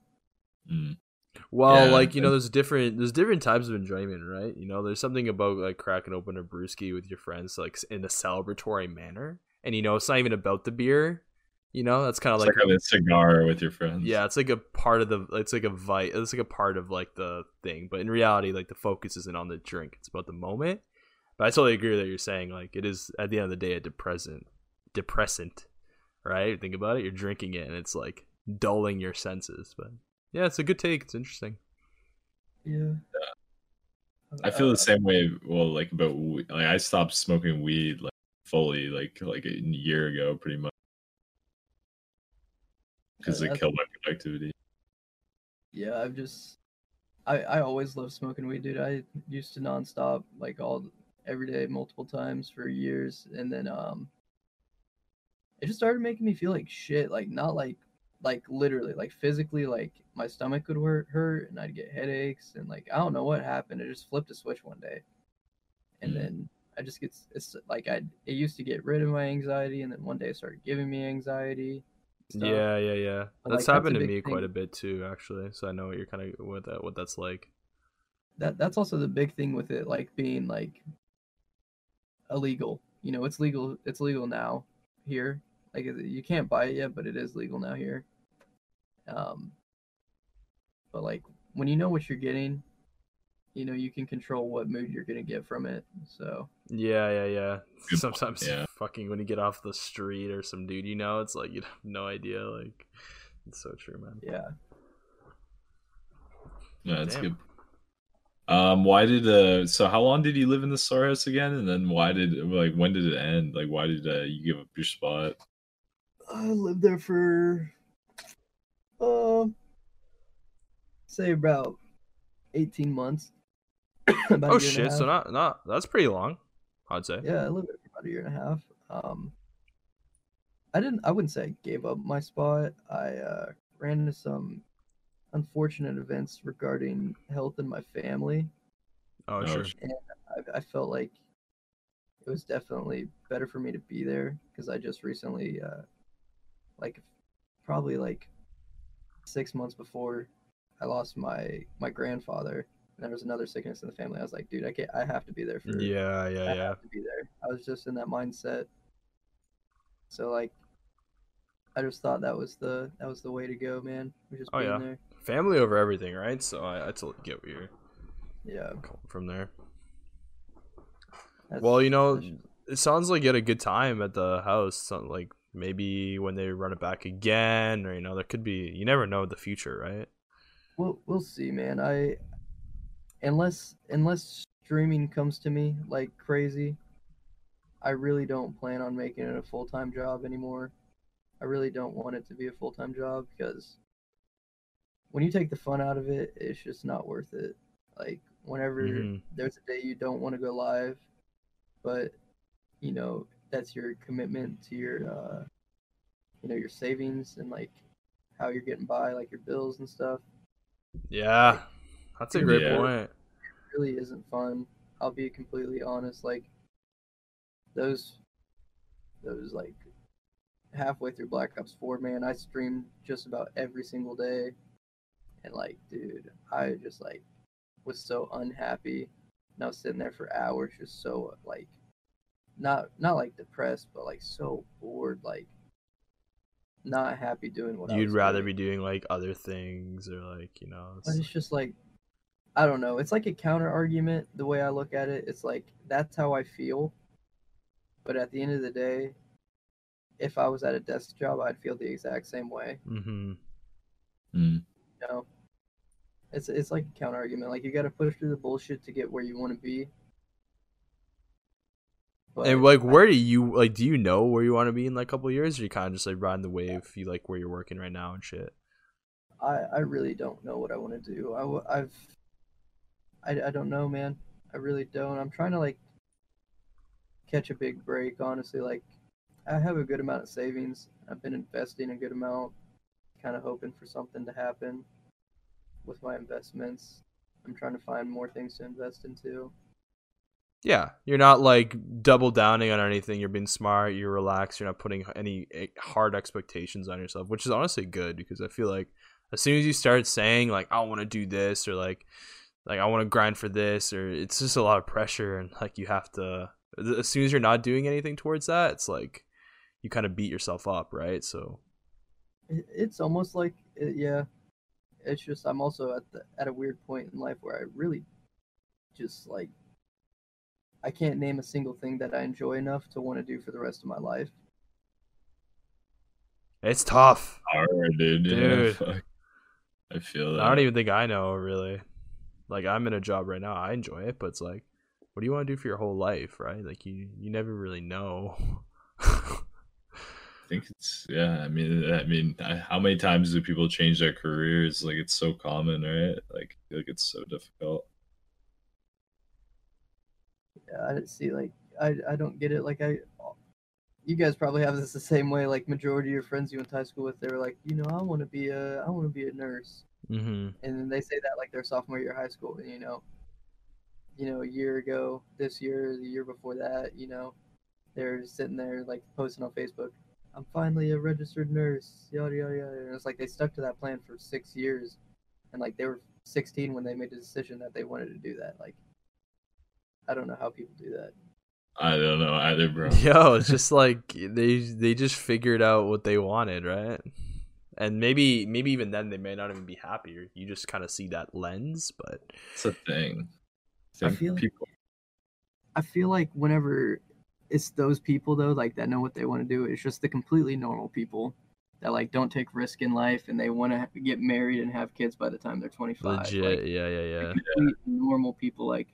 Mm. Well, Yeah, like you know, there's different there's different types of enjoyment, right? You know, there's something about like cracking open a brewski with your friends, like in a celebratory manner, and you know, it's not even about the beer. You know, that's kind of like, like, a cigar with your friends. yeah, it's like a part of the it's like a vi it's like a part of like the thing, but in reality, like the focus isn't on the drink; it's about the moment. But I totally agree that you're saying like it is at the end of the day a depressant, depressant, right? Think about it. You're drinking it, and it's like dulling your senses. But yeah, it's a good take. It's interesting. Yeah. I feel Uh, the same way. Well, like about like I stopped smoking weed like fully like like a year ago, pretty much, because it killed my productivity. Yeah, I've just I I always loved smoking weed, dude. I used to nonstop like all every day, multiple times for years, and then um, it just started making me feel like shit. Like not like like literally, like physically, like my stomach would hurt, hurt, and I'd get headaches, and like I don't know what happened. It just flipped a switch one day, and Mm. then I just get it's like I it used to get rid of my anxiety, and then one day it started giving me anxiety. Stuff. Yeah, yeah, yeah. But, That's like, that's happened to big me quite a bit too, actually. So I know what you're kind of what that what that's like. that that's also the big thing with it like being like illegal you know it's legal it's legal now here like you can't buy it yet but it is legal now here um but like when you know what you're getting you know you can control what mood you're gonna get from it so Yeah, yeah, yeah. Good point, Sometimes yeah. fucking when you get off the street or some dude you know, it's like you have no idea. Like, it's so true, man. yeah Yeah, that's Damn. good. Um, why did uh? So how long did you live in the SoaR house again? And then why did like when did it end? Like why did uh, you give up your spot? i lived there for um say about 18 months About a Oh year and a shit! So not not that's pretty long, I'd say. Yeah, I lived there for about a year and a half. Um, I didn't. I wouldn't say I gave up my spot. I uh, ran into some unfortunate events regarding health in my family. Oh, Oh, sure. sh- I, I felt like it was definitely better for me to be there because I just recently, uh, like, probably like six months before, I lost my my grandfather. And there was another sickness in the family. I was like, dude, I can't. I have to be there for Yeah, yeah, I yeah. have to be there. I was just in that mindset. So like, I just thought that was the that was the way to go, man. Was just Oh, yeah. there. Family over everything, right? So I, I totally get where you're Yeah. from there. that's- Well, you know, it sounds like you had a good time at the house. So, like maybe when they run it back again, or you know, there could be. You never know the future, right? we'll we'll see, man. I unless unless streaming comes to me like crazy, I really don't plan on making it a full time job anymore. I really don't want it to be a full time job because when you take the fun out of it, it's just not worth it. Like whenever Mhm. there's a day you don't want to go live, but you know that's your commitment to your uh, you know your savings and like how you're getting by, like your bills and stuff. Yeah, that's a great Yeah. point. really isn't fun. I'll be completely honest. Like those, those like halfway through Black Ops Four, man, I streamed just about every single day, and like, dude, I just like was so unhappy. And I was sitting there for hours, just so like, not not like depressed, but like so bored, like not happy doing what You'd was rather doing. be doing like other things or like you know. But It's, it's just like I don't know. It's like a counter argument the way I look at it. It's like that's how I feel. But at the end of the day, if I was at a desk job, I'd feel the exact same way. hmm Mm. You know, it's it's like a counter argument. Like you got to push through the bullshit to get where you want to be. But and like, where do you like? Do you know where you want to be in like a couple of years? Or you kind of just like riding the wave? You like where you're working right now and shit. I I really don't know what I want to do. I w- I've I I don't know, man. I really don't. I'm trying to like catch a big break, honestly. Like I have a good amount of savings. I've been investing a good amount, kind of hoping for something to happen with my investments. I'm trying to find more things to invest into. Yeah, you're not like double downing on anything. You're being smart. You're relaxed. You're not putting any eh, hard expectations on yourself, which is honestly good because I feel like as soon as you start saying like I want to do this or like like I want to grind for this or it's just a lot of pressure and like you have to as soon as you're not doing anything towards that, it's like you kind of beat yourself up, right? So it's almost like it, yeah. It's just I'm also at the at a weird point in life where I really just like I can't name a single thing that I enjoy enough to want to do for the rest of my life. it's tough. Hard, dude. Dude. fuck. I feel that. I don't even think I know really. Like I'm in a job right now. I enjoy it, but it's like, what do you want to do for your whole life, right? Like you, you never really know. I think it's yeah. I mean, I mean, I, how many times do people change their careers? Like it's so common, right? Like, I feel like it's so difficult. Yeah, I didn't see like I I don't get it. Like I, you guys probably have this the same way. Like majority of your friends you went to high school with, they were like, you know, I want to be a I want to be a nurse, mm-hmm. and then they say that like their sophomore year of high school, and you know, you know, a year ago, this year, the year before that, you know, they're sitting there like posting on Facebook. I'm finally a registered nurse, yada yada yada. And it's like they stuck to that plan for six years, and like they were 16 when they made the decision that they wanted to do that. Like, I don't know how people do that. I don't know either, bro. Yo, it's just like they they just figured out what they wanted, right? And maybe maybe even then they may not even be happier. You just kind of see that lens, but It's a thing. I think feel like- people. I feel like whenever it's those people though, like that know what they want to do, it's just the completely normal people that like don't take risk in life and they want to get married and have kids by the time they're 25. legit, Like, yeah, yeah, yeah. complete normal people like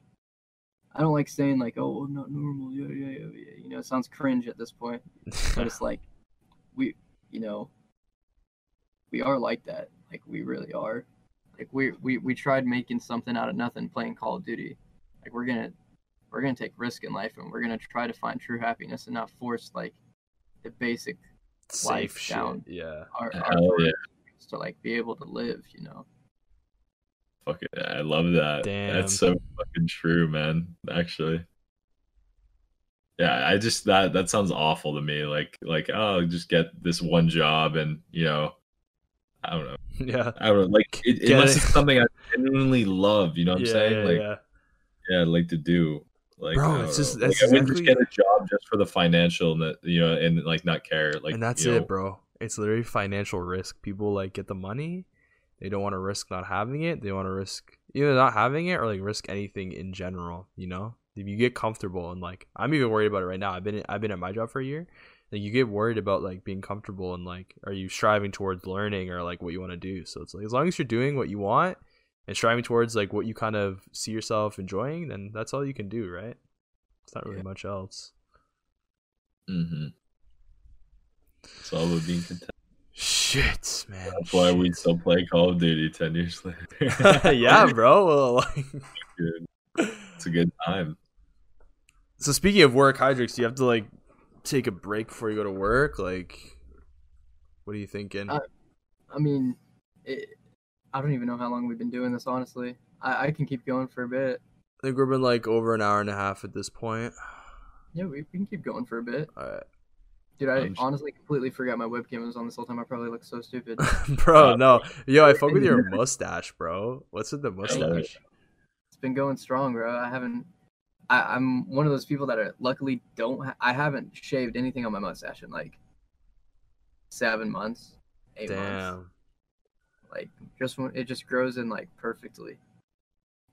I don't like saying like, oh, I'm not normal. Yeah, yeah, yeah, yeah. You know, it sounds cringe at this point, but it's like we, you know, we are like that. Like we really are. Like we we we tried making something out of nothing playing Call of Duty. Like we're gonna we're gonna take risk in life and we're gonna try to find true happiness and not force like the basic Safe life shit, down. yeah. our, our Hell yeah. to like be able to live. You know. Fuck it. I love that. Damn. That's so fucking true, man. Actually. Yeah, I just that that sounds awful to me. Like like oh, just get this one job and you know, I don't know. Yeah. I don't know. Like it, Get unless it. it's something I genuinely love. You know what I'm saying? yeah, like yeah. yeah, I'd like to do. Like, Bro, it's just- know. Like, that's I wouldn't just get a job just for the financial, and that you know, and like not care. Like, and that's you know, it, bro. It's literally financial risk. People like get the money, they don't want to risk not having it. They want to risk either not having it or like risk anything in general. You know, if you get comfortable and like I'm even worried about it right now. I've been I've been at my job for a year, like you get worried about like being comfortable and like are you striving towards learning or like what you want to do. So it's like as long as you're doing what you want and striving towards like what you kind of see yourself enjoying, then that's all you can do, right? It's not really Yeah. much else. Mm-hmm. It's all about being content. Shit, man. That's why we shit. still play Call of Duty ten years later. yeah, bro. Well, like, it's a good time. so speaking of work, Hyderix, do you have to like take a break before you go to work? Like, what are you thinking? Uh, I mean, it, I don't even know how long we've been doing this. Honestly, I, I can keep going for a bit. I think we've been like over an hour and a half at this point. Yeah, we, we can keep going for a bit. All right. Dude, I I'm honestly completely forgot my webcam was on this whole time. I probably look so stupid. bro, Uh, no. Yo, I fuck with your mustache, bro. What's with the mustache? it's been going strong, bro. I haven't. I, I'm one of those people that are luckily don't. Ha- I haven't shaved anything on my mustache in like seven months, eight months. Like just when it just grows in like perfectly.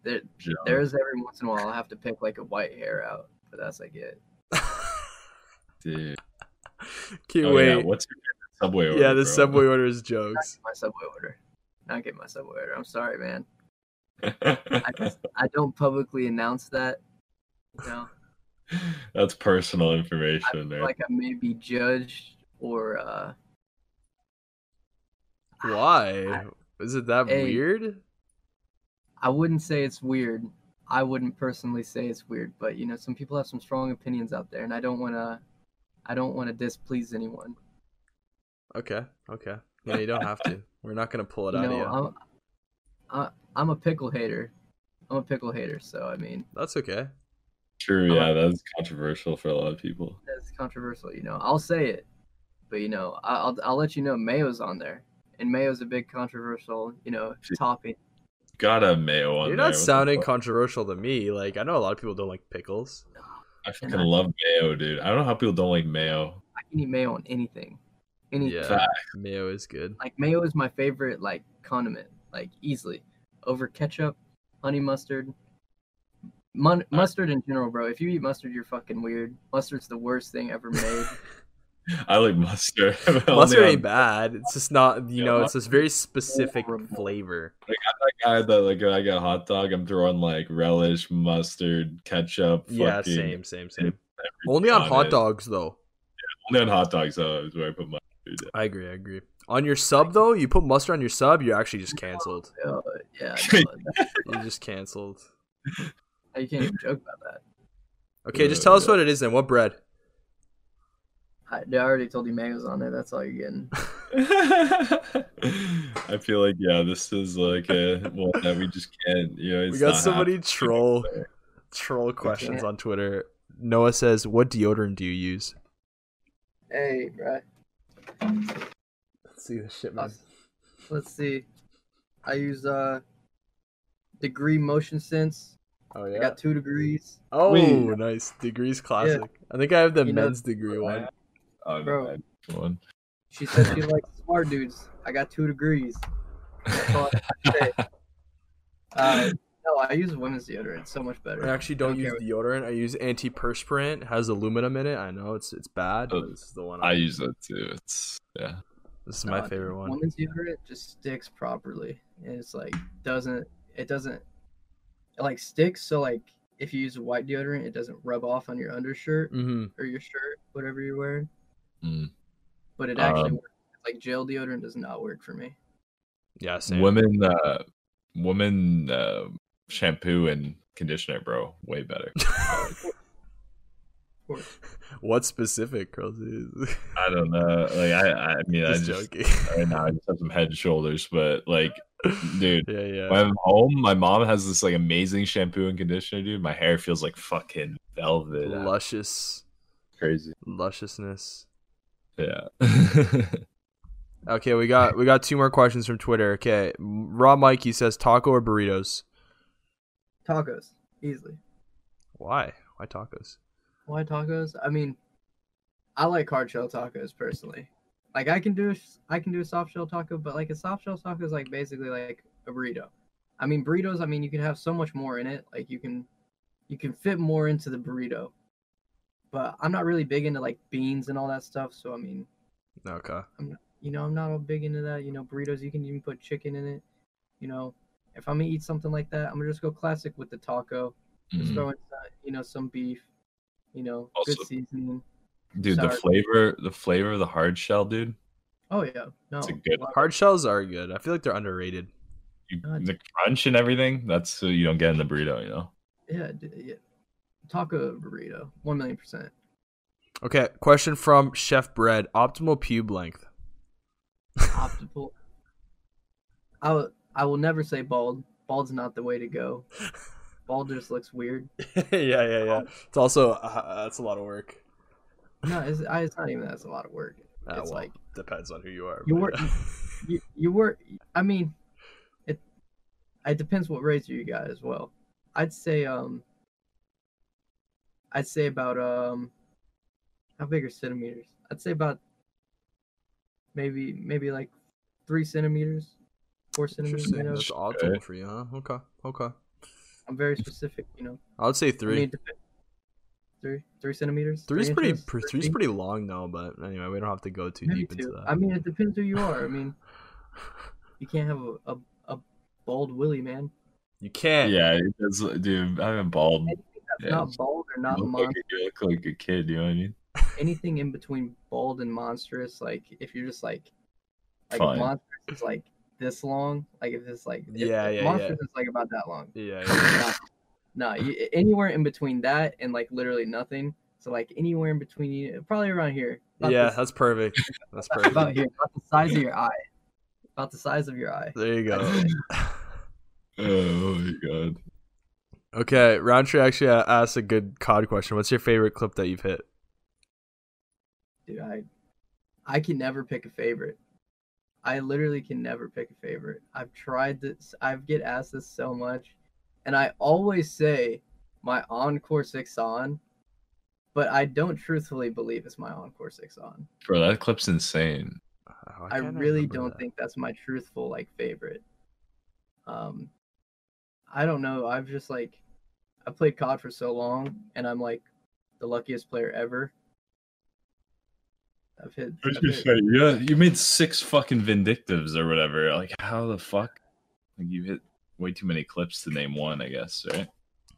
There, Yeah. there's every once in a while I'll have to pick like a white hair out, but that's like it. Dude. Can't Oh, wait. yeah. Yeah, What's your Subway order? Yeah, the bro? Subway orders Not jokes. my subway order. Not get my subway order. I'm sorry, man. I just I don't publicly announce that. You know, That's personal I information feel there. like I may be judged or uh Why? Is it that Hey. weird? I wouldn't say it's weird. I wouldn't personally say it's weird, but you know, some people have some strong opinions out there, and I don't want to. I don't want to displease anyone. Okay, okay. Yeah, you don't have to. We're not gonna pull it You out know, of you. I'm, I, I'm a pickle hater. I'm a pickle hater, so I mean, That's okay. True, I yeah, that's controversial for a lot of people. that's controversial. You know, I'll say it, but you know, I- I'll I'll let you know Mayo's on there, and Mayo's a big controversial, you know, topping. Got a mayo on You're not what sounding controversial to me. Like I know a lot of people don't like pickles. I fucking I- love mayo, dude. I don't know how people don't like mayo. I can eat mayo on anything, any Yeah, Fact. mayo is good. like mayo is my favorite like condiment, like easily over ketchup, honey mustard, Mun- mustard in general, bro. If you eat mustard, you're fucking weird. Mustard's the worst thing ever made. I like mustard. Mustard ain't bad. It's just not. You Yeah, know, it's this very specific horrible. flavor. Like I'm that guy that like when I get a hot dog, I'm throwing like relish, mustard, ketchup. Yeah, fucking- same, same, same. Only on hot it. dogs though. Only on hot dogs though is where I put my food. I agree. I agree. On your sub though, you put mustard on your sub, you're actually just canceled. Uh, yeah, no, You're just canceled. You can't even joke about that. Okay, just tell us what it is then. What bread? I, I already told you mayo's on there. That's all you're getting. I feel like yeah, this is like a one that we just can't. You know, it's we got not somebody happening. troll troll questions on Twitter. Noah says, "What deodorant do you use?" Hey, bro. Let's see the shit, man. Let's see. I use uh degree motion sense. Oh I got two degrees. Oh, Wait. nice. Degrees classic. I think I have the You know- men's degree one. Oh, Bro. one. She said she likes smart dudes. I got two degrees. That's all I say. Uh, no, I use women's deodorant. It's so much better. I actually don't Okay. use deodorant. I use antiperspirant. It has aluminum in it. I know it's it's bad, but Oh, this is the one. I I, use that too. It's yeah. this is my Uh, favorite one. Women's deodorant just sticks properly. And it's like doesn't it doesn't it like sticks. So like if you use a white deodorant, it doesn't rub off on your undershirt Mm-hmm. or your shirt, whatever you're wearing. Mm. But it actually Um, works. Like gel deodorant does not work for me. Yeah, same. Women, uh, women uh, shampoo and conditioner, bro, way better. Of course. what specific girls is? I don't know. Like I, I mean, just I just joking. right now I just have some head and shoulders, but like, dude. yeah, yeah. When I'm home, my mom has this like amazing shampoo and conditioner, dude. My hair feels like fucking velvet. Luscious, Crazy. lusciousness. Yeah. Okay, we got we got two more questions from Twitter. Okay, Raw Mikey says taco or burritos. Tacos, easily. Why? Why tacos? Why tacos? I mean, I like hard shell tacos personally. Like I can do a, I can do a soft shell taco, but like a soft shell taco is like basically like a burrito. I mean burritos. I mean you can have so much more in it. Like you can, you can fit more into the burrito. but I'm not really big into like beans and all that stuff. So I mean, Okay. I'm, you know, I'm not all big into that. You know, burritos you can even put chicken in it. You know, if I'm gonna eat something like that, I'm gonna just go classic with the taco. Just Mhm. throw in, uh, you know, some beef. You know, Also- good seasoning. Dude, the flavor, the flavor of the hard shell, dude. Oh yeah, no, It's a good- love it. Hard shells are good. I feel like they're underrated. You, God. the crunch and everything. That's so you don't get in the burrito, you know. Yeah, yeah. Taco burrito, one million percent. Okay, question from Chef Bread. Optimal pube length. Optimal. I will, I will never say bald. Bald's not the way to go. Bald just looks weird. yeah, yeah, yeah. It's also uh, that's a lot of work. No, it's, it's not even that's a lot of work. Uh, It's well, like- depends on who you are. You work- yeah. You, you were, I mean, it, it depends what razor you got as well. I'd say, um, I'd say about, um, how big are centimeters? I'd say about maybe, maybe like three centimeters, four centimeters. You Interesting. know, That's optimal for you, huh? Okay, okay. I'm very specific, you know. I would say I three. mean, it dep- three, three centimeters. Three's three pretty. inches, pr- Three's feet? pretty long though, but anyway, we don't have to go too Maybe deep into that. I mean, it depends who you are. I mean, you can't have a, a, a bald willy, man. you can't. Yeah, it does, dude. I'm bald. Anything that's Yeah, not bald or not You look, like, you look like a kid. You know what I mean? anything in between bald and monstrous, like if you're just like, like Fine. monstrous is like this long, like if it's like if- Yeah, if yeah, monstrous is like about that long. Yeah, yeah. Nah, nah, you, anywhere in between that and like literally nothing. So like anywhere in between, you probably around here. Yeah, this- that's perfect. That's perfect. about here, about the size of your eye, about the size of your eye. There you go. Oh my god. Okay, Roundtree actually uh, asked a good COD question. What's your favorite clip that you've hit? dude i i can never pick a favorite i literally can never pick a favorite i've tried this i've get asked this so much and i always say my encore six on but i don't truthfully believe it's my encore six on Bro, that clip's insane. Oh, i, can't really don't that. think that's my truthful like favorite um i don't know i've just like i played cod for so long and i'm like the luckiest player ever i've hit, I was I've gonna hit- say, yeah, you made six fucking vindictives or whatever. Like, how the fuck? Like, you hit way too many clips to name one. I guess, right?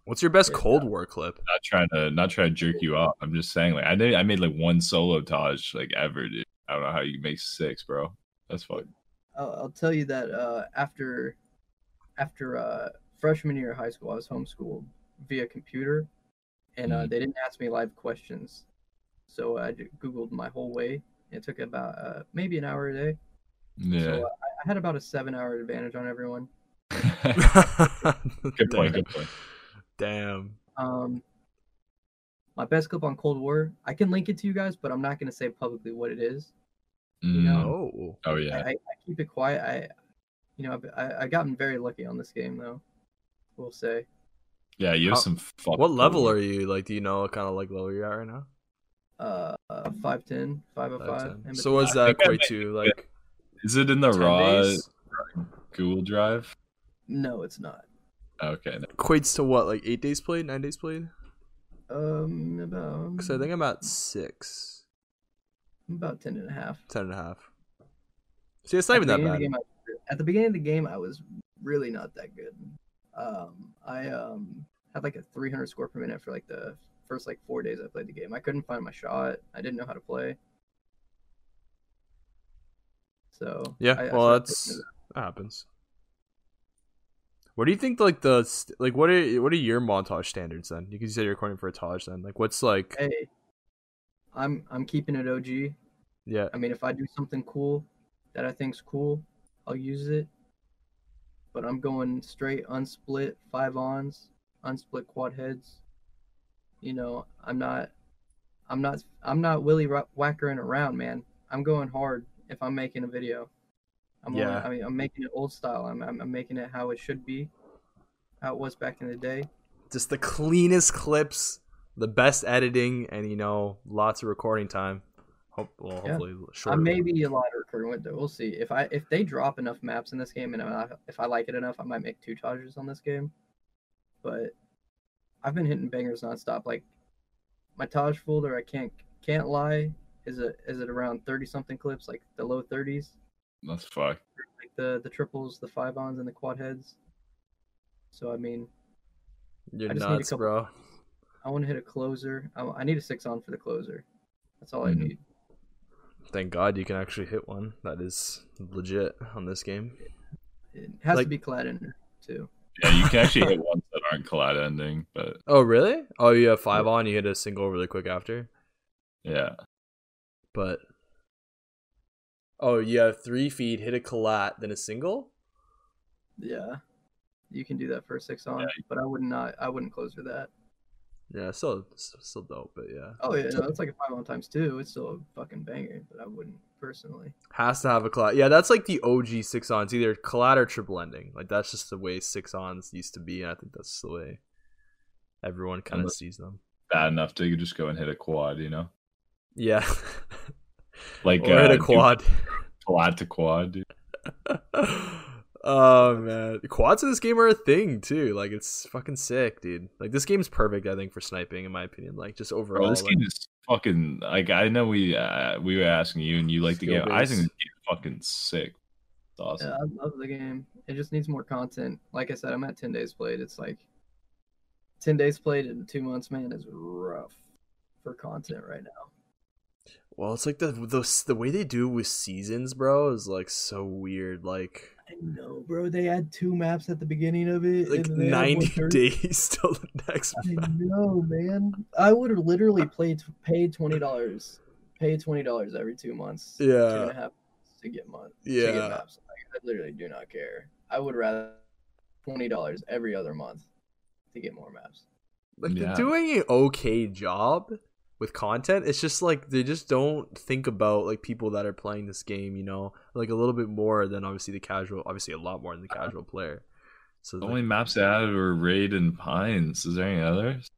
What's your best Cold War clip? Not trying to, not trying to jerk you off. I'm just saying, like, I did, I made like one solo Taj, like ever, dude. I don't know how you make six, bro. That's fuck. I'll, I'll tell you that uh, after after uh, freshman year of high school, I was homeschooled via computer, and uh, Mhm. they didn't ask me live questions, so I googled my whole way. It took about uh, maybe an hour a day. Yeah. So uh, I, I had about a seven-hour advantage on everyone. good point. Good point. Damn. Um, my best clip on Cold War, I can link it to you guys, but I'm not gonna say publicly what it is. Mm. know? Oh. Oh yeah. I, I keep it quiet. I, you know, I've, I I gotten very lucky on this game though. We'll say. Yeah. You have How- some. Fuck What level are you? Like, do you know what kind of like level you're at right now? Uh, uh 5'10, 505. Five, ten. in So what's I that think I equate to? Like Is it in the raw days? Google Drive? No, it's not. Okay. Equates to what? Like eight days played, nine days played? Um, about Because I think I'm at six, about 10 and a half. ten and a half. See, it's not At even that bad. game, I- at the beginning of the game, I was really not that good. Um, I um had like a 300 score per minute for like the first like four days I played the game. I couldn't find my shot. I didn't know how to play. So Yeah, I- I well, started that's that happens. What do you think? Like the like, what are what are your montage standards then? You can say you're recording for a Taj then. Like, what's like? Hey, I'm I'm keeping it OG. Yeah, I mean, if I do something cool that I think's cool, I'll use it. But I'm going straight unsplit five ons, unsplit quad heads. You know, I'm not, I'm not, I'm not willy whackering around, man. I'm going hard if I'm making a video. I'm only- Yeah. I mean, I'm making it old style. I'm, I'm, I'm making it how it should be, how it was back in the day. just the cleanest clips, the best editing, and you know, lots of recording time. Hope well, Yeah. hopefully I short. may be a lot of recording window. We'll see if I if they drop enough maps in this game and I, if I like it enough, I might make two Tajes on this game. But I've been hitting bangers nonstop. Like my Taj folder, I can't can't lie, is it is it around thirty something clips, like the low thirties, That's fuck. like the the triples, the five ons, and the quad heads. So I mean, You're I just need a nuts, couple- bro. I want to hit a closer. I, I need a six on for the closer. That's all I Mhm. need. Thank God you can actually hit one. That is legit on this game. It has Like- to be clad in too. Yeah, you can actually hit ones that aren't collat ending, but Oh, really? Oh, you have five on. You hit a single really quick after. yeah. But oh, you have three feet, hit a collat, then a single. Yeah, you can do that for a six on, Yeah. but I would not. I wouldn't closer that. Yeah, still, still dope. But yeah, Oh yeah, no, it's like a five on times two. It's still a fucking banger, but I wouldn't personally. has to have a collat. Yeah, that's like the OG six ons, either collat or triple ending. Like that's just the way six ons used to be, and I think that's the way everyone kind of sees them. Bad enough to just go and hit a quad, you know? Yeah, Like or hit uh, a quad. quad to quad, dude. oh man, quads in this game are a thing too. Like it's fucking sick, dude. Like this game's perfect, I think, for sniping, in my opinion. Like just overall. Bro, this like- game is fucking like I know we uh, we were asking you and you like the game. I think the game fucking sick. It's awesome. Yeah, I love the game. It just needs more content. Like I said, I'm at ten days played. It's like ten days played in two months, man, is rough for content right now. Well, it's like the the the way they do with seasons, bro, is like so weird. Like I know, bro. They had two maps at the beginning of it. like and then they had one ninety third- days till the next. I map. know, man. I would have literally played paid twenty dollars, paid twenty dollars every two months. Yeah, a half to get months. to get yeah. maps. Like, I literally do not care. I would rather twenty dollars every other month to get more maps. Like Yeah. they're doing an okay job with content. It's just like they just don't think about like people that are playing this game. You know, like a little bit more than obviously the casual. Obviously, a lot more than the casual player. So The like, only maps they added were Raid and Pines. Is there any others?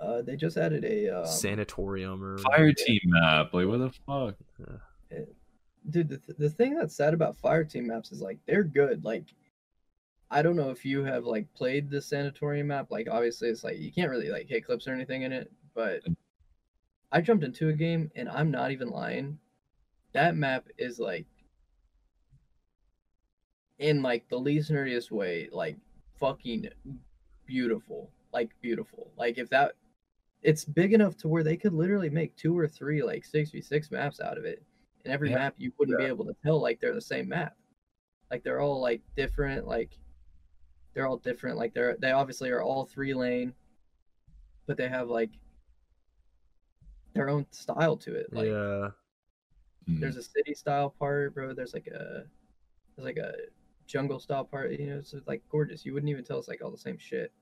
Uh, they just added a um, sanatorium or Fire team map. Like what the fuck? dude. The, th- the thing that's sad about fire team maps is like they're good. Like, I don't know if you have like played the sanatorium map. Like, obviously, it's like you can't really like hit clips or anything in it. But I jumped into a game, and I'm not even lying. That map is like, in like the least nerdiest way, like fucking beautiful. Like beautiful. Like if that, it's big enough to where they could literally make two or three like six v six maps out of it. And every Yeah. map you wouldn't be able to tell like they're the same map. Like they're all like different. Like they're all different. Like they're they obviously are all three lane, but they have like their own style to it. Like yeah. Mm. there's a city style part, bro. There's like a there's like a jungle style part. You know, it's like gorgeous. You wouldn't even tell it's like all the same shit.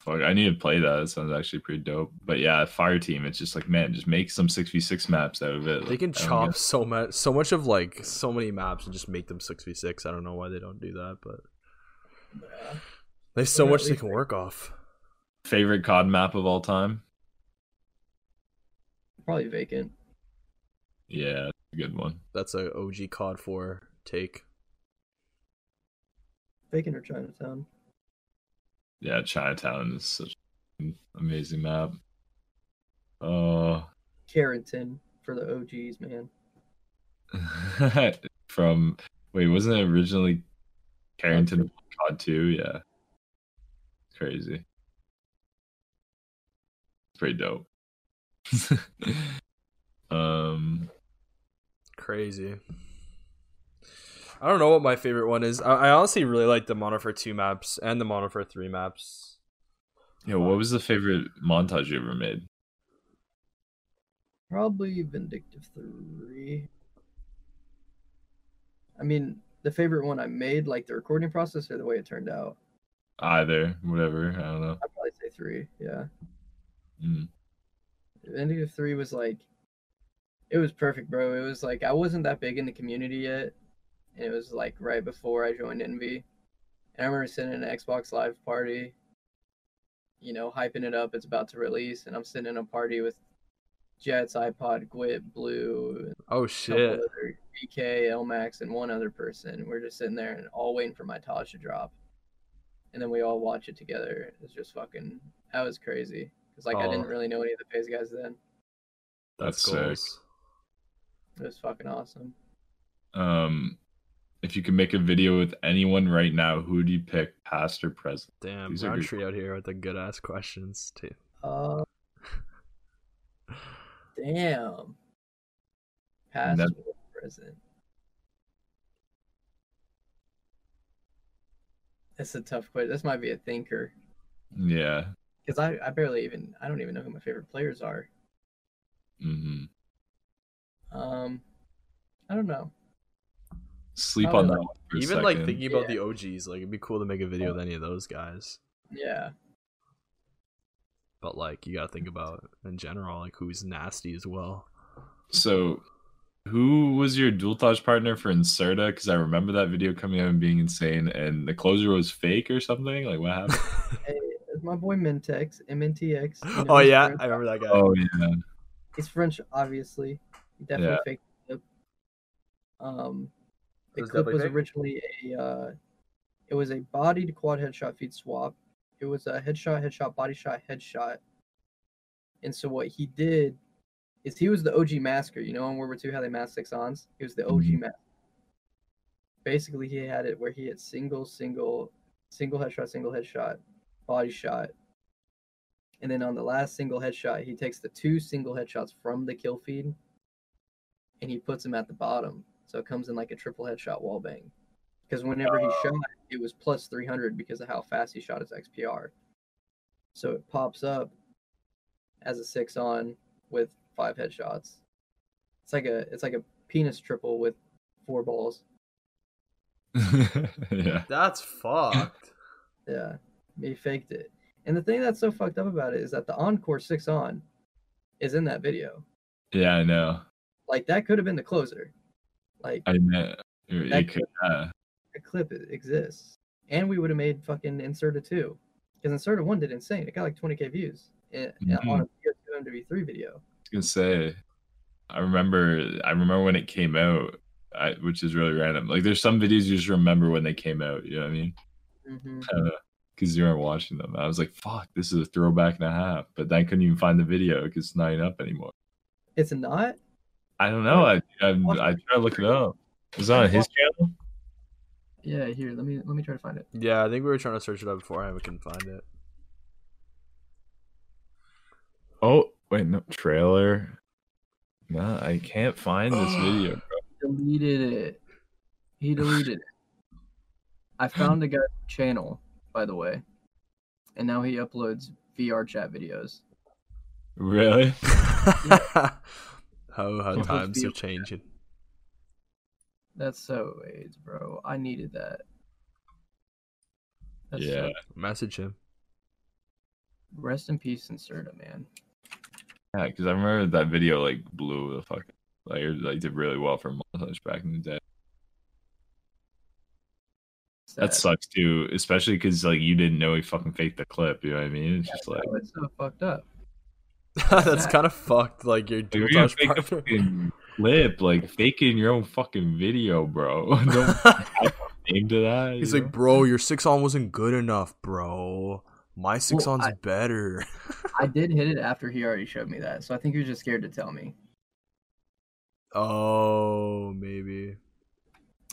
Fuck, I need to play that. It sounds actually pretty dope. But yeah, Fire Team, it's just like man, just make some six v six maps out of it. They can I chop get- so much, so much of like so many maps and just make them six v six. I don't know why they don't do that, but Yeah. there's so Or much they can work off. favorite COD map of all time. Probably vacant. Yeah, good one. That's a OG COD four take. Vacant or Chinatown. Yeah, Chinatown is such an amazing map. Oh, Carentan for the OGs, man. from wait, wasn't it originally Carentan COD two? Yeah, crazy. Pretty dope. um, Crazy. I don't know what my favorite one is. I, I honestly really like the Mono for two maps and the Mono for three maps. yeah, what was the favorite montage you ever made? Probably Vindictive 3. I mean, the favorite one I made, like the recording process or the way it turned out. Either, whatever. I don't know. I'd probably say 3, yeah. Mm. Vindictive 3 was like, it was perfect, bro. It was like, I wasn't that big in the community yet. And it was like right before I joined Envy. And I remember sitting in an Xbox Live party, you know, hyping it up. It's about to release. And I'm sitting in a party with Jets, iPod, Gwit, Blue, Oh shit! other BK, Lmax, and one other person. We're just sitting there and all waiting for my Taj to drop. And then we all watch it together. It's just fucking that was crazy. Because like I didn't Oh. really know any of the FaZe guys then. That's sick. It was fucking awesome. Um, if you could make a video with anyone right now, who would you pick, past or present? Damn, These are round good tree out here with the good ass questions too. Uh, damn. Past Never- or present. That's a tough question. This might be a thinker Yeah. Because I, I barely even I don't even know who my favorite players are. hmm Um, I don't know. Sleep Probably on that one for a Even like thinking about Yeah. the OGs, like it'd be cool to make a video with any of those guys. Yeah. But like you gotta think about in general, like who's nasty as well. So, who was your dual touch partner for Inserta? Because I remember that video coming out and being insane, and the closer was fake or something. Like, what happened? Hey, my boy Mintex, MNTX. you know, oh yeah, French. I remember that guy. oh yeah, he's French, obviously. He definitely Yeah. faked the clip. Um, the It was clip was fake? originally a, uh, it was a body to quad headshot feed swap. It was a headshot, headshot, body shot, headshot. And so what he did is he was the OG masker. You know in World War II how they mask six ons? He was the OG Mhm. mask. Basically, he had it where he hit single, single, single headshot, single headshot, body shot. And then on the last single headshot, he takes the two single headshots from the kill feed and he puts them at the bottom. So it comes in like a triple headshot wall bang. Because whenever he oh. shot, it was plus 300 because of how fast he shot his XPR. So it pops up as a six on with five headshots. It's like a it's like a penis triple with four balls. yeah. That's fucked. Yeah, he faked it. And the thing that's so fucked up about it is that the encore six on is in that video. Yeah, I know. Like that could have been the closer. Like I know. You That could, yeah. a clip exists, and we would have made fucking Inserta two, because Inserta one did insane. It got like 20k views in, in- on a PO2 MW3 video. I was gonna say, I remember, I remember when it came out, I, which is really random. Like, there's some videos you just remember when they came out. You know what I mean? hmm Because you weren't watching them. I was like, "Fuck, this is a throwback and a half." But then I couldn't even find the video because it's not up anymore. It's not. I don't know. I I, I try to look it up. Is it on his channel? Yeah, here. Let me let me try to find it. Yeah, I think we were trying to search it up beforehand. We couldn't find it. Oh wait, no trailer. No, I can't find this video. Bro. Deleted it. He deleted it. I found the guy's channel, by the way, and now he uploads VR chat videos. Really? how how times are changing. That's so AIDS, bro. I needed that. That's yeah. so- Message him. rest in peace, Inserta, man. Yeah, because I remember that video like blew the fuck. Like it like did really well for montage back in the day. That sucks too, especially because like you didn't know he fucking faked the clip. You know what I mean? It's just like Oh, it's so fucked up. That's kind of fucked. Like your if dual you're gonna touch fake a fucking clip, like faking your own fucking video, bro. Don't name to that. He's like, know? bro, your six on wasn't good enough, bro. My six Well, on's I- better. I did hit it after he already showed me that, so I think he was just scared to tell me. oh, maybe.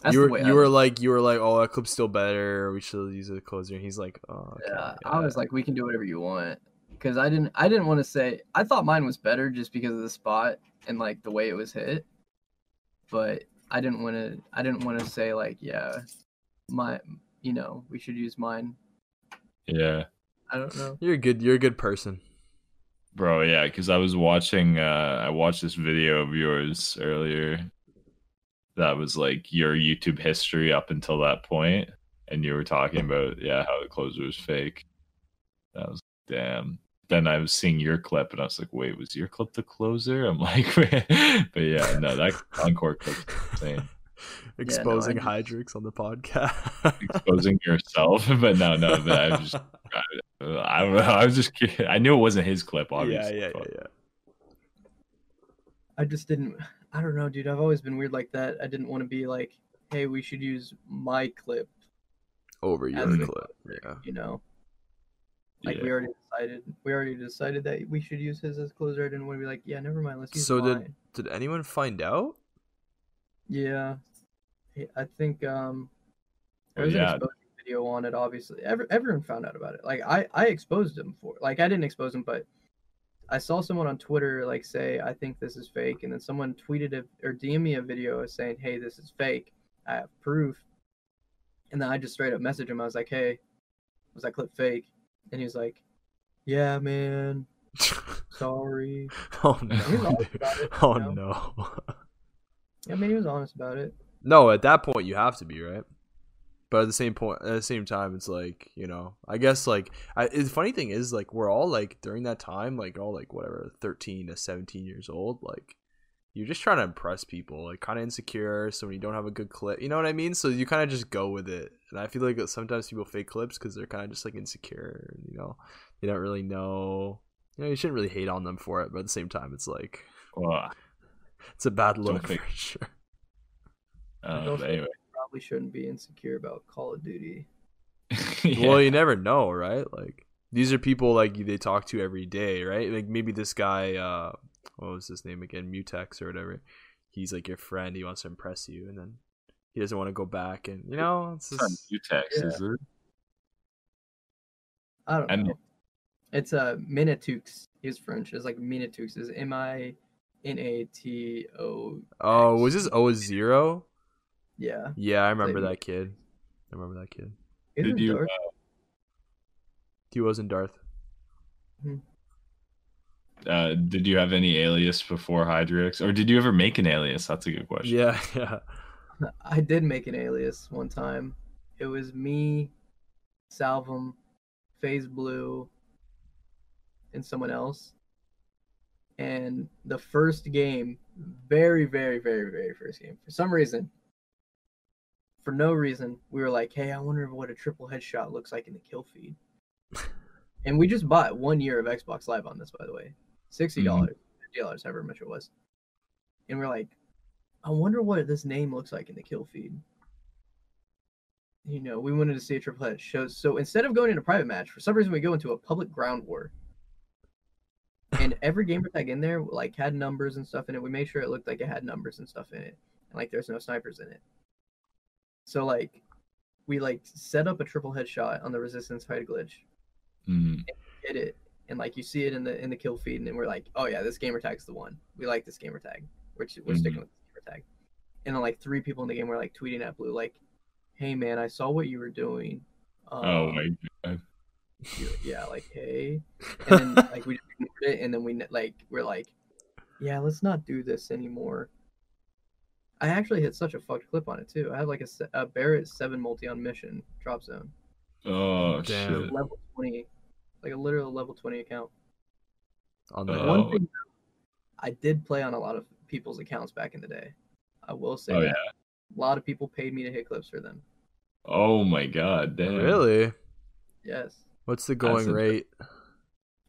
That's you the were way you I were like you were like, oh, that clip's still better. We should use a closer. And he's like, oh, okay, Yeah, yeah. I was like, we can do whatever you want, because I didn't, I didn't want to say. I thought mine was better just because of the spot and like the way it was hit, but I didn't want to. I didn't want to say like, yeah, my, you know, we should use mine. yeah. I don't know. you're a good. You're a good person. Bro, yeah, because I was watching uh I watched this video of yours earlier that was like your YouTube history up until that point, and you were talking about yeah, how the closer was fake. That was damn. Then I was seeing your clip and I was like, wait, was your clip the closer? I'm like, but yeah, no, that encore clip's insane. Exposing just- Hyderix on the podcast. Exposing yourself, but no, no, but I just I don't know. I was just curious. I knew it wasn't his clip, yeah, obviously. yeah, yeah, but- yeah. I just didn't. I don't know, dude. I've always been weird like that. I didn't want to be like, hey, we should use my clip, Over your As the clip. Yeah. you know. Like Yeah. we already decided, we already decided that we should use his as closer. I didn't want to be like, yeah, never mind. Let's use So did mine. did anyone find out? Yeah, I think um, there Oh, was yeah. an exposure video on it. Obviously, Every, everyone found out about it. Like I, I exposed him for. Like I didn't expose him, but I saw someone on Twitter like say, "I think this is fake," and then someone tweeted it or DM me a video saying, "Hey, this is fake. I have proof." And then I just straight up messaged him. I was like, "Hey, was that clip fake?" And he was like, "Yeah, man. Sorry." oh no! it, Oh you know? no! I mean, he was honest about it. No, at that point you have to be right. But at the same point, at the same time, it's like you know, I guess like I, the funny thing is like we're all like during that time, like all like whatever, thirteen to seventeen years old, like you're just trying to impress people, like kind of insecure. So when you don't have a good clip, you know what I mean. So you kind of just go with it. And I feel like sometimes people fake clips because they're kind of just like insecure. You know, they don't really know. You know, you shouldn't really hate on them for it, but at the same time, it's like Well, it's a bad look for sure. uh, but anyway. Probably shouldn't be insecure about Call of Duty. Yeah. Well, you never know, right? Like these are people like they talk to every day, right? Like maybe this guy, uh, what was his name again, Mutex or whatever. He's like your friend. He wants to impress you, and then he doesn't want to go back. And you know, it's It's on just, Utex, Yeah. is it? I don't And- know. It's uh, Minatux. He's French. It's like Minatux. Is M I N A T O. oh, was this O zero? Yeah. Yeah, I remember Like- that kid. I remember that kid. He's Did in you? Dark. He was in Darth. Uh, did you have any alias before Hyderix, or did you ever make an alias? That's a good question. Yeah, yeah. I did make an alias one time. It was me, Salvum, FaZe Blue, and someone else. And the first game, very, very, very, very first game, for some reason, for no reason, we were like, hey, I wonder what a triple headshot looks like in the kill feed. and we just bought one year of Xbox Live on this, by the way. $60, mm-hmm. dollars $50, however much it was. And we're like, I wonder what this name looks like in the kill feed. You know, we wanted to see a triple head shows. So instead of going into private match, for some reason we go into a public ground war. And every gamer tag in there like had numbers and stuff in it. We made sure it looked like it had numbers and stuff in it. And like there's no snipers in it. So like we like set up a triple headshot on the resistance hide glitch, Mm. hit it, and like you see it in the in the kill feed, and then we're like, oh yeah, this gamer tag's the one. We like this gamer tag. We're we're Mhm. sticking with this gamer tag. And then like three people in the game were like tweeting at Blue like, hey man, I saw what you were doing. Um, Oh my god. yeah, like hey, and then like we just ignored it, and then we like we're like, yeah, let's not do this anymore. I actually hit such a fucked clip on it too. I had like a, a Barrett seven multi on mission drop zone, Oh Damn. shit. level twenty, like a literal level twenty account. On uh, the Oh. One thing, I did play on a lot of people's accounts back in the day. I will say Oh that. yeah. A lot of people paid me to hit clips for them. Oh my god. Damn. really, Yes. what's the going a- rate?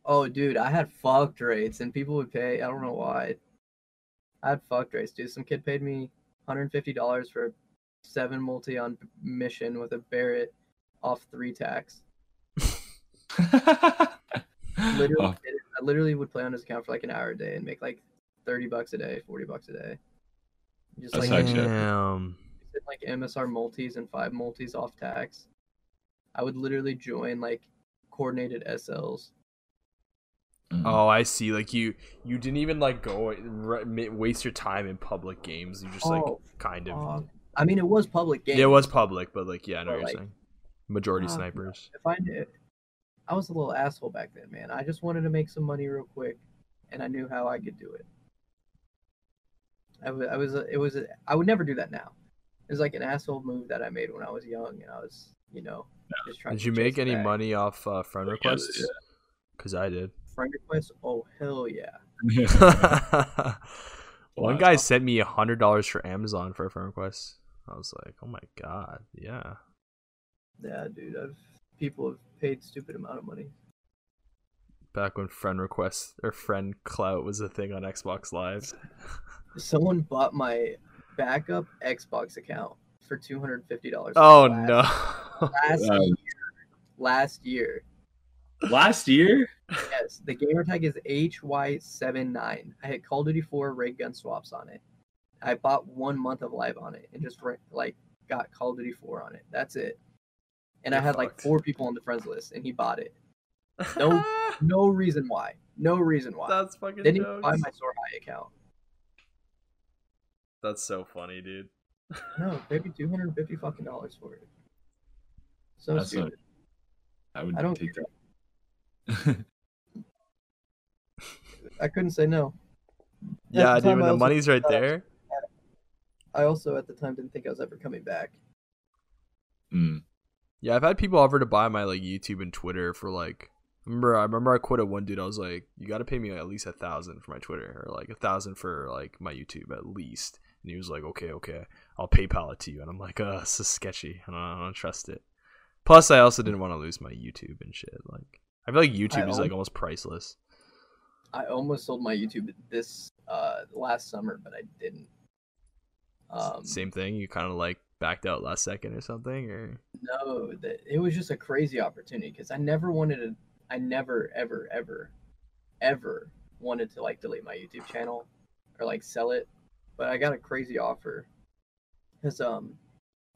Oh, dude, I had fucked rates, and people would pay. I don't know why. I had fucked rates, dude. Some kid paid me $150 for seven multi on mission with a Barrett off three tacks. Literally, Oh, I literally would play on his account for like an hour a day and make like 30 bucks a day, 40 bucks a day. Just That's like Damn. like MSR multis and five multis off tax. I would literally join like coordinated SLs. Mm. Oh, I see. Like you, you didn't even like go r- waste your time in public games. You just like Oh, kind of. fuck. I mean, it was public game. yeah, it was public, but like yeah, I know But, what you're saying. Majority uh, snipers. if I knew, I was a little asshole back then, man. I just wanted to make some money real quick, and I knew how I could do it. I was, I was, it was, I would never do that now. It was like an asshole move that I made when I was young, and I was, you know, just trying. Did to you make any bag. money off uh, friend requests? Because I did. Friend requests? Oh hell yeah! One guy sent me a hundred dollars for Amazon for a friend request. I was like, oh my god, yeah. Yeah, dude. I've people have paid stupid amount of money. Back when friend requests or friend clout was a thing on Xbox Live. Someone bought my backup Xbox account for two hundred fifty dollars. Oh last, no. Last year, last year, Last year? Yes, the gamer tag is HY79. I had Call of Duty 4 ray gun swaps on it. I bought one month of live on it and just like got Call of Duty 4 on it. That's it. And You're I had like four people on the friends list, and he bought it. No, no reason why. No reason why. That's fucking Didn't jokes. even buy my SoaR High account. That's so funny, dude. No, maybe two hundred and fifty fucking dollars for it. So That's stupid. I would I don't take care. that. I couldn't say no. Yeah, the dude. time, When the money's right there. I also at the time didn't think I was ever coming back. Mm. Yeah, I've had people offer to buy my like YouTube and Twitter for like. Remember, I remember I quoted one dude. I was like, "You got to pay me at least a thousand for my Twitter, or like a thousand for like my YouTube at least." And he was like, "Okay, okay, I'll PayPal it to you." And I'm like, "Uh, this is sketchy. I don't, I don't trust it." Plus, I also didn't want to lose my YouTube and shit. Like, I feel like YouTube is like almost priceless. I almost sold my YouTube this uh last summer, but I didn't. Um, Same thing. You kind of like backed out last second or something, or No, that it was just a crazy opportunity because I never wanted to. I never, ever, ever, ever wanted to like delete my YouTube channel or like sell it, but I got a crazy offer. Cause um,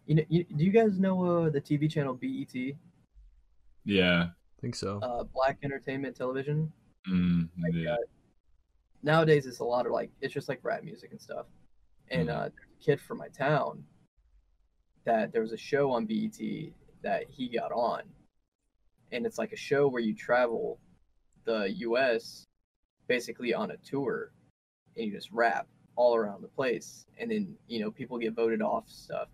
you know, you, do you guys know uh, the TV channel BET, Yeah. I think so. uh, Black Entertainment Television? Mm, Like, yeah. uh, nowadays it's a lot of like it's just like rap music and stuff. And Mhm. uh, there's a kid from my town that there was a show on BET that he got on, and it's like a show where you travel the U.S. basically on a tour, and you just rap all around the place, and then you know people get voted off stuff.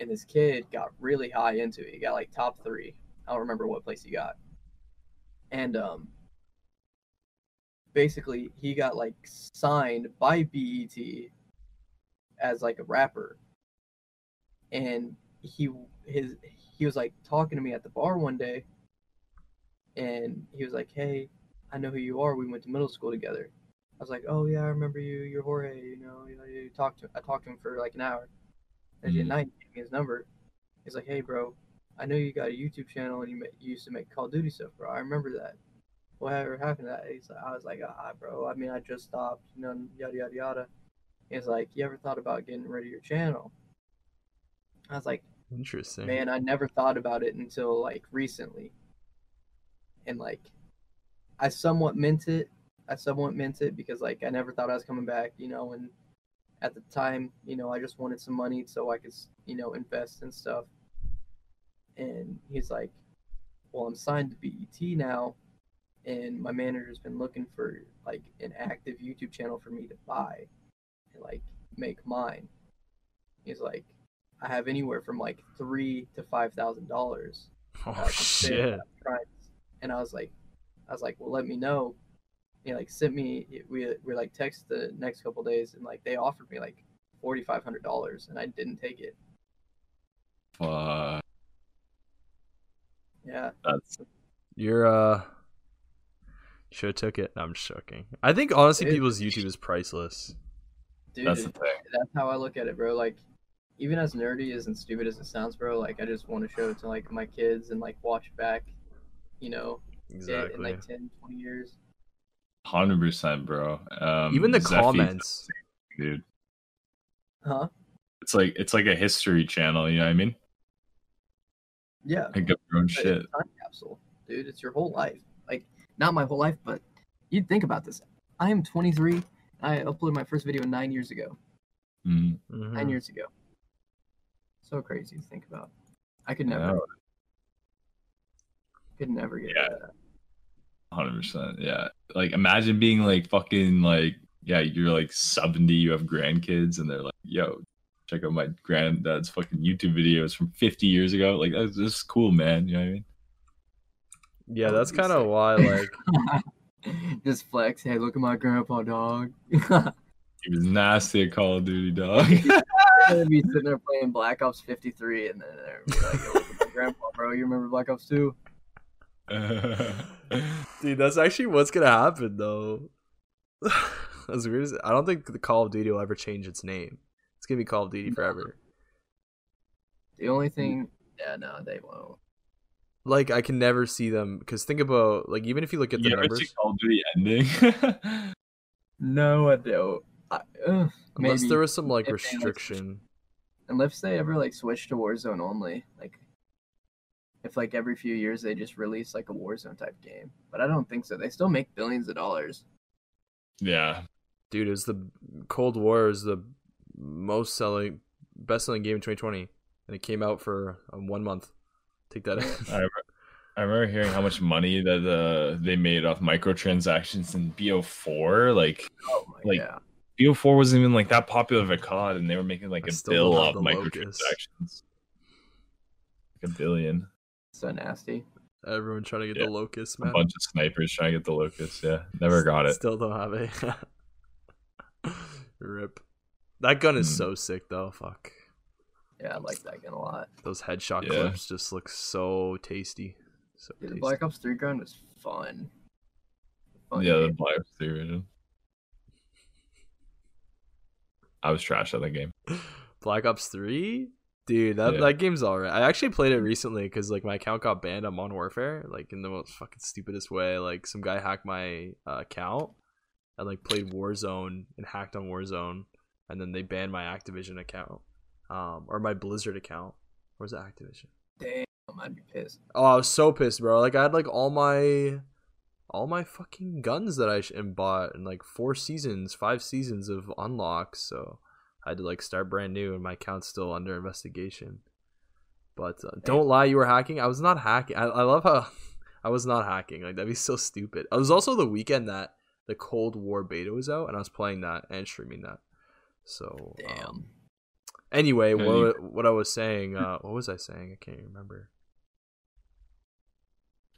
And this kid got really high into it. He got like top three. I don't remember what place he got. And um, basically he got like signed by BET as like a rapper. And he his he was like talking to me at the bar one day and he was like, Hey, I know who you are. We went to middle school together. I was like, Oh yeah, I remember you, you're Jorge, you know, you, you talked to I talked to him for like an hour. And Mhm. at night he gave me his number. He's like, Hey bro, I know you got a YouTube channel and you, ma- you used to make Call of Duty stuff, bro. I remember that whatever happened to that? He's like, I was like, ah, bro. I mean, I just stopped, you know, yada yada yada. He's like, you ever thought about getting rid of your channel? I was like, Interesting. man, I never thought about it until like recently. And like, I somewhat meant it. I somewhat meant it because like I never thought I was coming back, you know. And at the time, you know, I just wanted some money so I could, you know, invest and stuff. And he's like, well, I'm signed to BET now, and my manager's been looking for like an active YouTube channel for me to buy and like make mine. He's like, I have anywhere from like three to five thousand dollars. oh shit. And I was like, I was like, well, let me know. He like sent me. We we like text the next couple days, and like they offered me like forty five hundred dollars, and I didn't take it. Fuck. Yeah, That's You're uh should have took it. No, I'm just joking. I think honestly Dude. people's YouTube is priceless. dude, that's the thing. that's how I look at it, bro. Like, even as nerdy as and stupid as it sounds, bro, like I just want to show it to like my kids and like watch back, you know, in- Exactly. in like 10, 20 years. Hundred percent, bro. Um, Even the Zeffy's- comments. dude. Huh? It's like it's like a history channel. You know what I mean? Yeah. Pick up your own but shit. Time capsule, dude. It's your whole life. Like, not my whole life, but you'd think about this. I am 23. I uploaded my first video nine years ago. Mm, Mhm. Nine years ago. So crazy to think about. I could yeah, never, could never get Yeah. that. hundred percent. Yeah. Like imagine being like fucking like yeah, you're like seventy, you have grandkids, and they're like, yo, check out my granddad's fucking YouTube videos from fifty years ago. Like that's just cool, man. You know what I mean? Yeah, that's That would be kind of why like Just flex. Hey, look at my grandpa, dog. He was nasty at Call of Duty, dog. I'd be sitting there playing Black Ops 53, and then they'd be like, Yo, look at my grandpa, bro. You remember Black Ops 2? Dude, that's actually what's gonna happen though. as weird as I don't think the Call of Duty will ever change its name. It's gonna be Call of Duty forever. The only thing, yeah, no, they won't. like I can never see them because think about like even if you look at the you ever numbers, see Call of Duty ending? No, I don't. I, ugh, unless maybe there was some like if they, like, restriction. unless they ever like switch to Warzone only, like if like every few years they just release like a Warzone type game. But I don't think so. They still make billions of dollars. yeah, Dude, is the Cold War is the most selling, best selling game in 2020, and it came out for um, one month. Take that. I remember, I remember hearing how much money that uh, they made off microtransactions in BO4. Like Oh Like, yeah. BO4 wasn't even like that popular of a COD, and they were making like I a still bill off the Locust. microtransactions. Like a billion. So nasty. Everyone trying to get Yeah. the locust, man. A bunch of snipers trying to get the locust. Yeah, never got it. Still don't have a rip. That gun is Hmm. so sick though. Fuck. Yeah, I like that gun a lot. Those headshot Yeah. clips just look so tasty. So Dude, the. Black Ops 3 gun was fun. Fun Yeah, the. Black Ops 3 version. I was trash at that game. Black Ops Three, dude, that Yeah. that game's alright. I actually played it recently because like my account got banned on Modern Warfare, like in the most fucking stupidest way. Like some guy hacked my uh, account and like played Warzone and hacked on Warzone, and then they banned my Activision account, um, or my Blizzard account. Where's the Activision? Damn, I'd be pissed. Oh, I was so pissed, bro. Like I had like all my all my fucking guns that I sh- and bought and like four seasons, five seasons of unlocks, so I had to like start brand new and my account's still under investigation. But uh, don't lie, you were hacking. I was not hacking. I, I love how I was not hacking. Like that'd be so stupid. It was also the weekend that the Cold War beta was out, and I was playing that and streaming that. So Damn. um, anyway, what what I was saying? Uh, what was I saying? I can't remember.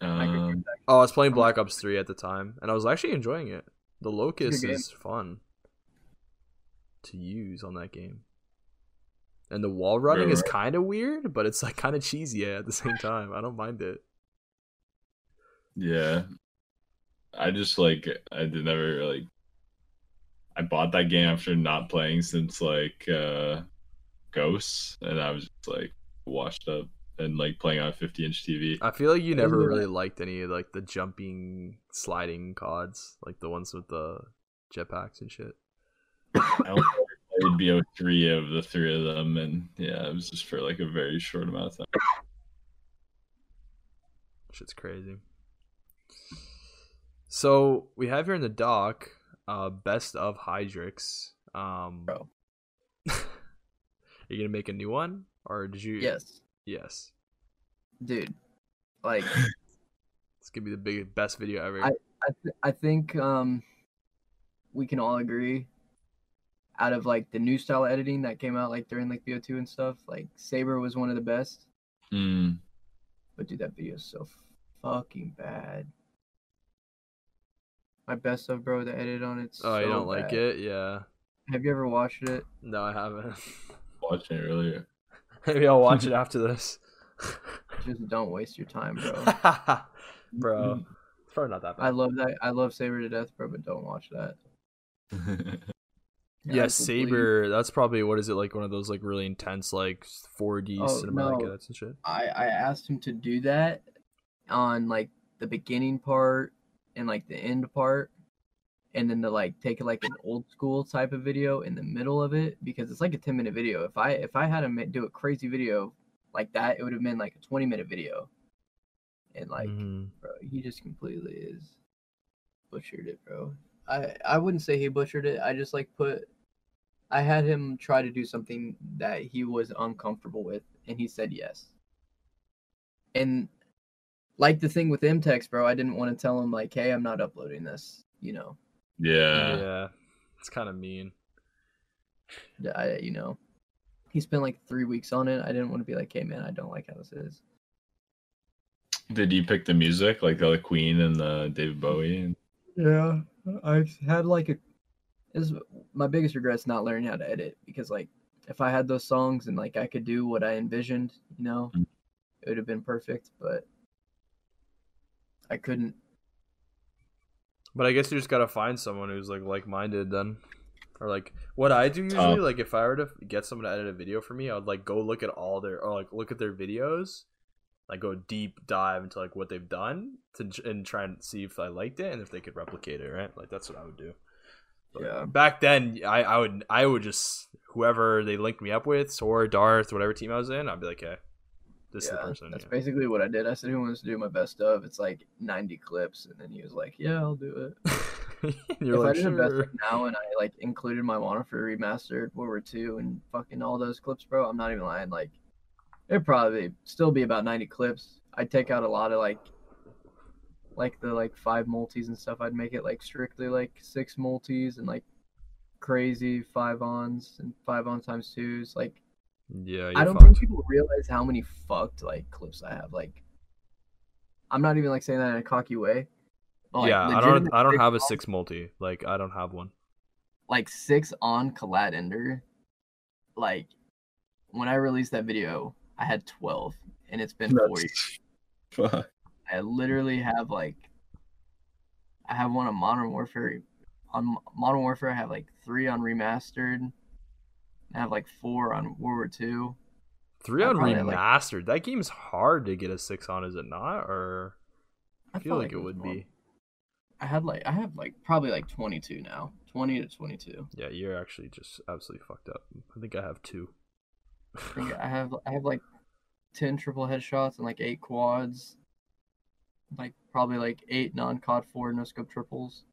Um, Oh, I was playing Black Ops 3 at the time, and I was actually enjoying it. The Locust is fun to use on that game. And the wall running is Right. kind of weird, but it's like kind of cheesy at the same time. I don't mind it. yeah. I just like I did never like I bought that game after not playing since like uh Ghosts and I was just like washed up and like playing on a 50 inch TV. I feel like you never Isn't really liked any of like the jumping, sliding CODs, like the ones with the jetpacks and shit. I only ever played BO3 of the three of them and yeah, it was just for like a very short amount of time. Shit's crazy. So we have here in the doc, uh, best of Hyderix. Um, Bro. are you gonna make a new one, or did you? Yes, Yes. dude. Like It's gonna be the big best video ever. I th- I think um we can all agree out of like the new style editing that came out like during like BO2 and stuff, like Saber was one of the best. Mm. But dude, that video is so fucking bad. My best of bro, the edit on it's oh, you don't like it? Yeah. Have you ever watched it? No, I haven't. Watching it earlier. Maybe I'll watch it after this. Just don't waste your time, bro. bro, mm-hmm. it's probably not that bad. I love that. I love Saber to death, bro, but don't watch that. yeah, Eyes will bleed. Saber. That's probably what is it like? One of those like really intense like 4D Oh, cinematic no. edits and shit. I I asked him to do that on like the beginning part and like the end part, and then to like take like an old school type of video in the middle of it because it's like a ten minute video. If I if I had to do a crazy video like that, it would have been like a twenty minute video. And like, Mhm. bro, he just completely is butchered it, bro. I I wouldn't say he butchered it. I just like put. I had him try to do something that he was uncomfortable with, and he said yes. And like the thing with Imtex, bro, I didn't want to tell him like, "Hey, I'm not uploading this." You know, yeah. yeah, it's kind of mean. That I you know, he spent like three weeks on it. I didn't want to be like, "Hey, man, I don't like how this is." Did you pick the music like the Queen and the David Bowie? And... Yeah, I had like a. Is my biggest regret's not learning how to edit because like if I had those songs and like I could do what I envisioned, you know, Mm. it would have been perfect. But I couldn't. But I guess you just gotta find someone who's like like minded then. Or like what I do um, usually, Tough. like if I were to get someone to edit a video for me, I would like go look at all their or like look at their videos like go deep dive into like what they've done to and try and see if I liked it and if they could replicate it, right? Like that's what I would do. But Yeah. Back then, I, I would I would just whoever they linked me up with, Sword, Darth, whatever team I was in, I'd be like, okay, this is the Yeah, person. That's yeah. basically what I did. I said, "Who wants to do my best of?" It's like 90 clips, and then he was like, "Yeah, I'll do it." You're if like, I did a best of now and I like included my Wanna for remastered World War II and fucking all those clips, bro, I'm not even lying. Like, it'd probably still be about 90 clips. I'd take out a lot of like, like the like five multis and stuff. I'd make it like strictly like six multis and like crazy five ons and five on times twos. Like, Yeah, I you're don't fucked. think people realize how many fucked like clips I have. Like, I'm not even like saying that in a cocky way. but, like, yeah, I don't. I don't have a six multi. Like I don't have one. Like six on Collat Ender. Like, when I released that video, I had 12, and it's been four years. Fuck. I literally have like, I have one on Modern Warfare. On Modern Warfare, I have like three on remastered. I have like four on World War Two. Three I on had, like- remastered. that game's hard to get a six on, is it not? Or I feel felt like it would more- be. I had like I have like probably like 22 now, 20 to 22. Yeah, you're actually just absolutely fucked up. I think I have two. I I have I have like 10 triple headshots and like eight quads, like probably like eight non-cod four no scope triples.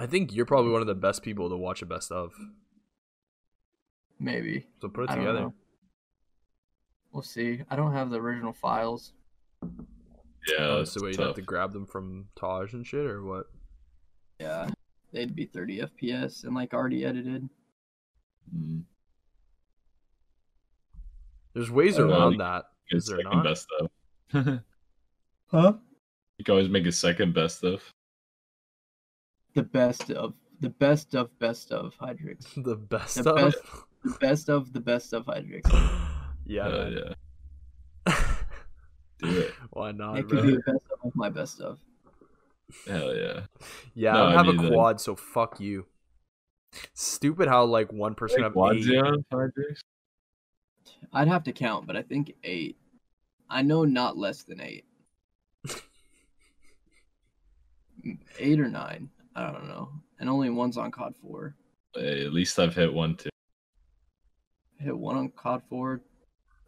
I think you're probably one of the best people to watch a best of. Maybe So put it I together. We'll see. I don't have the original files. Yeah, that's so wait, you tough. have to grab them from Taj and shit, or what? Yeah, they'd be 30 FPS and like already edited. Mm. There's ways around you that. Good Is there second not? best of. Huh? You can always make a second best of. The best of the best of best of Hyderix. the best The of. The best of the best of Hyderix. yeah, Uh, yeah. Do it. Why not, It bro? could be the best of my best of. Hell yeah. Yeah, No, I I don't have mean, a like- quad, so fuck you. Stupid how like one person can have eight. Quadzion Hyderix? I'd have to count, but I think eight. I know not less than eight. eight or nine. I don't know. And only one's on COD 4. Hey, at least I've hit one too. I hit one on COD 4,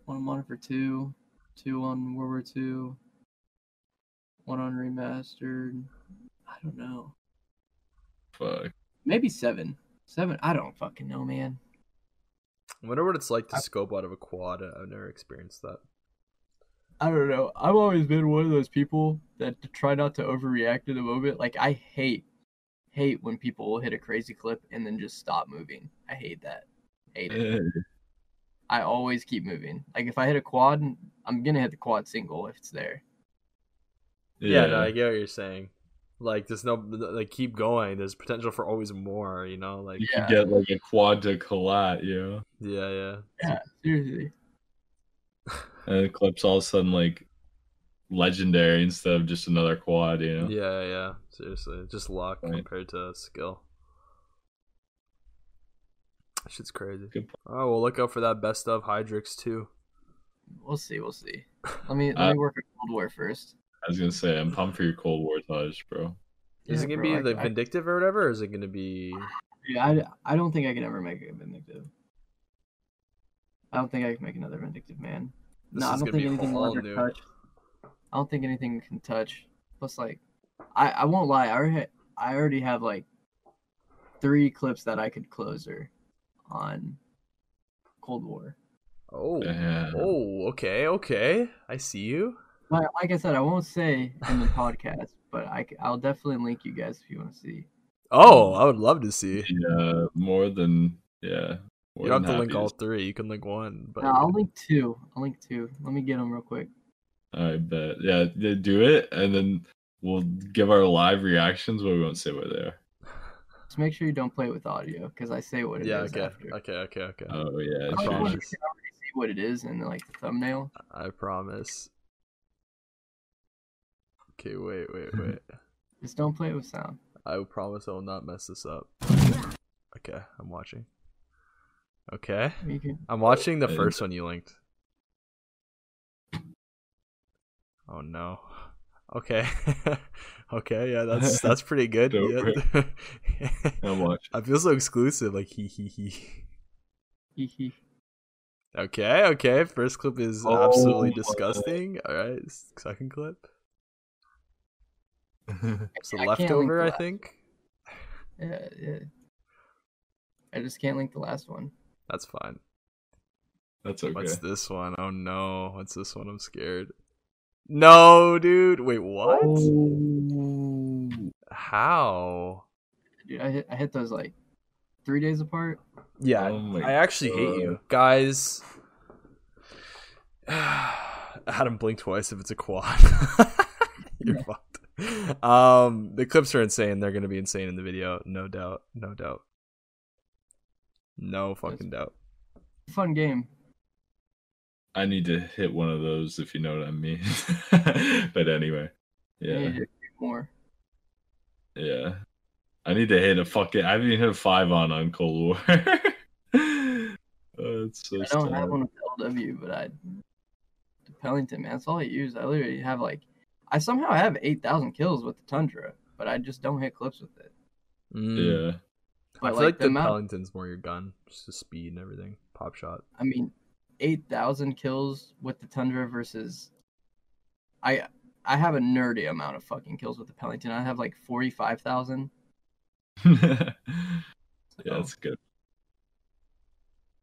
one on Modern for 2, two on World War 2, one on Remastered. I don't know. Fuck. Maybe seven. Seven. I don't fucking know, man. I wonder what it's like to scope out of a quad. I've never experienced that. I don't know. I've always been one of those people that try not to overreact in the moment. Like I hate, hate when people will hit a crazy clip and then just stop moving. I hate that. Hate it. Hey, I always keep moving. Like if I hit a quad, I'm gonna hit the quad single if it's there. Yeah, no, I get what you're saying. Like, there's no like keep going. There's potential for always more. You know, like You Yeah. could get like a quad to collat, you know? yeah, yeah. Yeah, seriously. And the clip's all of a sudden like legendary instead of just another quad, you know? Yeah, yeah. Seriously, just luck Right. compared to skill. Shit's crazy. Good Oh well, look out for that best of Hyderix too. We'll see. We'll see. Let me let Uh, me work on Cold War first. I was gonna say, I'm pumped for your Cold War Taj, bro. Is it gonna bro, be I- the I- vindictive or whatever, or is it gonna be? Yeah, I, I don't think I can ever make a vindictive. I don't think I can make another vindictive man. This no, I is don't gonna think be anything will all ever new. touch. I don't think anything can touch. Plus, like, I I won't lie. I already I already have like three clips that I could close closer on Cold War. Oh, Yeah. oh, okay, okay. I see you. But like I said, I won't say in the podcast, but I I'll definitely link you guys if you want to see. Oh, I would love to see. Yeah, more than yeah. more You don't have than to link all three. You can link one, but No, I'll link two. I'll link two. Let me get them real quick. I bet. Yeah, yeah, do it, and then we'll give our live reactions, but we won't say what they are. Just make sure you don't play it with audio because I say what it is yeah, okay, after. okay, okay, okay. Oh yeah, I I want promise. to see what it is in like the thumbnail. I promise. Okay, wait, wait, wait. Just don't play it with sound. I promise I will not mess this up. Okay, I'm watching. Okay, I'm watching the first one you linked. Oh no. Okay. okay, yeah, that's that's pretty good. Yeah. How much? I feel so exclusive, like he he he. Hee hee. Okay, okay. First clip is Oh absolutely disgusting. All right, second clip. It's a I leftover, I think. Yeah, yeah. I just can't link the last one. That's fine. That's okay. What's this one? Oh no, what's this one? I'm scared. No, dude. Wait, what? Oh. How? Dude, I hit I hit those like three days apart. Yeah, Oh I actually hate you, guys. Adam blink twice if it's a quad. You're Yeah. fucked. Um, the clips are insane. They're gonna be insane in the video, no doubt, no doubt, no fucking doubt. Fun game. I need to hit one of those if you know what I mean. but anyway, I yeah, need to do more. yeah. I need to hit a fucking. I haven't even hit a five on on Cold War. oh, it's so I don't sad. have one with LW, but I the Pelington, man, that's all I use. I literally have like I somehow have eight thousand kills with the Tundra, but I just don't hit clips with it. Mm. Yeah, But I feel like, like the the Pelington's more your gun, just the speed and everything, pop shot. I mean, eight thousand kills with the Tundra versus I I have a nerdy amount of fucking kills with the Pelington. I have like forty five thousand. yeah, that's good.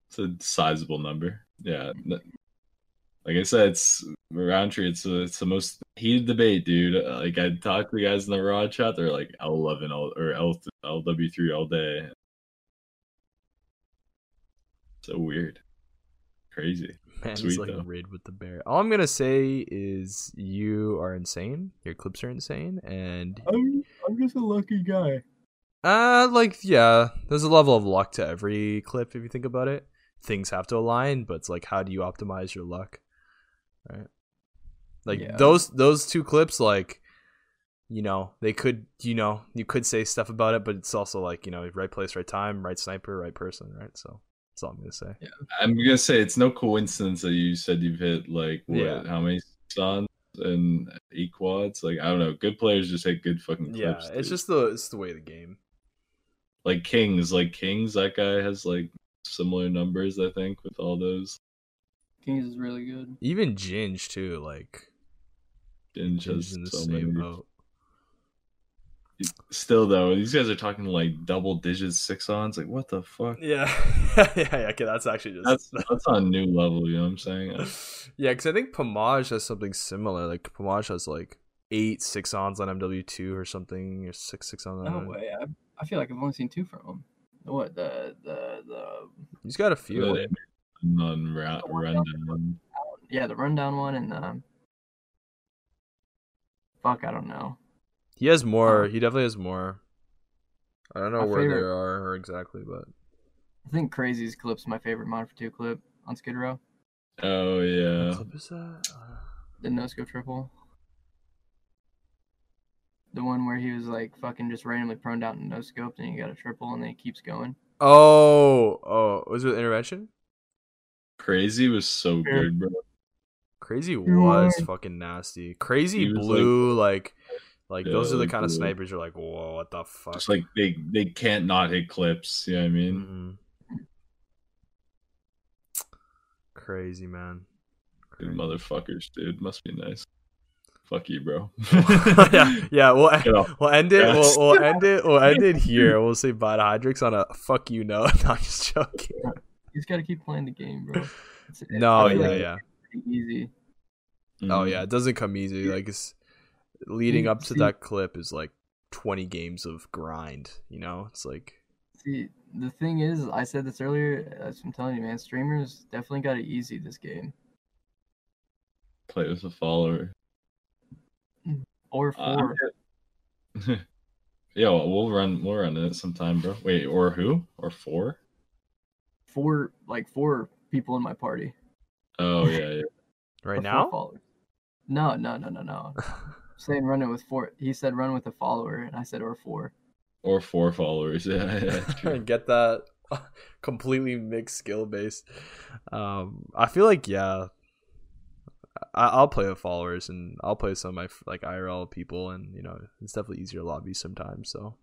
It's a sizable number. Yeah, like I said, it's Roundtree. It's a, it's the most heated debate, dude. Uh, Like I talked to the guys in the raw chat, they're like L eleven or L LW three all day. So weird, crazy. Man, he's Sweet, like though. raid with the bear. All I'm gonna say is you are insane. Your clips are insane, and I'm I'm just a lucky guy. uh, like yeah, there's a level of luck to every clip if you think about it. Things have to align, but it's like how do you optimize your luck, right? Like Yeah. those those two clips, like you know, they could you know you could say stuff about it, but it's also like you know right place, right time, right sniper, right person, right? So that's all I'm gonna say. Yeah, I'm gonna say it's no coincidence that you said you've hit like what, Yeah. how many sons and eight quads. Like I don't know, good players just hit good fucking Yeah, it's dude. just the it's the way of the game. like Kings, like Kings. That guy has like similar numbers, I think, with all those. Kings is really good. Even Ginge too, like And Ginge just in the so same many. boat. Still though, these guys are talking like double digits six ons. Like what the fuck? Yeah, yeah, yeah. Okay, that's actually just That's that's on a new level. You know what I'm saying? yeah, because I think Pamaj has something similar. Like Pamaj has like eight six ons on MW two or something, or six six on. No way. I, I feel like I've only seen two from him. What the the the He's got a few. I Really? think. Non rundown. yeah the rundown one and the fuck I don't know. He has more. Uh, he definitely has more. I don't know My where they are or exactly, but I think Crazy's clip's my favorite mod for two clip on Skid Row. Oh what yeah. clip is that? Uh, The no scope triple. The one where he was like fucking just randomly prone down and no scoped and he got a triple and then he keeps going. Oh, oh, was it intervention? Crazy was so good, bro. Crazy was are- fucking nasty. Crazy He was, blue, like, like, Yeah, those are the like kind of snipers you're like, whoa, what the fuck? Just like they they can't not hit clips. You know what I mean? Mhm. Crazy man. Good motherfuckers, dude. Must be nice. Fuck you, bro. yeah, yeah. We'll Get off. we'll end it. Yes. We'll, we'll end it. We'll end it here. We'll say bye to Hyderix on a fuck you note. No, I'm just joking. You just gotta keep playing the game, bro. It's, No, I feel yeah, like yeah. Easy. Oh yeah, it doesn't come easy. Like it's leading up to See- that clip is like 20 games of grind. You know, it's like See, the thing is, I said this earlier. As I'm telling you, man, streamers definitely got it easy this game. Play with a follower. Or Uh, four. yeah, well, we'll run. We'll run it sometime, bro. Wait, or who? Or four? four like four people in my party. Oh yeah, yeah. right Or now. No, no, no, no, no. saying run it with four. He said run with a follower, and I said or four. Or four followers. Yeah, yeah. true. Get that completely mixed skill base. Um, I feel like yeah, I, will play with followers and I'll play with some of my like IRL people, and you know it's definitely easier lobbies sometimes. So,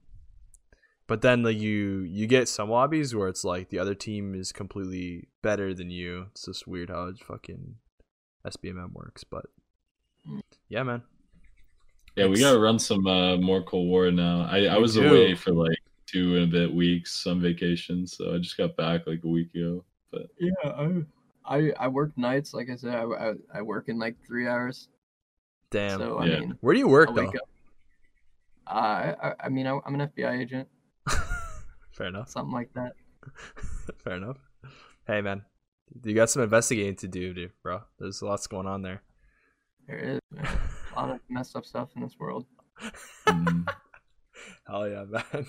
but then like you you get some lobbies where it's like the other team is completely better than you. It's just weird how it's fucking SBMM works, but mm. yeah, man. Yeah, we gotta run some uh, more Cold War now. I, I was do. away for like two and a bit weeks on vacation, so I just got back like a week ago. But yeah, I I, I work nights. Like I said, I, I, I work in like three hours. Damn. So I yeah. mean, where do you work I'll though? Uh, I I mean I, I'm an FBI agent. Fair enough. Something like that. Fair enough. Hey man, you got some investigating to do, dude, bro. There's lots going on there. There is man. A lot of messed up stuff in this world. Mm. Hell yeah, man.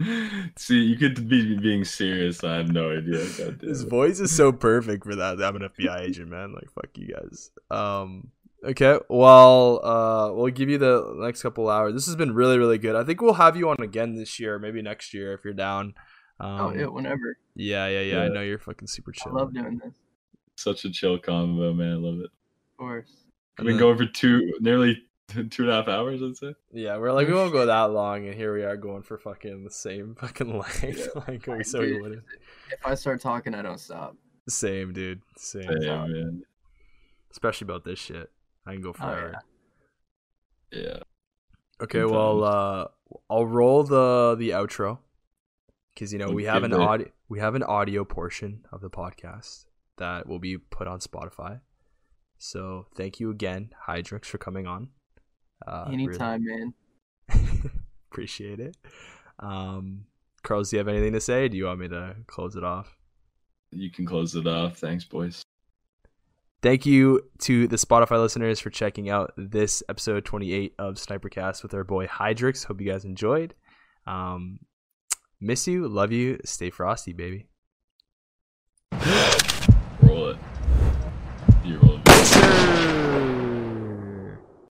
See, you could be being serious. I have no idea. His voice is so perfect for that. I'm an FBI agent, man. Like, fuck you guys. Um, okay. Well, uh, we'll give you the next couple hours. This has been really, really good. I think we'll have you on again this year, maybe next year if you're down. Um, oh yeah, whenever. Yeah, yeah, yeah, yeah. I know you're fucking super chill. I love doing this. Such a chill combo, man. I love it. Of course. I've been going for two, nearly two and a half hours, I'd say. Yeah, we're like we won't go that long, and here we are going for fucking the same fucking length. Yeah. like we so we wouldn't. If I start talking, I don't stop. Same, dude. Same. Yeah, man. Especially about this shit. I can go forever. Oh, yeah. yeah. Okay, Good well, uh, I'll roll the the outro because you know we have an audio we have an audio portion of the podcast that will be put on Spotify. So thank you again, Hyderix, for coming on. Uh, Anytime, really... man. Appreciate it. Um, Carlos, do you have anything to say? do you want me to close it off? You can close it off. Thanks, boys. Thank you to the Spotify listeners for checking out this episode 28 of Snipercast with our boy Hyderix. Hope you guys enjoyed. Um, miss you, love you, stay frosty, baby.